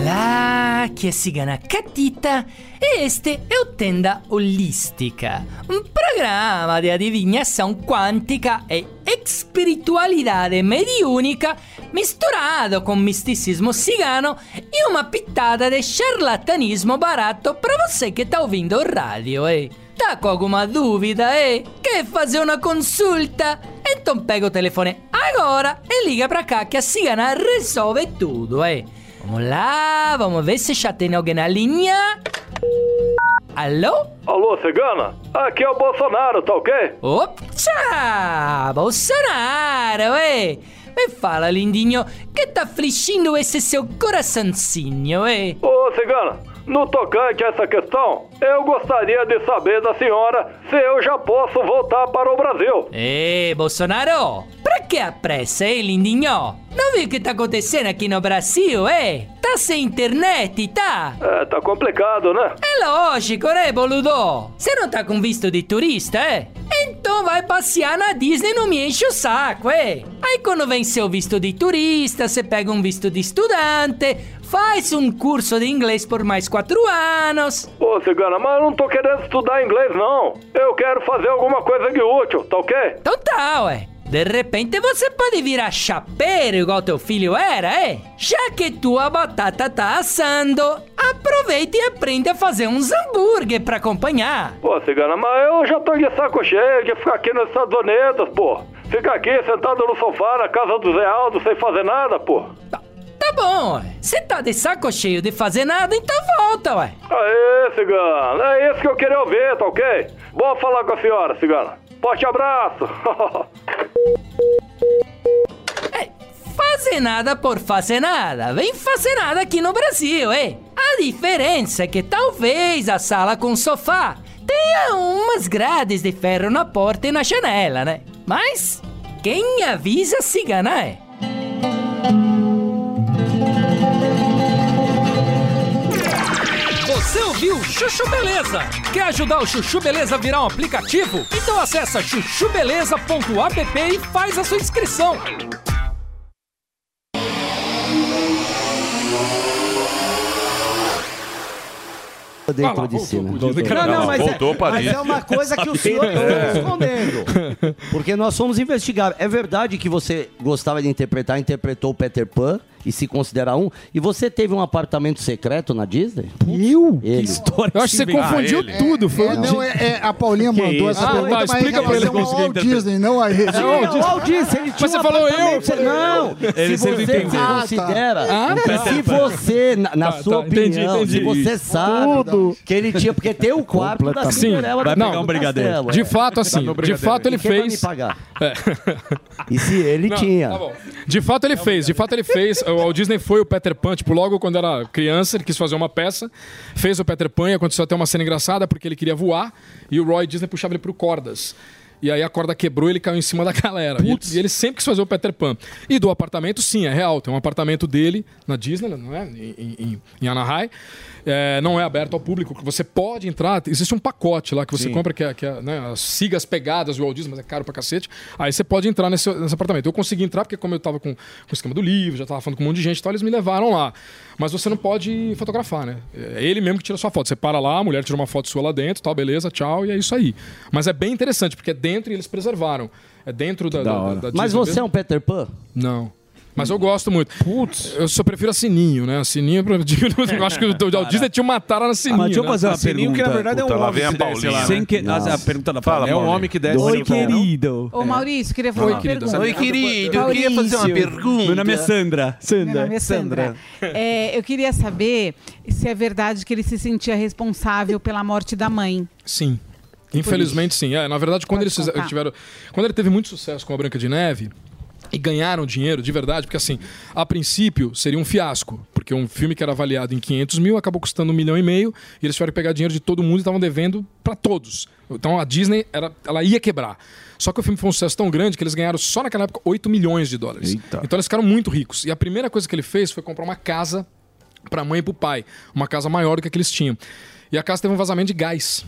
Speaker 37: Olá, aqui é Cigana Catita e este é o Tenda Holística, um programa de adivinhação quântica e espiritualidade mediúnica misturado com misticismo cigano e uma pitada de charlatanismo barato para você que tá ouvindo o rádio, eh? Tá com alguma dúvida, eh? Quer fazer uma consulta? Então pega o telefone agora e liga pra cá que a cigana resolve tudo, eh? Vamos lá, vamos ver se já tem alguém na linha. Alô?
Speaker 38: Alô, cigana? Aqui é o Bolsonaro, tá ok?
Speaker 37: Opa! Bolsonaro, eh? Me fala, lindinho, que tá afligindo esse seu coraçãozinho, eh?
Speaker 38: Ô, cigana, no tocante a essa questão, eu gostaria de saber da senhora se eu já posso voltar para o Brasil.
Speaker 37: Ei, Bolsonaro, pra que a pressa, hein, lindinho? Não viu o que tá acontecendo aqui no Brasil, eh? Tá sem internet, tá?
Speaker 38: É, tá complicado, né?
Speaker 37: É lógico, né, boludo? Você não tá com visto de turista, é? Então vai passear na Disney, não me enche o saco, é? Aí quando vem seu visto de turista, você pega um visto de estudante, faz um curso de inglês por mais quatro anos.
Speaker 38: Ô, cigana, mas eu não tô querendo estudar inglês, não. Eu quero fazer alguma coisa de útil, tá ok?
Speaker 37: Então tá, ué. De repente você pode virar chapeiro igual teu filho era, é? Já que tua batata tá assando, aproveita e aprende a fazer uns hambúrguer pra acompanhar.
Speaker 38: Pô, cigana, mas eu já tô de saco cheio de ficar aqui nos Estados Unidos, pô. Ficar aqui sentado no sofá na casa do Zé Aldo sem fazer nada, pô.
Speaker 37: Tá bom, ué. Você tá de saco cheio de fazer nada, então volta, ué.
Speaker 38: Aê, cigana, é isso que eu queria ouvir, tá ok? Bom falar com a senhora, cigana. Forte abraço.
Speaker 37: Fazer nada por fazer nada. Vem fazer nada aqui no Brasil, é? A diferença é que talvez a sala com sofá tenha umas grades de ferro na porta e na janela, né? Mas quem avisa cigana é.
Speaker 29: Você ouviu Chuchu Beleza? Quer ajudar o Chuchu Beleza a virar um aplicativo? Então acessa chuchubeleza.app e faz a sua inscrição.
Speaker 30: dentro de si, né? Não, não, mas,
Speaker 5: Voltou
Speaker 30: é, mas é uma coisa que o senhor está
Speaker 5: É.
Speaker 30: escondendo. Porque nós somos investigados. É verdade que você gostava de interpretar, interpretou o Peter Pan e se considera um. E você teve um apartamento secreto na Disney?
Speaker 14: Eu?
Speaker 30: Ele.
Speaker 14: história
Speaker 29: Eu acho que você confundiu tudo. Foi
Speaker 14: É, não, é, é, a Paulinha
Speaker 29: Que
Speaker 14: mandou essa
Speaker 29: Ah,
Speaker 14: pergunta,
Speaker 29: tá,
Speaker 14: mas
Speaker 29: explica pra ele conseguir
Speaker 14: ao
Speaker 29: interpretar.
Speaker 14: Disney, não a ele.
Speaker 30: Sim, o Walt Disney, ele
Speaker 29: Mas você
Speaker 30: um
Speaker 29: falou eu?
Speaker 30: Não,
Speaker 29: Ele
Speaker 30: se você
Speaker 29: entendeu.
Speaker 30: se
Speaker 29: Ah, tá.
Speaker 30: considera,
Speaker 29: Ah, tá.
Speaker 30: se você, na, na
Speaker 29: Tá,
Speaker 30: sua
Speaker 29: tá, entendi,
Speaker 30: opinião,
Speaker 29: entendi.
Speaker 30: se você sabe
Speaker 29: Tudo.
Speaker 30: que ele tinha, porque tem o quarto da
Speaker 29: Sim,
Speaker 30: Cinderela
Speaker 29: vai pegar um brigadeiro.
Speaker 30: Castelo,
Speaker 29: De
Speaker 30: é.
Speaker 29: fato, assim, de fato ele fez. É.
Speaker 30: E se ele
Speaker 29: Não,
Speaker 30: tinha?
Speaker 29: tá bom. De fato ele fez, de fato ele fez. O Walt Disney foi o Peter Pan, tipo, logo quando era criança, ele quis fazer uma peça, fez o Peter Pan e aconteceu até uma cena engraçada porque ele queria voar e o Roy Disney puxava ele pro cordas. E aí a corda quebrou e ele caiu em cima da galera. E ele, e ele sempre quis fazer o Peter Pan. E do apartamento, sim, é real. Tem um apartamento dele na Disney, não é? Em, em, em Anaheim. É, não é aberto ao público. Você pode entrar. Existe um pacote lá que você
Speaker 39: Sim.
Speaker 29: compra, que é, que é né, as sigas pegadas do Walt Disney, mas é caro pra cacete. Aí você pode entrar nesse, nesse apartamento. Eu consegui entrar porque, como eu tava com, com o esquema do livro, já tava falando com um monte de gente e tal, eles me levaram lá. Mas você não pode fotografar, né? É ele mesmo que tira sua foto. Você para lá, a mulher tira uma foto sua lá dentro, tal, beleza, tchau, e é isso aí. Mas é bem interessante, porque é dentro e eles preservaram. É dentro da, da, da, da
Speaker 30: Mas você é
Speaker 29: mesmo.
Speaker 30: um Peter Pan?
Speaker 29: Não. Mas eu gosto muito. Putz. Eu só prefiro a Sininho, né? A Sininho, pra- eu acho que o Disney tinha uma tara na Sininho.
Speaker 31: Mas deixa eu
Speaker 29: né?
Speaker 31: fazer uma pergunta.
Speaker 29: que na verdade é um
Speaker 31: Puta,
Speaker 29: homem que desce lá, né?
Speaker 31: Sem que- a- a pergunta da Paulinha. É um homem que desce.
Speaker 40: Oi,
Speaker 31: Oi,
Speaker 40: querido.
Speaker 41: Ô, Maurício, queria fazer
Speaker 40: Oi,
Speaker 41: uma
Speaker 40: querido.
Speaker 41: pergunta.
Speaker 40: Oi, querido, eu queria fazer uma pergunta.
Speaker 31: Meu nome é Sandra.
Speaker 41: Meu nome é Sandra. É, eu queria saber se é verdade que ele se sentia responsável pela morte da mãe.
Speaker 29: Sim. Infelizmente, sim. É, na verdade, quando eles
Speaker 41: contar.
Speaker 29: tiveram. Quando ele teve muito sucesso com a Branca de Neve. E ganharam dinheiro de verdade, porque assim, a princípio seria um fiasco, porque um filme que era avaliado em 500 mil acabou custando um milhão e meio, e eles tiveram que pegar dinheiro de todo mundo e estavam devendo para todos. Então a Disney, era, ela ia quebrar. Só que o filme foi um sucesso tão grande que eles ganharam só naquela época 8 milhões de dólares. Então eles ficaram muito ricos. E a primeira coisa que ele fez foi comprar uma casa para a mãe e para o pai, uma casa maior do que a que eles tinham. E a casa teve um vazamento de gás.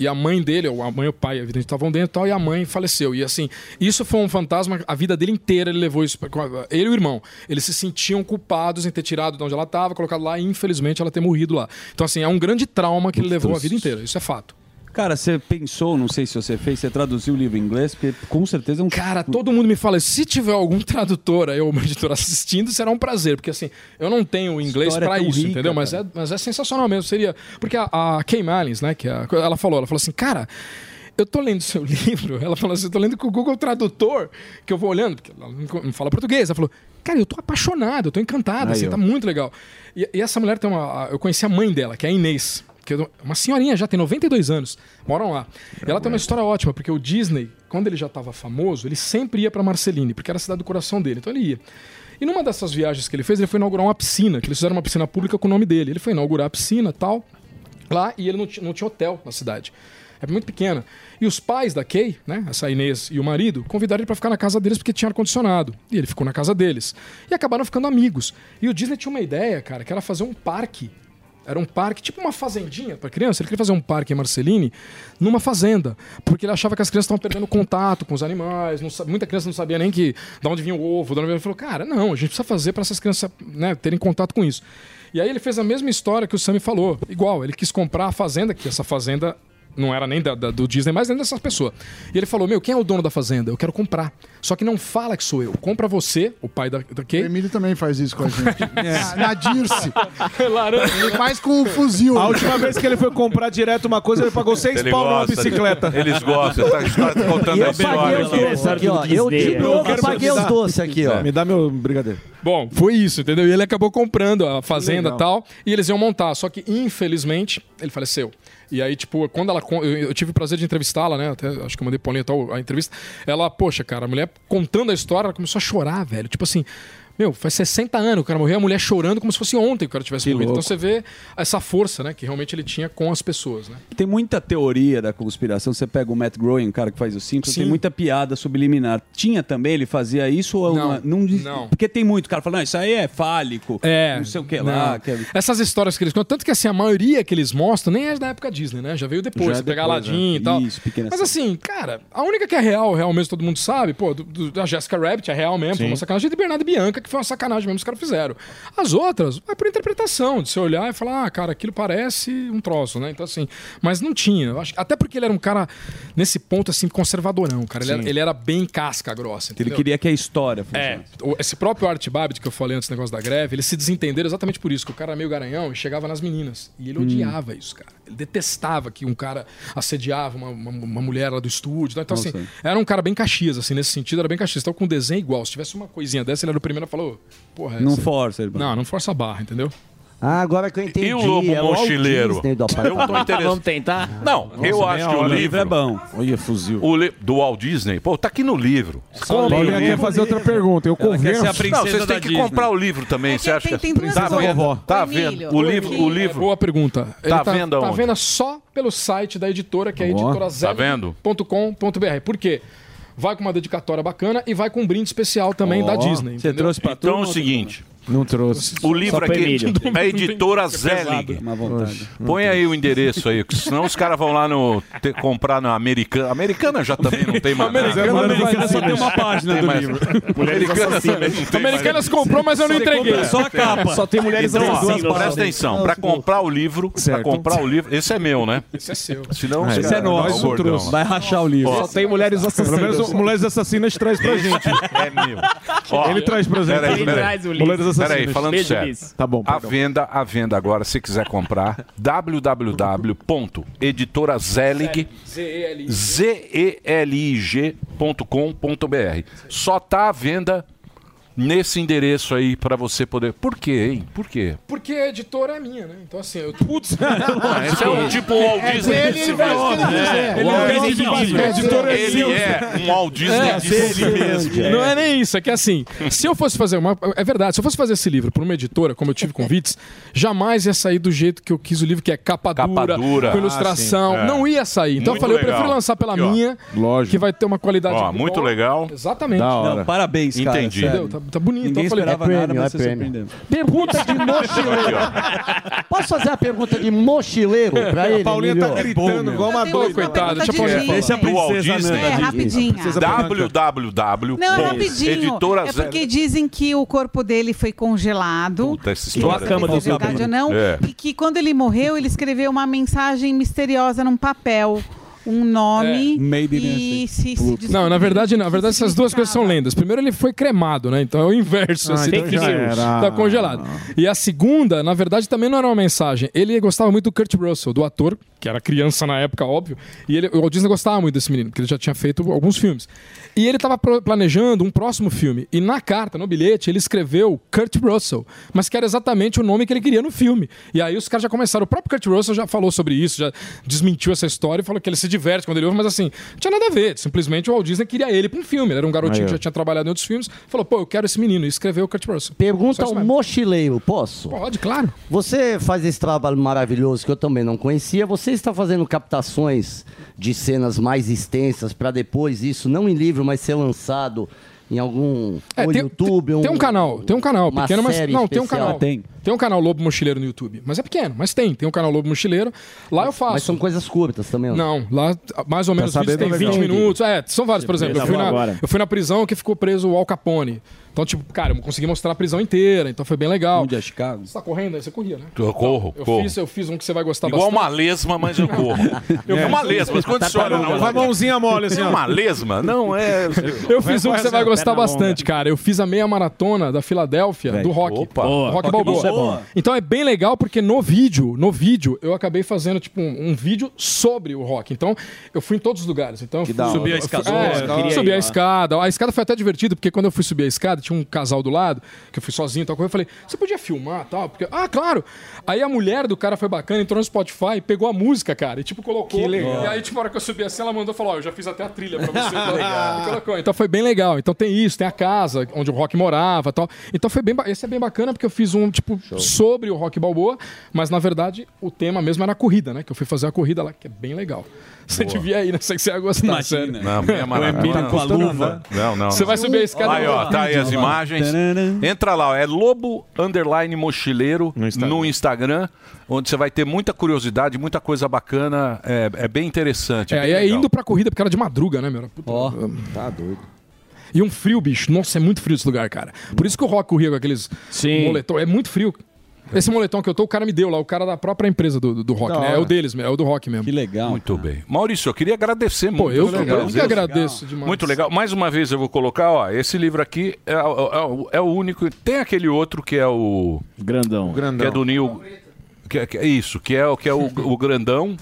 Speaker 29: E a mãe dele, ou a mãe e o pai, evidentemente, estavam dentro e tal, e a mãe faleceu. E assim, isso foi um fantasma, a vida dele inteira ele levou isso. pra- Ele e o irmão. Eles se sentiam culpados em ter tirado de onde ela estava, colocado lá, e infelizmente ela ter morrido lá. Então, assim, é um grande trauma que ele levou a vida inteira. Isso é fato.
Speaker 39: Cara, você pensou, não sei se você fez, você traduziu o livro em inglês, porque com certeza é um.
Speaker 29: Cara, todo mundo me fala, se tiver algum tradutor aí, ou uma editora assistindo, será um prazer, porque assim, eu não tenho inglês pra
Speaker 39: tão
Speaker 29: isso,
Speaker 39: rica,
Speaker 29: entendeu? Mas é, mas é sensacional mesmo, seria... Porque a, a Kay Malins, né, que é a- ela falou, ela falou assim, cara... Eu tô lendo seu livro, ela falou assim, eu tô lendo com o Google Tradutor, que eu vou olhando, porque ela não fala português. Ela falou, cara, eu tô apaixonado, eu tô encantada,
Speaker 39: Aí,
Speaker 29: assim,
Speaker 39: ó.
Speaker 29: tá muito legal. E, e essa mulher tem uma. Eu conheci a mãe dela, que é a Inês, que é uma senhorinha já, tem 92 anos, moram lá. Ela tem uma história ótima, porque o Disney, quando ele já estava famoso, ele sempre ia para Marceline, porque era a cidade do coração dele, então ele ia. E numa dessas viagens que ele fez, ele foi inaugurar uma piscina, que eles fizeram uma piscina pública com o nome dele. Ele foi inaugurar a piscina tal, lá, e ele não, não tinha hotel na cidade. É muito pequena. E os pais da Kay, né, essa Inês e o marido, convidaram ele para ficar na casa deles porque tinha ar-condicionado. E ele ficou na casa deles. E acabaram ficando amigos. E o Disney tinha uma ideia, cara, que era fazer um parque. Era um parque, tipo uma fazendinha para criança. Ele queria fazer um parque em Marceline numa fazenda. Porque ele achava que as crianças estavam perdendo contato com os animais. Não sa- muita criança não sabia nem que de onde vinha o ovo. Ele falou, cara, não, a gente precisa fazer para essas crianças né, terem contato com isso. E aí ele fez a mesma história que o Sammy falou. Igual, ele quis comprar a fazenda, que essa fazenda não era nem da- da- do Disney, mas nem dessas pessoas. E ele falou: Meu, quem é o dono da fazenda? Eu quero comprar. Só que não fala que sou eu. Compra você, o pai da, da Kay.
Speaker 14: O Emílio também faz isso com a gente.
Speaker 29: É.
Speaker 14: na, na Dirce.
Speaker 29: Laranja.
Speaker 14: Ele faz com um fuzil.
Speaker 31: A última vez que ele foi comprar direto uma coisa, ele pagou seis
Speaker 5: Ele
Speaker 31: pau numa
Speaker 5: gosta de-
Speaker 31: bicicleta.
Speaker 5: Eles gostam, tá, tá contando a história.
Speaker 30: aqui, ó. Eu de novo paguei os doces aqui, ó.
Speaker 31: Me dá meu brigadeiro.
Speaker 29: Bom, foi isso, entendeu? E ele acabou comprando a fazenda e tal, e eles iam montar. Só que, infelizmente, ele faleceu. E aí, tipo, quando ela. Eu, tive o prazer de entrevistá-la, né? Até, acho que eu mandei pra Paulinha tal, a entrevista. Ela, poxa, cara, a mulher contando a história, ela começou a chorar, velho. Tipo assim. Meu, faz 60 anos o cara morreu, a mulher chorando como se fosse ontem que o cara tivesse
Speaker 39: Que
Speaker 29: morrido. Então
Speaker 39: louco.
Speaker 29: você vê essa força, né, que realmente ele tinha com as pessoas, né?
Speaker 39: Tem muita teoria da conspiração. Você pega o Matt Groening, o cara que faz o Simpsons,
Speaker 29: Sim.
Speaker 39: tem muita piada subliminar. Tinha também, ele fazia isso ou
Speaker 29: Não,
Speaker 39: uma- não,
Speaker 29: não.
Speaker 39: Porque tem muito, cara falando, não, isso aí é fálico.
Speaker 29: É.
Speaker 39: Não sei o que
Speaker 29: não.
Speaker 39: lá. que é-
Speaker 29: Essas histórias que eles contam, tanto que assim, a maioria que eles mostram nem é da época Disney, né? Já veio depois,
Speaker 39: Já
Speaker 29: você pegar Aladdin
Speaker 39: né?
Speaker 29: e tal.
Speaker 39: Isso, pequena
Speaker 29: Mas assim, cara, a única que é real, real mesmo, todo mundo sabe, pô, do, do- da Jessica Rabbit é real mesmo, foi
Speaker 39: Sim.
Speaker 29: uma sacanagem. De Bernardo e Bianca, que foi uma sacanagem mesmo, os caras fizeram. As outras, é por interpretação, de você olhar e falar, ah, cara, aquilo parece um troço, né? Então assim, mas não tinha. Acho, até porque ele era um cara, nesse ponto, assim, conservadorão, cara. Ele era, ele era bem casca grossa,
Speaker 39: Ele
Speaker 29: entendeu?
Speaker 39: queria que a história
Speaker 29: É,
Speaker 39: funcionasse.
Speaker 29: o- esse próprio Art Babbitt que eu falei antes do negócio da greve, eles se desentenderam exatamente por isso, que o cara era meio garanhão e chegava nas meninas. E ele
Speaker 39: Hum.
Speaker 29: odiava isso, cara. Ele detestava que um cara assediava uma, uma, uma mulher lá do estúdio. Então, assim,
Speaker 39: Nossa.
Speaker 29: era um cara bem caxias, assim, nesse sentido, era bem caxias. Então, com desenho igual. Se tivesse uma coisinha dessa, ele era o primeiro "Ô, porra,
Speaker 39: Não
Speaker 29: essa-
Speaker 39: força ele.
Speaker 29: Não, não força a barra, entendeu?
Speaker 30: Ah, agora que eu entendi.
Speaker 5: E o Lobo
Speaker 30: é
Speaker 5: Mochileiro?
Speaker 30: Disney
Speaker 5: Eu tô interessado.
Speaker 30: Vamos tentar?
Speaker 5: Não, eu
Speaker 8: Nossa,
Speaker 5: acho
Speaker 8: meia
Speaker 5: que o
Speaker 8: hora.
Speaker 5: livro
Speaker 8: é bom. Olha, fuzil.
Speaker 5: O li- do Walt Disney, pô, tá aqui no livro.
Speaker 8: Paulinha quer fazer outra pergunta. Eu convenço.
Speaker 5: Não, vocês têm que comprar o livro também, você acha que
Speaker 29: tem duas
Speaker 5: tá
Speaker 29: coisas.
Speaker 5: vendo? Tá vendo? O livro, o livro.
Speaker 29: Boa pergunta. Ele
Speaker 5: Tá vendo
Speaker 29: Tá
Speaker 5: aonde?
Speaker 29: vendo só pelo site da editora, que é
Speaker 5: Ó, tá vendo?
Speaker 29: Por quê? Vai com uma dedicatória bacana e vai com um brinde especial também da
Speaker 5: Ó.
Speaker 29: Disney.
Speaker 5: Você
Speaker 29: entendeu?
Speaker 5: trouxe pra Então é o seguinte.
Speaker 8: Não trouxe.
Speaker 5: O livro aqui é a editora Zelig. Põe aí o endereço aí, senão os caras vão lá no te- comprar na Americana. Americana já também não tem mais.
Speaker 29: Americana. Americana só tem uma
Speaker 5: página do livro. Americanas
Speaker 29: Americanas
Speaker 5: mais.
Speaker 29: comprou, mas eu não entreguei.
Speaker 5: só a capa.
Speaker 29: Só tem mulheres
Speaker 5: então, ó,
Speaker 29: assassinas.
Speaker 5: Presta atenção, pra comprar o livro, pra comprar o livro, esse é meu, né?
Speaker 29: Esse é seu.
Speaker 5: Senão
Speaker 8: Ah, esse é nosso. Vai rachar o livro. Só tem mulheres assassinas. Pelo menos Mulheres Assassinas traz pra gente.
Speaker 5: É meu.
Speaker 8: Ele traz pra gente.
Speaker 5: Peraí,
Speaker 8: Ele
Speaker 5: peraí.
Speaker 8: traz o livro. Mulheres Assassinas.
Speaker 5: Peraí, falando
Speaker 8: Beijo,
Speaker 5: sério.
Speaker 8: Liz. Tá bom,
Speaker 5: A venda, a venda agora, se quiser comprar, www.editorazelig zelig.com.br. Só tá à venda nesse endereço aí pra você poder. Por quê, hein? Por quê?
Speaker 29: Porque a editora é minha, né? Então, assim, eu. Putz,
Speaker 5: Ah, esse é o tipo o Walt
Speaker 29: É
Speaker 5: Disney
Speaker 29: dele,
Speaker 5: de si
Speaker 29: ele. O Ele
Speaker 5: Walt
Speaker 29: é é
Speaker 5: Ele é um Walt Disney de si mesmo.
Speaker 29: Não é nem isso, é que assim, se eu fosse fazer uma. É verdade, se eu fosse fazer esse livro por uma editora, como eu tive convites, jamais ia sair do jeito que eu quis o livro, que é capa, dura,
Speaker 5: dura.
Speaker 29: com ilustração.
Speaker 5: Ah. É.
Speaker 29: Não ia sair. Então
Speaker 5: Muito
Speaker 29: eu falei, eu
Speaker 5: legal.
Speaker 29: prefiro lançar pela
Speaker 5: Aqui,
Speaker 29: minha, que vai ter uma qualidade.
Speaker 5: Ó, muito
Speaker 29: boa.
Speaker 5: legal.
Speaker 29: Exatamente.
Speaker 5: Não,
Speaker 39: parabéns, cara,
Speaker 5: Entendi.
Speaker 29: Tá, tá bonito.
Speaker 39: Ninguém
Speaker 29: então eu falei,
Speaker 39: esperava
Speaker 29: é
Speaker 39: nada,
Speaker 29: prêmio,
Speaker 39: mas
Speaker 29: é
Speaker 39: você.
Speaker 30: Pergunta de mochileiro. Posso fazer a pergunta de mochileiro pra ele?
Speaker 8: A Paulinha tá gritando igual uma doida.
Speaker 29: coitada, deixa eu
Speaker 41: de
Speaker 29: falar.
Speaker 41: Disney.
Speaker 5: Esse é a princesa
Speaker 41: Nanda. É, rapidinho.
Speaker 5: www.
Speaker 41: Não, é rapidinho. É porque dizem que o corpo dele foi congelado.
Speaker 5: Puta, essa história.
Speaker 41: se é verdade ou não.
Speaker 5: É.
Speaker 41: E que quando ele morreu, ele escreveu uma mensagem misteriosa num papel. Um nome.
Speaker 29: É. Made in
Speaker 41: e se, se
Speaker 29: Não, na verdade, na verdade, essas duas coisas são lendas. Primeiro, ele foi cremado, né? Então é o inverso,
Speaker 8: Ah,
Speaker 29: assim,
Speaker 8: então já era.
Speaker 29: tá congelado. E a segunda, na verdade, também não era uma mensagem. Ele gostava muito do Kurt Russell, do ator, que era criança na época, óbvio. E ele, o Walt Disney gostava muito desse menino, porque ele já tinha feito alguns filmes. E ele estava planejando um próximo filme. E na carta, no bilhete, ele escreveu Kurt Russell, mas que era exatamente o nome que ele queria no filme. E aí os caras já começaram. O próprio Kurt Russell já falou sobre isso, já desmentiu essa história e falou que ele se diverte quando ele ouve, mas assim, não tinha nada a ver. Simplesmente o Walt Disney queria ele para um filme. Ele era um garotinho
Speaker 30: Aí,
Speaker 29: que já tinha trabalhado em outros filmes. Falou, pô, eu quero esse menino. E escreveu o Kurt Russell.
Speaker 30: Pergunta ao mochileiro, posso?
Speaker 29: Pode, claro.
Speaker 30: Você faz esse trabalho maravilhoso que eu também não conhecia. Você está fazendo captações de cenas mais extensas para depois isso, não em livro, mas ser lançado em algum
Speaker 29: É,
Speaker 30: ou
Speaker 29: tem,
Speaker 30: YouTube,
Speaker 29: tem um canal, tem um canal pequeno, mas não, tem um canal.
Speaker 30: Tem.
Speaker 29: Tem um canal Lobo Mochileiro no YouTube, mas é pequeno, mas tem, tem um canal Lobo Mochileiro. Lá eu faço.
Speaker 30: Mas são coisas curtas também. ó.
Speaker 29: Não, lá mais ou menos tem 20
Speaker 30: legal.
Speaker 29: minutos. É, são vários, por exemplo. Eu fui, na, eu fui na prisão que ficou preso o Al Capone. Então, tipo, cara, eu consegui mostrar a prisão inteira, então foi bem legal.
Speaker 39: Onde é Chicago?
Speaker 29: Você tá correndo aí? Você corria, né?
Speaker 5: Eu corro,
Speaker 29: Eu
Speaker 5: corro.
Speaker 29: fiz, eu fiz um que você vai gostar
Speaker 5: Igual
Speaker 29: bastante.
Speaker 5: uma lesma, mas eu corro.
Speaker 29: Eu
Speaker 5: é
Speaker 29: fiz
Speaker 5: uma
Speaker 29: um-
Speaker 5: lesma, mas quando você olha não.
Speaker 8: Vai mãozinha mole assim, ó.
Speaker 5: uma lesma? Não, é.
Speaker 29: Eu fiz um que você vai gostar bastante, cara. Eu fiz a meia maratona da Filadélfia, do rock.
Speaker 5: Opa.
Speaker 29: Rock Balboa.
Speaker 5: É bom.
Speaker 29: Então é bem legal porque no vídeo, no vídeo, eu acabei fazendo tipo um, um vídeo sobre o rock. Então eu fui em todos os lugares. Então.
Speaker 39: Subiu a escada.
Speaker 29: É, subi a escada. A escada foi até divertido porque quando eu fui subir a escada tinha um casal do lado que eu fui sozinho, tal coisa. Eu falei, você podia filmar, tal? Porque ah, claro. Aí a mulher do cara foi bacana, entrou no Spotify, pegou a música, cara, e tipo colocou.
Speaker 8: Que legal.
Speaker 29: E aí tipo a hora que eu subi assim, ela mandou falou, ó, eu já fiz até a trilha pra você. legal. colocou. Então foi bem legal. Então tem isso, tem a casa onde o Rock morava, tal. Então foi bem, esse é bem bacana porque eu fiz um tipo sobre o Rock Balboa, mas na verdade o tema mesmo era a corrida, né? Que eu fui fazer a corrida lá, que é bem legal. Você
Speaker 5: Boa.
Speaker 29: devia ir, não sei que você ia gostar,
Speaker 39: Imagina.
Speaker 5: Não, meia maratona.
Speaker 29: com a luva.
Speaker 5: Não, não.
Speaker 29: Você vai subir a escada
Speaker 5: Aí, ó, tá aí as imagens. Entra lá, ó, é Lobo Underline Mochileiro no Instagram. onde você vai ter muita curiosidade, muita coisa bacana. É, é bem interessante.
Speaker 29: É,
Speaker 5: bem
Speaker 29: e aí
Speaker 5: legal.
Speaker 29: indo pra corrida, porque era de madruga, né, meu? Ó,
Speaker 30: tá doido.
Speaker 29: E um frio, bicho. Nossa, é muito frio esse lugar, cara. Por isso que o Rock corria com aqueles moletom. É muito frio. Esse moletom que eu tô, o cara me deu lá, o cara da própria empresa do, do, do Rock,
Speaker 5: Da
Speaker 29: né? É o deles, é o do Rock mesmo. Que
Speaker 39: legal.
Speaker 5: Muito bem. Maurício, eu queria agradecer muito.
Speaker 29: eu que- eu que agradeço demais.
Speaker 5: Muito legal. Mais uma vez eu vou colocar, ó, esse livro aqui é, é o- é o único. Tem aquele outro que é o.
Speaker 8: Grandão.
Speaker 5: Que é do Neil. Que, é- que é isso, que é, o- que é o, o grandão.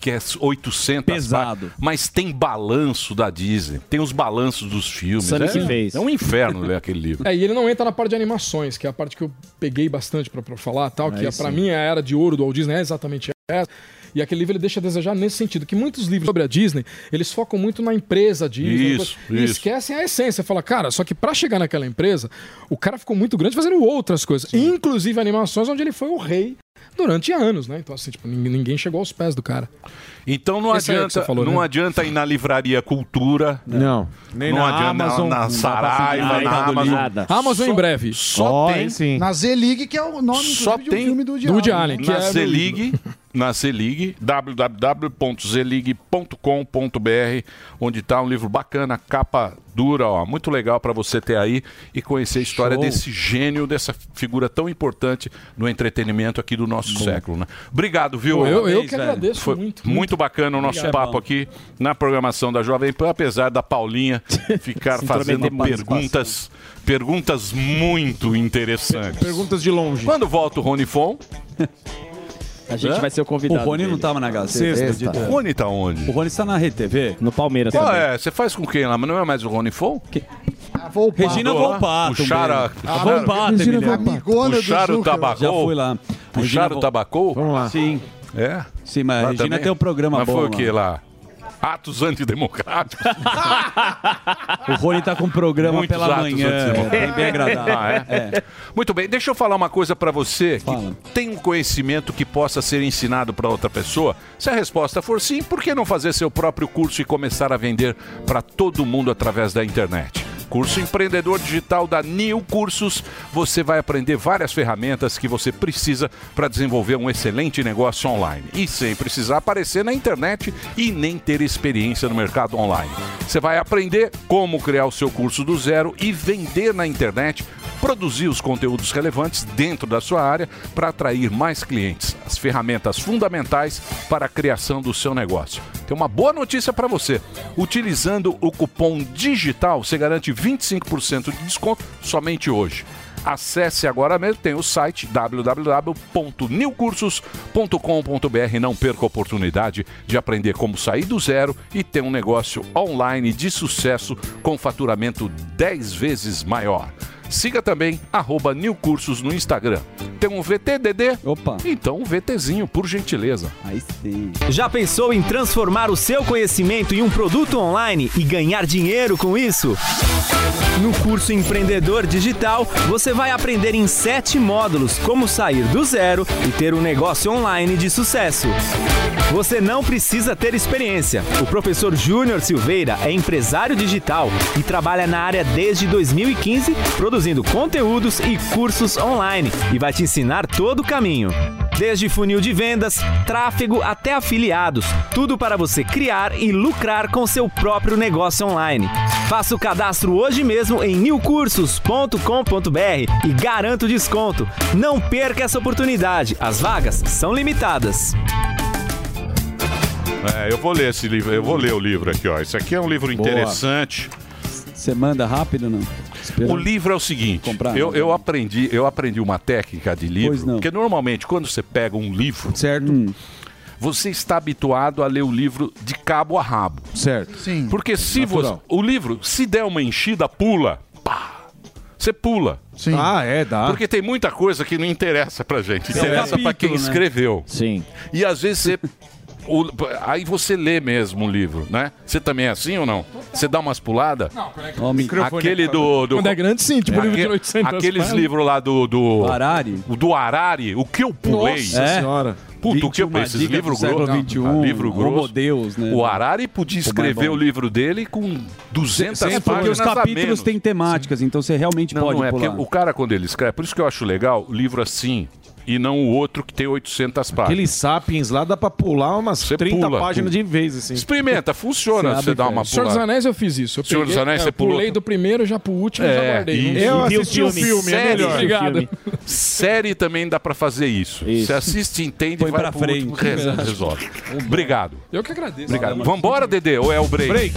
Speaker 5: Que é 800
Speaker 39: Pesado.
Speaker 5: mas tem balanço da Disney, tem os balanços dos filmes.
Speaker 29: Sabe
Speaker 5: é,
Speaker 29: que fez.
Speaker 5: é um inferno ler aquele livro.
Speaker 29: É, e ele não entra na parte de animações, que é a parte que eu peguei bastante pra, pra falar, tal, que
Speaker 5: Aí
Speaker 29: é, pra
Speaker 5: sim.
Speaker 29: mim é a era de ouro do Walt Disney é exatamente essa. E aquele livro ele deixa a desejar nesse sentido, que muitos livros sobre a Disney, eles focam muito na empresa Disney,
Speaker 5: Isso,
Speaker 29: e
Speaker 5: isso.
Speaker 29: esquecem a essência. Fala, cara, só que pra chegar naquela empresa, o cara ficou muito grande fazendo outras coisas, inclusive animações onde ele foi o rei durante anos, né? Então assim, tipo, ninguém chegou aos pés do cara.
Speaker 5: Então não
Speaker 29: Esse é
Speaker 5: adianta,
Speaker 29: você falou,
Speaker 5: não
Speaker 29: né?
Speaker 5: adianta ir na livraria Cultura.
Speaker 31: Não. Nem
Speaker 5: não
Speaker 31: na
Speaker 5: adianta
Speaker 31: Amazon,
Speaker 5: na, na Saraiva, na
Speaker 31: nada,
Speaker 5: Amazon.
Speaker 31: nada.
Speaker 29: Amazon
Speaker 5: Só-
Speaker 29: em breve.
Speaker 5: Só
Speaker 31: Ó,
Speaker 5: tem
Speaker 31: sim.
Speaker 14: Na Z-League, que é o nome,
Speaker 5: Só tem
Speaker 14: filme do Woody
Speaker 29: do Woody
Speaker 14: Allen.
Speaker 29: Allen, que
Speaker 5: na
Speaker 29: é
Speaker 5: C-League, na C-League, www.zleague.com.br, onde está um livro bacana, capa dura, ó, muito legal para você ter aí e conhecer a história
Speaker 39: Show.
Speaker 5: desse gênio, dessa figura tão importante no entretenimento aqui do nosso século, né? Obrigado, viu?
Speaker 29: Pô, eu- eu que agradeço
Speaker 5: Foi
Speaker 29: muito,
Speaker 5: muito, bacana o nosso
Speaker 29: Obrigado.
Speaker 5: papo aqui na programação da Jovem Pan, apesar da Paulinha ficar fazendo perguntas, perguntas muito interessantes.
Speaker 31: Perguntas de longe.
Speaker 5: Quando volta o Rony Fon?
Speaker 13: A gente vai ser o convidado
Speaker 39: O Rony
Speaker 13: dele.
Speaker 39: não tava na Gazeta.
Speaker 13: Sexta.
Speaker 5: O Rony tá onde?
Speaker 39: O Rony está na Rede TV.
Speaker 13: No Palmeiras
Speaker 5: Qual
Speaker 13: também.
Speaker 5: é? Você faz com quem lá? Mas não é mais o Rony Fon?
Speaker 14: Ah, Volpato.
Speaker 39: Regina
Speaker 5: Mandou lá?
Speaker 39: Volpato.
Speaker 5: O Chara...
Speaker 39: mesmo. A Volpato,
Speaker 14: Regina
Speaker 39: Emiliano.
Speaker 14: Amigona
Speaker 5: O. Tabacou?
Speaker 39: Já fui lá.
Speaker 5: O
Speaker 39: Regina
Speaker 5: Charo
Speaker 39: Vol-
Speaker 5: Tabacou?
Speaker 31: Vamos lá.
Speaker 39: Sim.
Speaker 5: É?
Speaker 39: Sim, mas a Regina
Speaker 5: também?
Speaker 39: tem um programa
Speaker 5: Mas
Speaker 39: bom
Speaker 5: foi o
Speaker 39: lá.
Speaker 5: que lá? Atos antidemocráticos?
Speaker 39: O Rony tá com um programa
Speaker 5: Muitos
Speaker 39: pela
Speaker 5: atos
Speaker 39: manhã. É bem agradável.
Speaker 5: Ah, é?
Speaker 39: É.
Speaker 5: Muito bem, deixa eu falar uma coisa pra você
Speaker 39: Fala.
Speaker 5: que tem um conhecimento que possa ser ensinado pra outra pessoa. Se a resposta for sim, por que não fazer seu próprio curso e começar a vender pra todo mundo através da internet? Curso Empreendedor Digital da New Cursos, você vai aprender várias ferramentas que você precisa para desenvolver um excelente negócio online e sem precisar aparecer na internet e nem ter experiência no mercado online. Você vai aprender como criar o seu curso do zero e vender na internet produzir os conteúdos relevantes dentro da sua área para atrair mais clientes. As ferramentas fundamentais para a criação do seu negócio. Tem uma boa notícia para você. Utilizando o cupom digital, você garante 25% de desconto somente hoje. Acesse agora mesmo, tem o site www.newcursos.com.br. Não perca a oportunidade de aprender como sair do zero e ter um negócio online de sucesso com faturamento 10 vezes maior. Siga também arroba New Cursos no Instagram. Tem um VT, Dedê?
Speaker 39: Opa.
Speaker 5: Então um VTzinho, por gentileza.
Speaker 39: Aí sim.
Speaker 26: Já pensou em transformar o seu conhecimento em um produto online e ganhar dinheiro com isso? No curso Empreendedor Digital, você vai aprender em sete módulos como sair do zero e ter um negócio online de sucesso. Você não precisa ter experiência. O professor Júnior Silveira é empresário digital e trabalha na área desde 2015, produzindo conteúdos e cursos online e vai te ensinar todo o caminho. Desde funil de vendas, tráfego até afiliados, tudo para você criar e lucrar com seu próprio negócio online. Faça o cadastro hoje mesmo em newcursos.com.br e garanta o desconto. Não perca essa oportunidade, as vagas são limitadas.
Speaker 5: É, eu vou ler esse livro, eu vou ler o livro aqui, ó. Esse aqui é um livro
Speaker 39: Boa.
Speaker 5: interessante.
Speaker 39: Você manda rápido ou não? Espera.
Speaker 5: O livro é o seguinte, eu, eu aprendi, eu aprendi uma técnica de livro,
Speaker 39: Pois não.
Speaker 5: porque normalmente quando você pega um livro,
Speaker 31: certo,
Speaker 39: Hum.
Speaker 5: você está habituado a ler o livro de cabo a rabo.
Speaker 31: Certo.
Speaker 14: Sim.
Speaker 5: Porque se você,
Speaker 31: Natural.
Speaker 5: o livro, se der uma enchida, pula, pá, você pula.
Speaker 14: Sim.
Speaker 31: Ah, é, dá.
Speaker 5: Porque tem muita coisa que não interessa pra gente,
Speaker 39: É um
Speaker 5: interessa pra quem
Speaker 39: né?
Speaker 5: escreveu.
Speaker 13: Sim.
Speaker 5: E às vezes você. O- aí você lê mesmo o livro, né? Você também é assim ou não? Você dá umas puladas?
Speaker 39: Ó, me-
Speaker 5: Aquele do, do.
Speaker 29: Quando é grande, sim, tipo
Speaker 5: É,
Speaker 29: livro de
Speaker 5: aque-
Speaker 29: 800
Speaker 5: Aqueles
Speaker 29: páginas.
Speaker 5: livros lá do. Do
Speaker 39: Harari.
Speaker 5: o do Arari, o que eu pulei.
Speaker 29: Nossa
Speaker 39: É.
Speaker 31: Senhora.
Speaker 5: Puta, o que eu
Speaker 39: 21
Speaker 5: esses livros grossos.
Speaker 39: 21,
Speaker 5: livro grosso.
Speaker 39: Deus, né?
Speaker 5: O Arari podia escrever
Speaker 39: é bom.
Speaker 5: o livro dele com 200
Speaker 39: É porque
Speaker 5: páginas
Speaker 39: os capítulos têm temáticas, então você realmente
Speaker 5: Não,
Speaker 39: pode
Speaker 5: não é, porque
Speaker 39: pular.
Speaker 5: o cara quando ele escreve, por isso que eu acho legal o livro assim e não o outro que tem 800 páginas.
Speaker 31: Aqueles sapiens lá dá pra pular umas 30
Speaker 5: pula.
Speaker 31: páginas de vez, assim.
Speaker 5: Experimenta, funciona
Speaker 39: Você
Speaker 5: você dá
Speaker 39: e
Speaker 5: uma
Speaker 39: fecha.
Speaker 29: Senhor dos
Speaker 5: pulada.
Speaker 29: Anéis eu fiz isso. Eu
Speaker 5: Senhor dos
Speaker 29: peguei-
Speaker 5: Anéis
Speaker 29: é,
Speaker 5: você
Speaker 29: eu pulei
Speaker 5: pulou?
Speaker 29: do primeiro já pro último e
Speaker 5: É,
Speaker 29: já guardei.
Speaker 5: isso.
Speaker 31: Eu
Speaker 13: E viu
Speaker 31: assisti o
Speaker 13: filmes.
Speaker 31: filme, é
Speaker 5: Série,
Speaker 31: melhor.
Speaker 29: Obrigado.
Speaker 5: Série também dá pra fazer isso.
Speaker 39: Isso.
Speaker 5: Você assiste, entende
Speaker 39: Põe
Speaker 5: vai
Speaker 39: pra
Speaker 5: pro
Speaker 39: frente.
Speaker 5: último, res- resolve. Obrigado.
Speaker 29: Eu que agradeço.
Speaker 5: Obrigado. Vambora, Dedê, ou é o break?
Speaker 31: Break.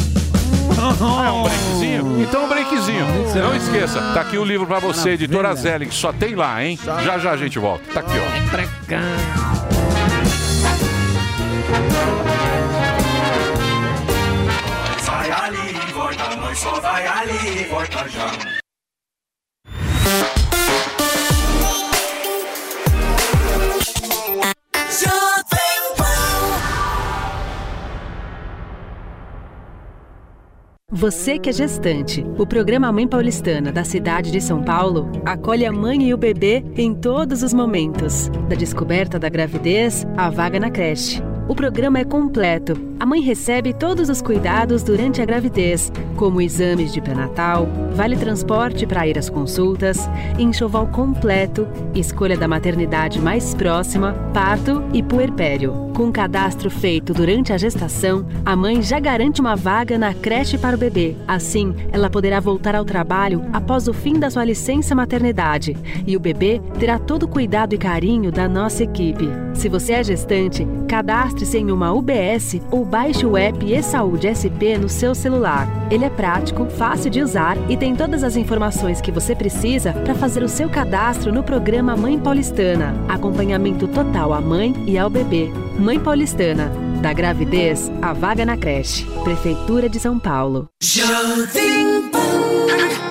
Speaker 5: Ah, é um breakzinho? Então um breakzinho. Não esqueça, tá aqui o livro pra você, editora Zelig, só tem lá, hein? Já já a gente volta. Tá aqui, ó. Vai ali e volta, nós só vai ali e volta já.
Speaker 42: Você que é gestante, o programa Mãe Paulistana da cidade de São Paulo acolhe a mãe e o bebê em todos os momentos, da descoberta da gravidez à vaga na creche. O programa é completo. A mãe recebe todos os cuidados durante a gravidez, como exames de pré-natal, vale transporte para ir às consultas, enxoval completo, escolha da maternidade mais próxima, parto e puerpério. Com cadastro feito durante a gestação, a mãe já garante uma vaga na creche para o bebê. Assim, ela poderá voltar ao trabalho após o fim da sua licença maternidade e o bebê terá todo o cuidado e carinho da nossa equipe. Se você é gestante, cadastre-se em uma UBS ou baixe o app e-Saúde SP no seu celular. Ele é prático, fácil de usar e tem todas as informações que você precisa para fazer o seu cadastro no programa Mãe Paulistana. Acompanhamento total à mãe e ao bebê. Mãe Paulistana. Da gravidez à vaga na creche. Prefeitura de São Paulo.
Speaker 5: Jovem
Speaker 15: Hey,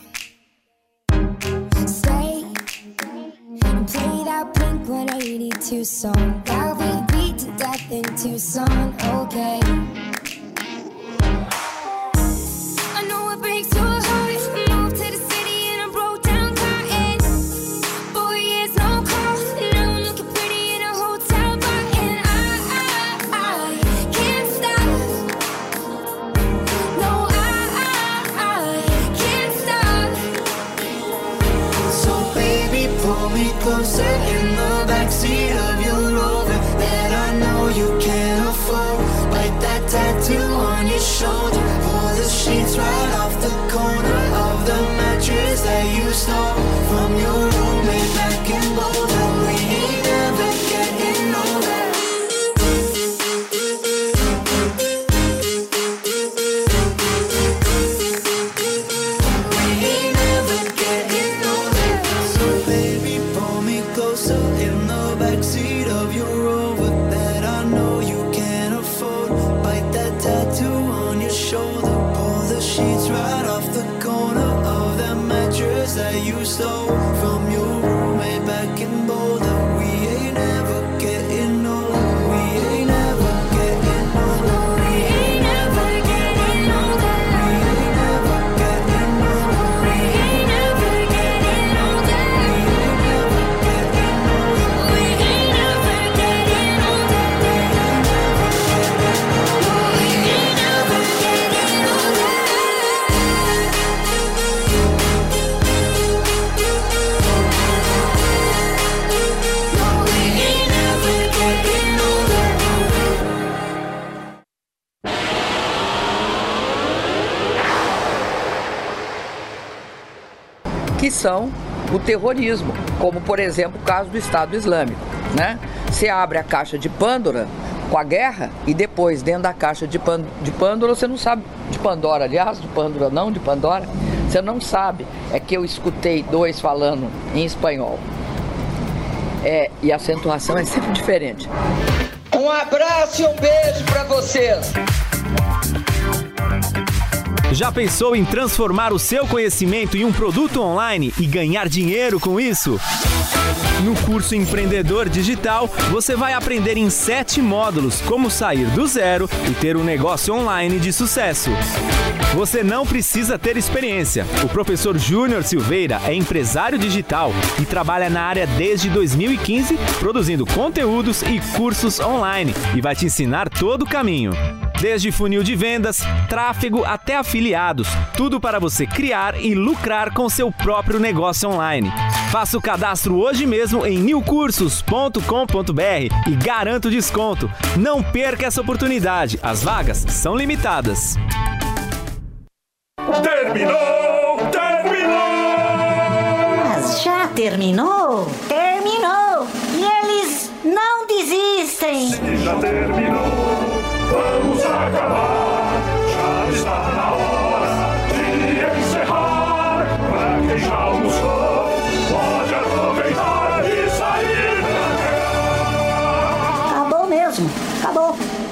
Speaker 43: Stay and play that Pink 182 song that we beat to death in Tucson. Okay.
Speaker 15: Closer
Speaker 44: o terrorismo, como por exemplo o caso do Estado Islâmico. Né? Você abre a caixa de Pandora com a guerra e depois dentro da caixa de, Pan de Pandora você não sabe de Pandora, aliás, de Pandora não, de Pandora, Você não sabe. É que eu escutei dois falando em espanhol. É, e a acentuação é sempre diferente. Um abraço e um beijo pra vocês.
Speaker 26: Já pensou em transformar o seu conhecimento em um produto online e ganhar dinheiro com isso? No curso Empreendedor Digital, você vai aprender em sete módulos como sair do zero e ter um negócio online de sucesso. Você não precisa ter experiência. O professor Júnior Silveira é empresário digital e trabalha na área desde 2015, produzindo conteúdos e cursos online e vai te ensinar todo o caminho. Desde funil de vendas, tráfego até afiliados, tudo para você criar e lucrar com seu próprio negócio online. Faça o cadastro hoje mesmo em newcursos.com.br e garanta o desconto. Não perca essa oportunidade, as vagas são limitadas.
Speaker 45: Terminou! Terminou!
Speaker 46: Mas já terminou? Terminou! E eles não desistem!
Speaker 45: Se já terminou,